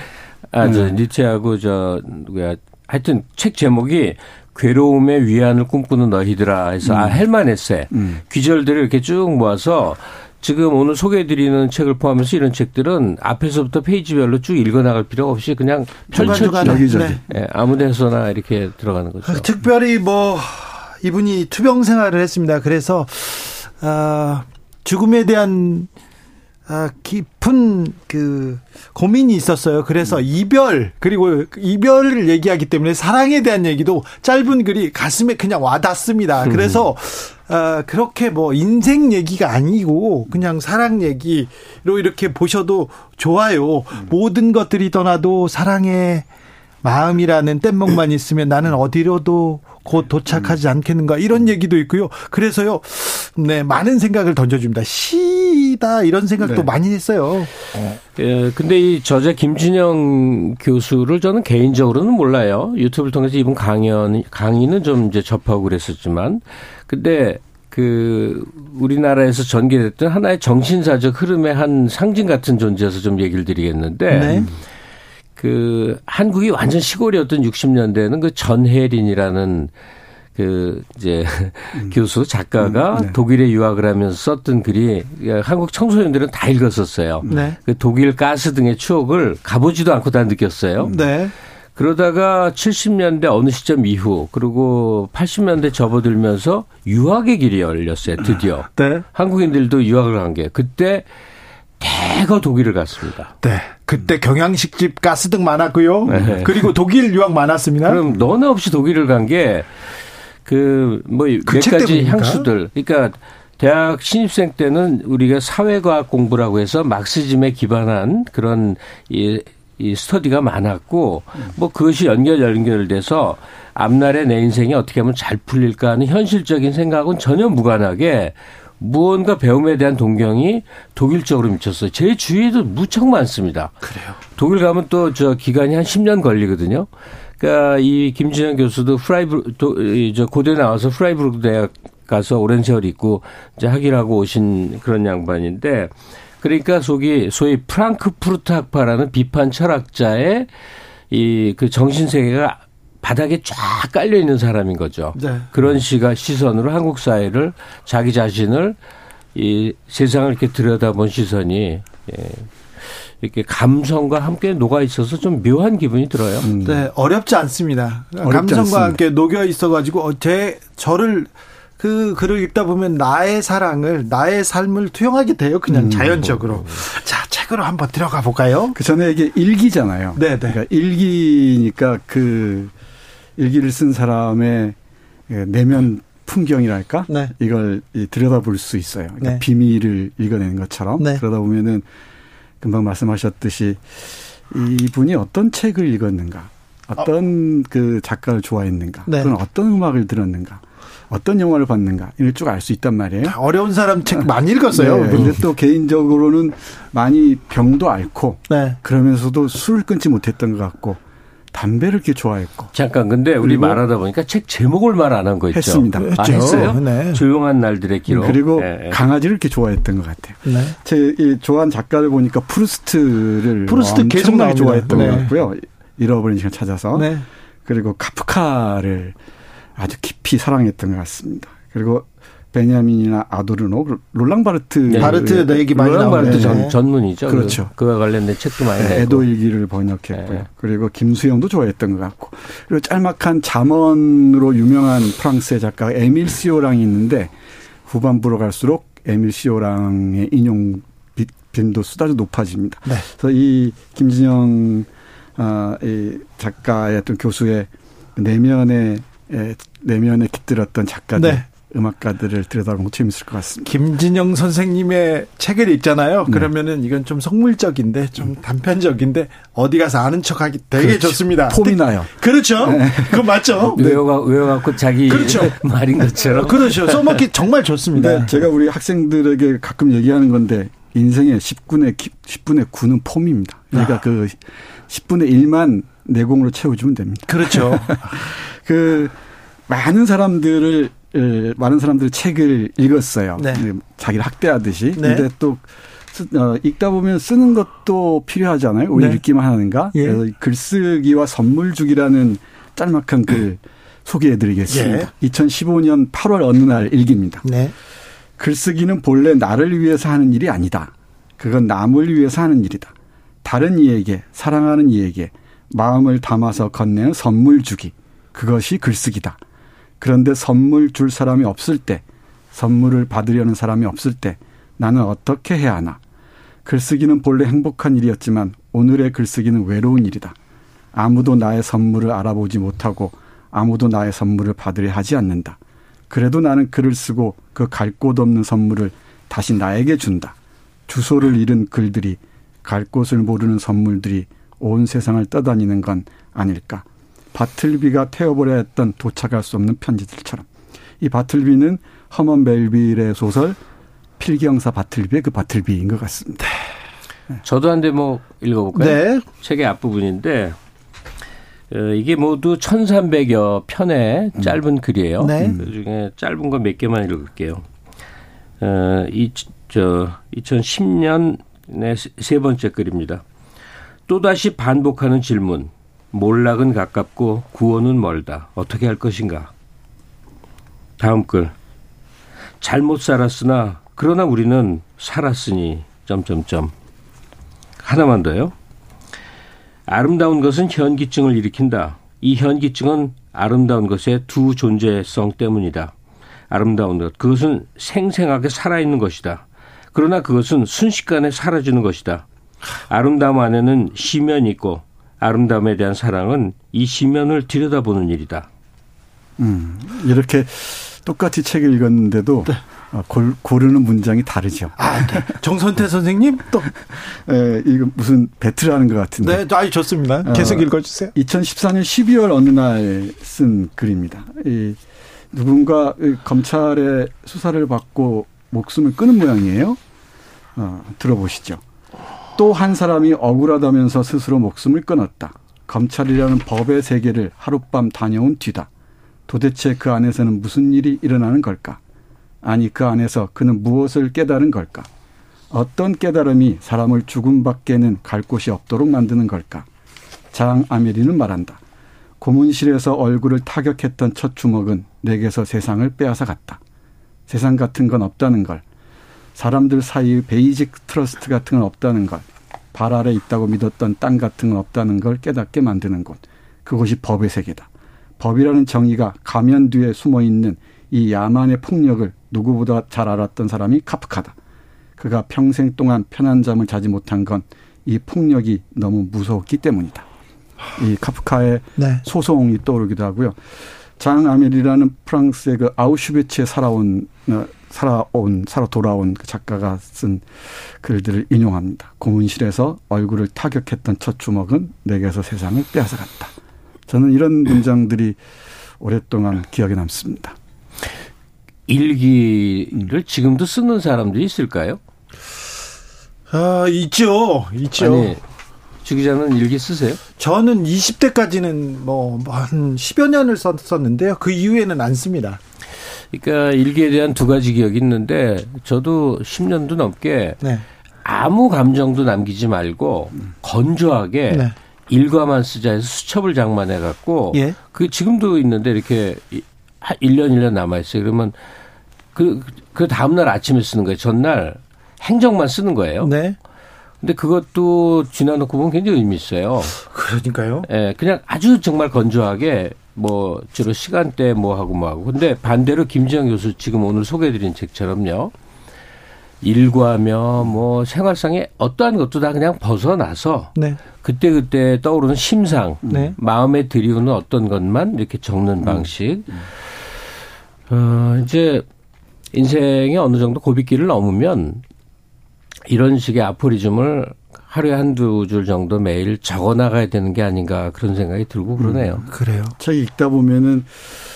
S9: 아, 저, 네. 니체하고 저, 누구야, 하여튼 책 제목이 괴로움의 위안을 꿈꾸는 너희들아 해서, 아, 음. 아, 헬만 에세. 음. 귀절들을 이렇게 쭉 모아서 지금 오늘 소개해드리는 책을 포함해서 이런 책들은 앞에서부터 페이지별로 쭉 읽어나갈 필요가 없이 그냥 펼쳐지 네. 네, 아무데서나 이렇게 들어가는 거죠.
S1: 특별히 뭐 이분이 투병 생활을 했습니다. 그래서 아, 죽음에 대한 아, 깊은 그 고민이 있었어요. 그래서 음. 이별 그리고 이별을 얘기하기 때문에 사랑에 대한 얘기도 짧은 글이 가슴에 그냥 와닿습니다. 음. 그래서 아, 그렇게 뭐 인생 얘기가 아니고 그냥 사랑 얘기로 이렇게 보셔도 좋아요. 음. 모든 것들이 떠나도 사랑의 마음이라는 뗏목만 있으면 나는 어디로도 곧 도착하지 않겠는가 이런 얘기도 있고요. 그래서요, 네 많은 생각을 던져줍니다. 시다 이런 생각도 네. 많이 했어요.
S9: 예, 근데 이 저자 김진영 교수를 저는 개인적으로는 몰라요. 유튜브를 통해서 이분 강연 강의는 좀 이제 접하고 그랬었지만, 근데 그 우리나라에서 전개됐던 하나의 정신사적 흐름의 한 상징 같은 존재여서 좀 얘기를 드리겠는데. 네. 그 한국이 완전 시골이었던 60년대는 그 전혜린이라는 그 이제 음. 교수 작가가 음, 네. 독일에 유학을 하면서 썼던 글이 한국 청소년들은 다 읽었었어요. 네. 그 독일 가스 등의 추억을 가보지도 않고 다 느꼈어요. 네. 그러다가 70년대 어느 시점 이후 그리고 80년대 접어들면서 유학의 길이 열렸어요. 드디어. 네. 한국인들도 유학을 간게 그때 대거 독일을 갔습니다.
S1: 네. 그때 경양식집 가스 등 많았고요. 네. 그리고 독일 유학 많았습니다.
S9: 그럼 너나 없이 독일을 간 게 그 뭐몇 그 가지 향수들. 그러니까 대학 신입생 때는 우리가 사회과학 공부라고 해서 막시즘에 기반한 그런 이, 이 스터디가 많았고 뭐 그것이 연결 연결돼서 앞날에 내 인생이 어떻게 하면 잘 풀릴까 하는 현실적인 생각은 전혀 무관하게 무언가 배움에 대한 동경이 독일 쪽으로 미쳤어요. 제 주위에도 무척 많습니다.
S1: 그래요.
S9: 독일 가면 또 저 기간이 한 10년 걸리거든요. 그러니까 이 김진영 교수도 프라이브 저 고대 나와서 프라이부르크 대학 가서 오랜 세월 있고 이제 학위하고 오신 그런 양반인데 그러니까 속이 소위 프랑크푸르트 학파라는 비판 철학자의 이 그 정신 세계가 바닥에 쫙 깔려 있는 사람인 거죠. 네. 그런 시가 시선으로 한국 사회를 자기 자신을 이 세상을 이렇게 들여다본 시선이 예. 이렇게 감성과 함께 녹아 있어서 좀 묘한 기분이 들어요.
S1: 음. 네, 어렵지 않습니다. 어렵지 감성과 않습니다. 함께 녹여 있어가지고 어, 제 저를 그 글을 읽다 보면 나의 사랑을 나의 삶을 투영하게 돼요. 그냥 음. 자연적으로. 자, 책으로 한번 들어가 볼까요?
S10: 그 전에 이게 일기잖아요. 네, 네. 그러니까 일기니까 그 일기를 쓴 사람의 내면 풍경이랄까? 네. 이걸 들여다볼 수 있어요. 그러니까 네. 비밀을 읽어내는 것처럼 네. 그러다 보면은 금방 말씀하셨듯이 이분이 어떤 책을 읽었는가, 어떤 어. 그 작가를 좋아했는가, 네. 또는 어떤 음악을 들었는가, 어떤 영화를 봤는가 이걸 쭉 알 수 있단 말이에요.
S1: 어려운 사람 책 많이 읽었어요.
S10: 네. 근데 또 개인적으로는 많이 병도 앓고 네. 그러면서도 술을 끊지 못했던 것 같고 담배를 이렇게 좋아했고.
S9: 잠깐 근데 우리 말하다 보니까 책 제목을 말 안 한 거 있죠.
S10: 했습니다.
S9: 아, 했어요? 네. 조용한 날들의 기록.
S10: 그리고 네. 강아지를 이렇게 좋아했던 것 같아요. 네. 제 좋아하는 작가를 보니까 프루스트를 프루스트 계속 나게 좋아했던 네. 것 같고요. 잃어버린 시간 찾아서. 네. 그리고 카프카를 아주 깊이 사랑했던 것 같습니다. 그리고 베냐민이나 아도르노, 롤랑 바르트.
S1: 네. 바르트 내 얘기 많이
S9: 롤랑 바르트 전, 네. 전문이죠.
S10: 그렇죠.
S9: 그, 그와 관련된 책도 많이 네,
S10: 에도 일기를 번역했고요. 네. 그리고 김수영도 좋아했던 것 같고. 그리고 짤막한 잠언으로 유명한 프랑스의 작가 에밀 시오랑이 있는데 후반부로 갈수록 에밀 시오랑의 인용 빈도 수다도 높아집니다. 네. 그래서 이 김진영 어, 이 작가의 어떤 교수의 내면의 내면에 깃들었던 작가들 네. 음악가들을 들여다보면 재밌을 것 같습니다.
S1: 김진영 선생님의 책을 읽잖아요. 네. 그러면은 이건 좀 속물적인데 좀 단편적인데 어디 가서 아는 척하기 되게 그렇죠. 좋습니다.
S10: 폼이 나요.
S1: 그렇죠. 네. 그거 맞죠?
S9: 외워가 외워갖고 자기 그렇죠. 말인 것처럼.
S1: 그렇죠. 써먹기 정말 좋습니다.
S10: 제가 우리 학생들에게 가끔 얘기하는 건데 인생의 10분의 10분의 9는 폼입니다. 그러니까 아. 그 10분의 1만 내공으로 채워주면 됩니다.
S1: 그렇죠.
S10: 그 많은 사람들을 많은 사람들이 책을 읽었어요. 네. 자기를 학대하듯이. 네. 근데 또 어, 읽다 보면 쓰는 것도 필요하잖아요. 왜 네. 읽기만 하는가? 예. 그래서 글쓰기와 선물 주기라는 짤막한 글 소개해드리겠습니다. 예. 2015년 8월 어느 날 일기입니다. 네. 글쓰기는 본래 나를 위해서 하는 일이 아니다. 그건 남을 위해서 하는 일이다. 다른 이에게 사랑하는 이에게 마음을 담아서 건네는 선물 주기. 그것이 글쓰기다. 그런데 선물 줄 사람이 없을 때, 선물을 받으려는 사람이 없을 때 나는 어떻게 해야 하나? 글쓰기는 본래 행복한 일이었지만 오늘의 글쓰기는 외로운 일이다. 아무도 나의 선물을 알아보지 못하고 아무도 나의 선물을 받으려 하지 않는다. 그래도 나는 글을 쓰고 그 갈 곳 없는 선물을 다시 나에게 준다. 주소를 잃은 글들이 갈 곳을 모르는 선물들이 온 세상을 떠다니는 건 아닐까. 바틀비가 태워버려 야 했던 도착할 수 없는 편지들처럼. 이 바틀비는 허먼 멜빌의 소설 필경사 바틀비의 그 바틀비인 것 같습니다.
S9: 네. 저도 한 대목 읽어볼까요? 네. 책의 앞부분인데 어, 이게 모두 1300여 편의 음. 짧은 글이에요. 네. 그 중에 짧은 거 몇 개만 읽을게요. 어, 이, 저, 2010년의 세 번째 글입니다. 또다시 반복하는 질문. 몰락은 가깝고 구원은 멀다. 어떻게 할 것인가? 다음 글. 잘못 살았으나 그러나 우리는 살았으니 점점점. 하나만 더요. 아름다운 것은 현기증을 일으킨다. 이 현기증은 아름다운 것의 두 존재성 때문이다. 아름다운 것. 그것은 생생하게 살아있는 것이다. 그러나 그것은 순식간에 사라지는 것이다. 아름다움 안에는 시면이 있고 아름다움에 대한 사랑은 이 시면을 들여다보는 일이다.
S10: 음, 이렇게 똑같이 책을 읽었는데도 네. 어, 골, 고르는 문장이 다르죠.
S1: 아, 네. 정선태 선생님 또.
S10: 예, 이거 무슨 배틀하는 것 같은데.
S1: 네, 아이 좋습니다. 계속 어, 읽어주세요.
S10: 2014년 12월 어느 날 쓴 글입니다. 이 누군가 검찰의 수사를 받고 목숨을 끊은 모양이에요. 어, 들어보시죠. 또 한 사람이 억울하다면서 스스로 목숨을 끊었다. 검찰이라는 법의 세계를 하룻밤 다녀온 뒤다. 도대체 그 안에서는 무슨 일이 일어나는 걸까? 아니, 그 안에서 그는 무엇을 깨달은 걸까? 어떤 깨달음이 사람을 죽음밖에는 갈 곳이 없도록 만드는 걸까? 장 아메리는 말한다. 고문실에서 얼굴을 타격했던 첫 주먹은 내게서 세상을 빼앗아 갔다. 세상 같은 건 없다는 걸 사람들 사이의 basic trust 같은 건 없다는 걸 발 아래 있다고 믿었던 땅 같은 건 없다는 걸 깨닫게 만드는 곳. 그곳이 법의 세계다. 법이라는 정의가 가면 뒤에 숨어 있는 이 야만의 폭력을 누구보다 잘 알았던 사람이 카프카다. 그가 평생 동안 편한 잠을 자지 못한 건 이 폭력이 너무 무서웠기 때문이다. 이 카프카의 네. 소송이 떠오르기도 하고요. 장 아멜이라는 프랑스의 그 아우슈비츠에 살아온 어, 살아온 살아 돌아온 그 작가가 쓴 글들을 인용합니다. 고문실에서 얼굴을 타격했던 첫 주먹은 내게서 세상을 빼앗아갔다. 저는 이런 문장들이 오랫동안 기억에 남습니다.
S9: 일기를 지금도 쓰는 사람들이 있을까요?
S1: 아, 있죠. 있죠. 아니,
S9: 주 기자는 일기 쓰세요?
S1: 저는 20대까지는 뭐 한 10여 년을 썼었는데요. 그 이후에는 안 씁니다.
S9: 그러니까 일기에 대한 두 가지 기억이 있는데 저도 10년도 넘게 네. 아무 감정도 남기지 말고 건조하게 네. 일과만 쓰자 해서 수첩을 장만해 갖고 예. 그 지금도 있는데 이렇게 1년 1년 남아 있어요. 그러면 그, 그 다음날 아침에 쓰는 거예요. 전날 행정만 쓰는 거예요. 네. 근데 그것도 지나놓고 보면 굉장히 의미 있어요.
S1: 그러니까요.
S9: 예, 네, 그냥 아주 정말 건조하게 뭐 주로 시간대 뭐 하고 뭐 하고. 근데 반대로 김지영 교수 지금 오늘 소개해드린 책처럼요. 일과며 뭐 생활상의 어떠한 것도 다 그냥 벗어나서 네. 그때 그때 떠오르는 심상, 네. 마음에 들이우는 어떤 것만 이렇게 적는 음. 방식. 음. 어, 이제 인생의 어느 정도 고비길을 넘으면 이런 식의 아포리즘을 하루에 한두 줄 정도 매일 적어 나가야 되는 게 아닌가 그런 생각이 들고 그러네요.
S1: 음, 그래요.
S10: 책 읽다 보면은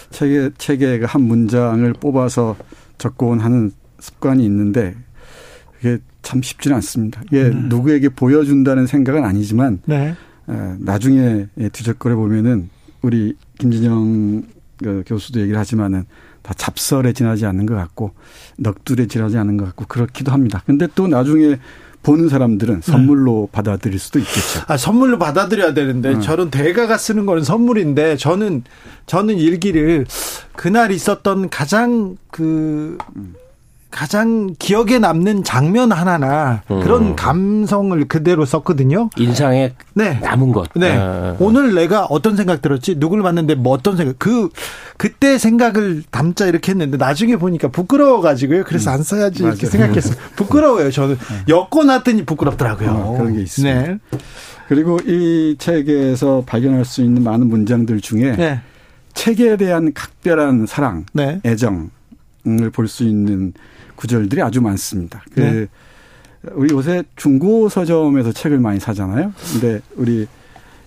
S10: 책의 책의 한 문장을 뽑아서 적곤 하는 습관이 있는데 그게 참 쉽지는 않습니다. 이게 음. 누구에게 보여준다는 생각은 아니지만 네. 에, 나중에 뒤적거려 보면은 우리 김진영 그 교수도 얘기를 하지만은 다 잡설에 지나지 않는 것 같고 넋두리에 지나지 않는 것 같고 그렇기도 합니다. 근데 또 나중에 보는 사람들은 네. 선물로 네. 받아들일 수도 있겠죠.
S1: 아, 선물로 받아들여야 되는데 음. 저는 대가가 쓰는 거는 선물인데 저는 저는 일기를 그날 있었던 가장 그 음. 가장 기억에 남는 장면 하나나 음. 그런 감성을 그대로 썼거든요.
S9: 인상에 네. 남은 것.
S1: 네. 아. 오늘 내가 어떤 생각 들었지? 누굴 봤는데 뭐 어떤 생각? 그 그때 생각을 담자 이렇게 했는데 나중에 보니까 부끄러워 가지고요. 그래서 음. 안 써야지 이렇게 생각했어요. 부끄러워요. 저는 네. 엮고 났더니 부끄럽더라고요.
S10: 어, 그런 게 있습니다. 네. 그리고 이 책에서 발견할 수 있는 많은 문장들 중에 네. 책에 대한 각별한 사랑, 네. 애정을 볼 수 있는 구절들이 아주 많습니다. 그 네. 우리 요새 중고 서점에서 책을 많이 사잖아요. 근데 우리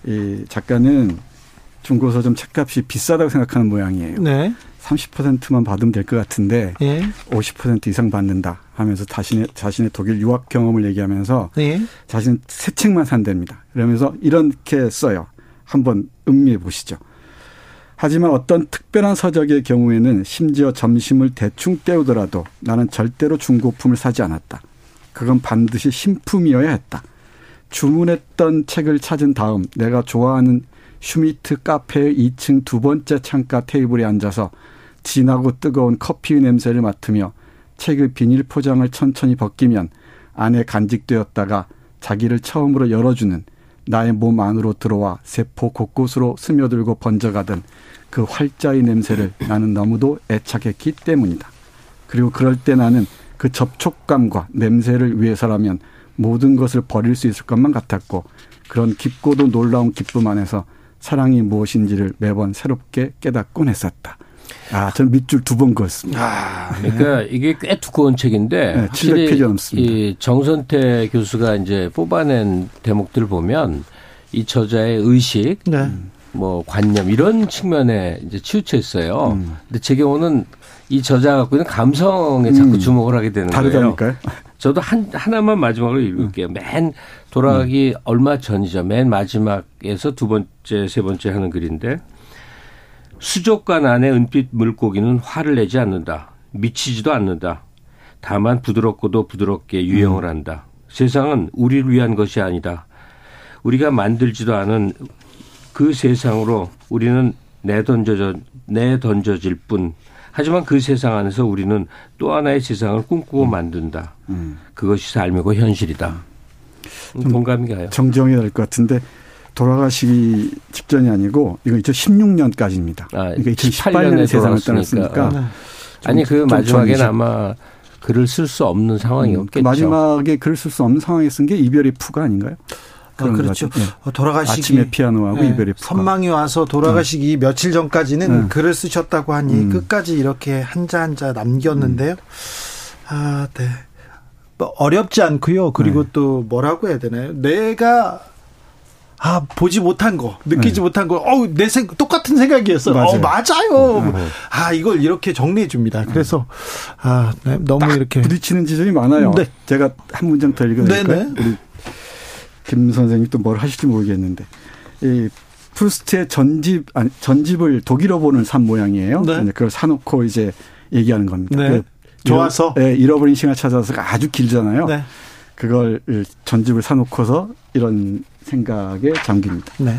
S10: 이 작가는 중고 서점 책값이 비싸다고 생각하는 모양이에요. 네. 30%만 받으면 될 것 같은데 네. 50% 이상 받는다 하면서 자신의 자신의 독일 유학 경험을 얘기하면서 네. 자신은 새 책만 산답니다. 그러면서 이렇게 써요. 한번 음미해 보시죠. 하지만 어떤 특별한 서적의 경우에는 심지어 점심을 대충 때우더라도 나는 절대로 중고품을 사지 않았다. 그건 반드시 신품이어야 했다. 주문했던 책을 찾은 다음 내가 좋아하는 슈미트 카페의 2층 두 번째 창가 테이블에 앉아서 진하고 뜨거운 커피 냄새를 맡으며 책의 비닐 포장을 천천히 벗기면 안에 간직되었다가 자기를 처음으로 열어주는 나의 몸 안으로 들어와 세포 곳곳으로 스며들고 번져가던 그 활자의 냄새를 나는 너무도 애착했기 때문이다. 그리고 그럴 때 나는 그 접촉감과 냄새를 위해서라면 모든 것을 버릴 수 있을 것만 같았고 그런 깊고도 놀라운 기쁨 안에서 사랑이 무엇인지를 매번 새롭게 깨닫곤 했었다. 아, 저는 밑줄 두 번 그었습니다. 아,
S9: 그러니까 이게 꽤 두꺼운 책인데 네, 700페이지 넘습니다. 이 정선태 교수가 이제 뽑아낸 대목들을 보면 이 저자의 의식, 네. 뭐 관념 이런 측면에 이제 치우쳐 있어요. 음. 근데 제 경우는 이 저자 갖고 있는 감성에 자꾸 음. 주목을 하게 되는
S10: 다르다니까요? 거예요.
S9: 저도 한 하나만 마지막으로 읽을게요. 음. 맨 돌아가기 음. 얼마 전이죠. 맨 마지막에서 두 번째, 세 번째 하는 글인데 수족관 안에 은빛 물고기는 화를 내지 않는다. 미치지도 않는다. 다만 부드럽고도 부드럽게 유영을 음. 한다. 세상은 우리를 위한 것이 아니다. 우리가 만들지도 않은 그 세상으로 우리는 내던져져 내던져질 뿐. 하지만 그 세상 안에서 우리는 또 하나의 세상을 꿈꾸고 음. 만든다. 음. 그것이 삶이고 현실이다. 좀 동감이 가요.
S10: 정정해야 될것 같은데 돌아가시기 직전이 아니고 이거 2016년까지입니다.
S9: 아, 그러니까 2018년에 세상을 떠났으니까. 네. 아니 그 마지막에는 아마 글을 쓸 수 없는 상황이었겠죠. 음,
S10: 마지막에 글을 쓸 수 없는 상황에 쓴 게 이별의 푸가 아닌가요?
S1: 아, 그렇죠. 네. 돌아가시기
S10: 아침에 피아노하고 네. 이별의 푸가.
S1: 선망이 와서 돌아가시기 음. 며칠 전까지는 네. 글을 쓰셨다고 하니 음. 끝까지 이렇게 한자 한자 남겼는데요. 음. 아, 네. 뭐 어렵지 않고요. 그리고 네. 또 뭐라고 해야 되나요? 내가 아 보지 못한 거 느끼지 네. 못한 거 어우 내 생 똑같은 생각이었어 맞아요. 어 맞아요 네. 아 이걸 이렇게 정리해 줍니다 그래서 아 네, 너무 이렇게
S10: 부딪히는 지점이 많아요 네. 제가 한 문장 더 읽어드릴까요 네, 네. 우리 김 선생님 또 뭘 하실지 모르겠는데 이 프루스트의 전집 아니 전집을 독일어 보는 산 모양이에요 네. 그걸 사놓고 이제 얘기하는 겁니다 네. 그
S1: 좋아서
S10: 네, 잃어버린 시간 찾아서 아주 길잖아요 네. 그걸 전집을 사놓고서 이런 생각에 잠깁니다. 네.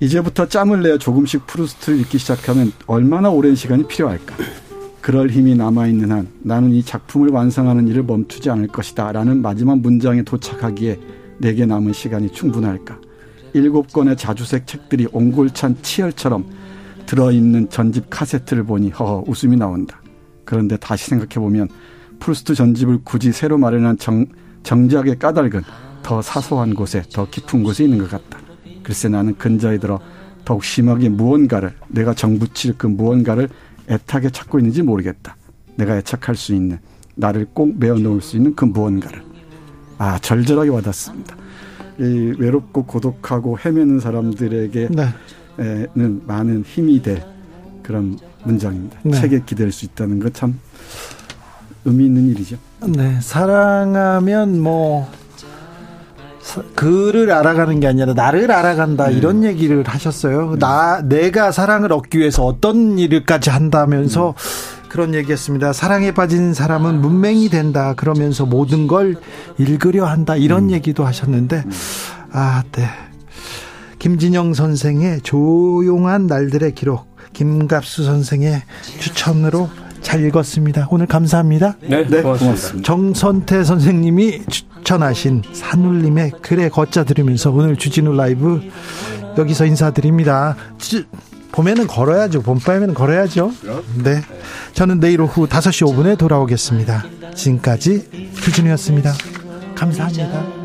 S10: 이제부터 짬을 내어 조금씩 프루스트를 읽기 시작하면 얼마나 오랜 시간이 필요할까? 그럴 힘이 남아있는 한 나는 이 작품을 완성하는 일을 멈추지 않을 것이다. 라는 마지막 문장에 도착하기에 내게 남은 시간이 충분할까? 일곱 권의 자주색 책들이 옹골찬 치열처럼 들어있는 전집 카세트를 보니 허허 웃음이 나온다. 그런데 다시 생각해보면 프루스트 전집을 굳이 새로 마련한 정, 정작의 까닭은 더 사소한 곳에 더 깊은 곳에 있는 것 같다. 글쎄 나는 근자에 들어 더욱 심하게 무언가를 내가 정붙일 그 무언가를 애타게 찾고 있는지 모르겠다. 내가 애착할 수 있는 나를 꼭 매어 놓을 수 있는 그 무언가를 아 절절하게 와닿습니다. 이 외롭고 고독하고 헤매는 사람들에게는 네. 많은 힘이 될 그런 문장입니다. 네. 책에 기댈 수 있다는 것 참 의미 있는 일이죠.
S1: 네, 사랑하면 뭐 그를 알아가는 게 아니라 나를 알아간다 음. 이런 얘기를 하셨어요. 음. 나 내가 사랑을 얻기 위해서 어떤 일을까지 한다면서 음. 그런 얘기했습니다. 사랑에 빠진 사람은 문맹이 된다. 그러면서 모든 걸 읽으려 한다. 이런 음. 얘기도 하셨는데 음. 아, 네. 김진영 선생의 조용한 날들의 기록, 김갑수 선생의 추천으로 잘 읽었습니다. 오늘 감사합니다.
S9: 네, 네 고맙습니다.
S1: 정선태 선생님이 추천하신 산울림의 글에 걷자 들으면서 오늘 주진우 라이브 여기서 인사드립니다. 봄에는 걸어야죠. 봄밤에는 걸어야죠. 네. 저는 내일 오후 5시 5분에 돌아오겠습니다. 지금까지 주진우였습니다. 감사합니다.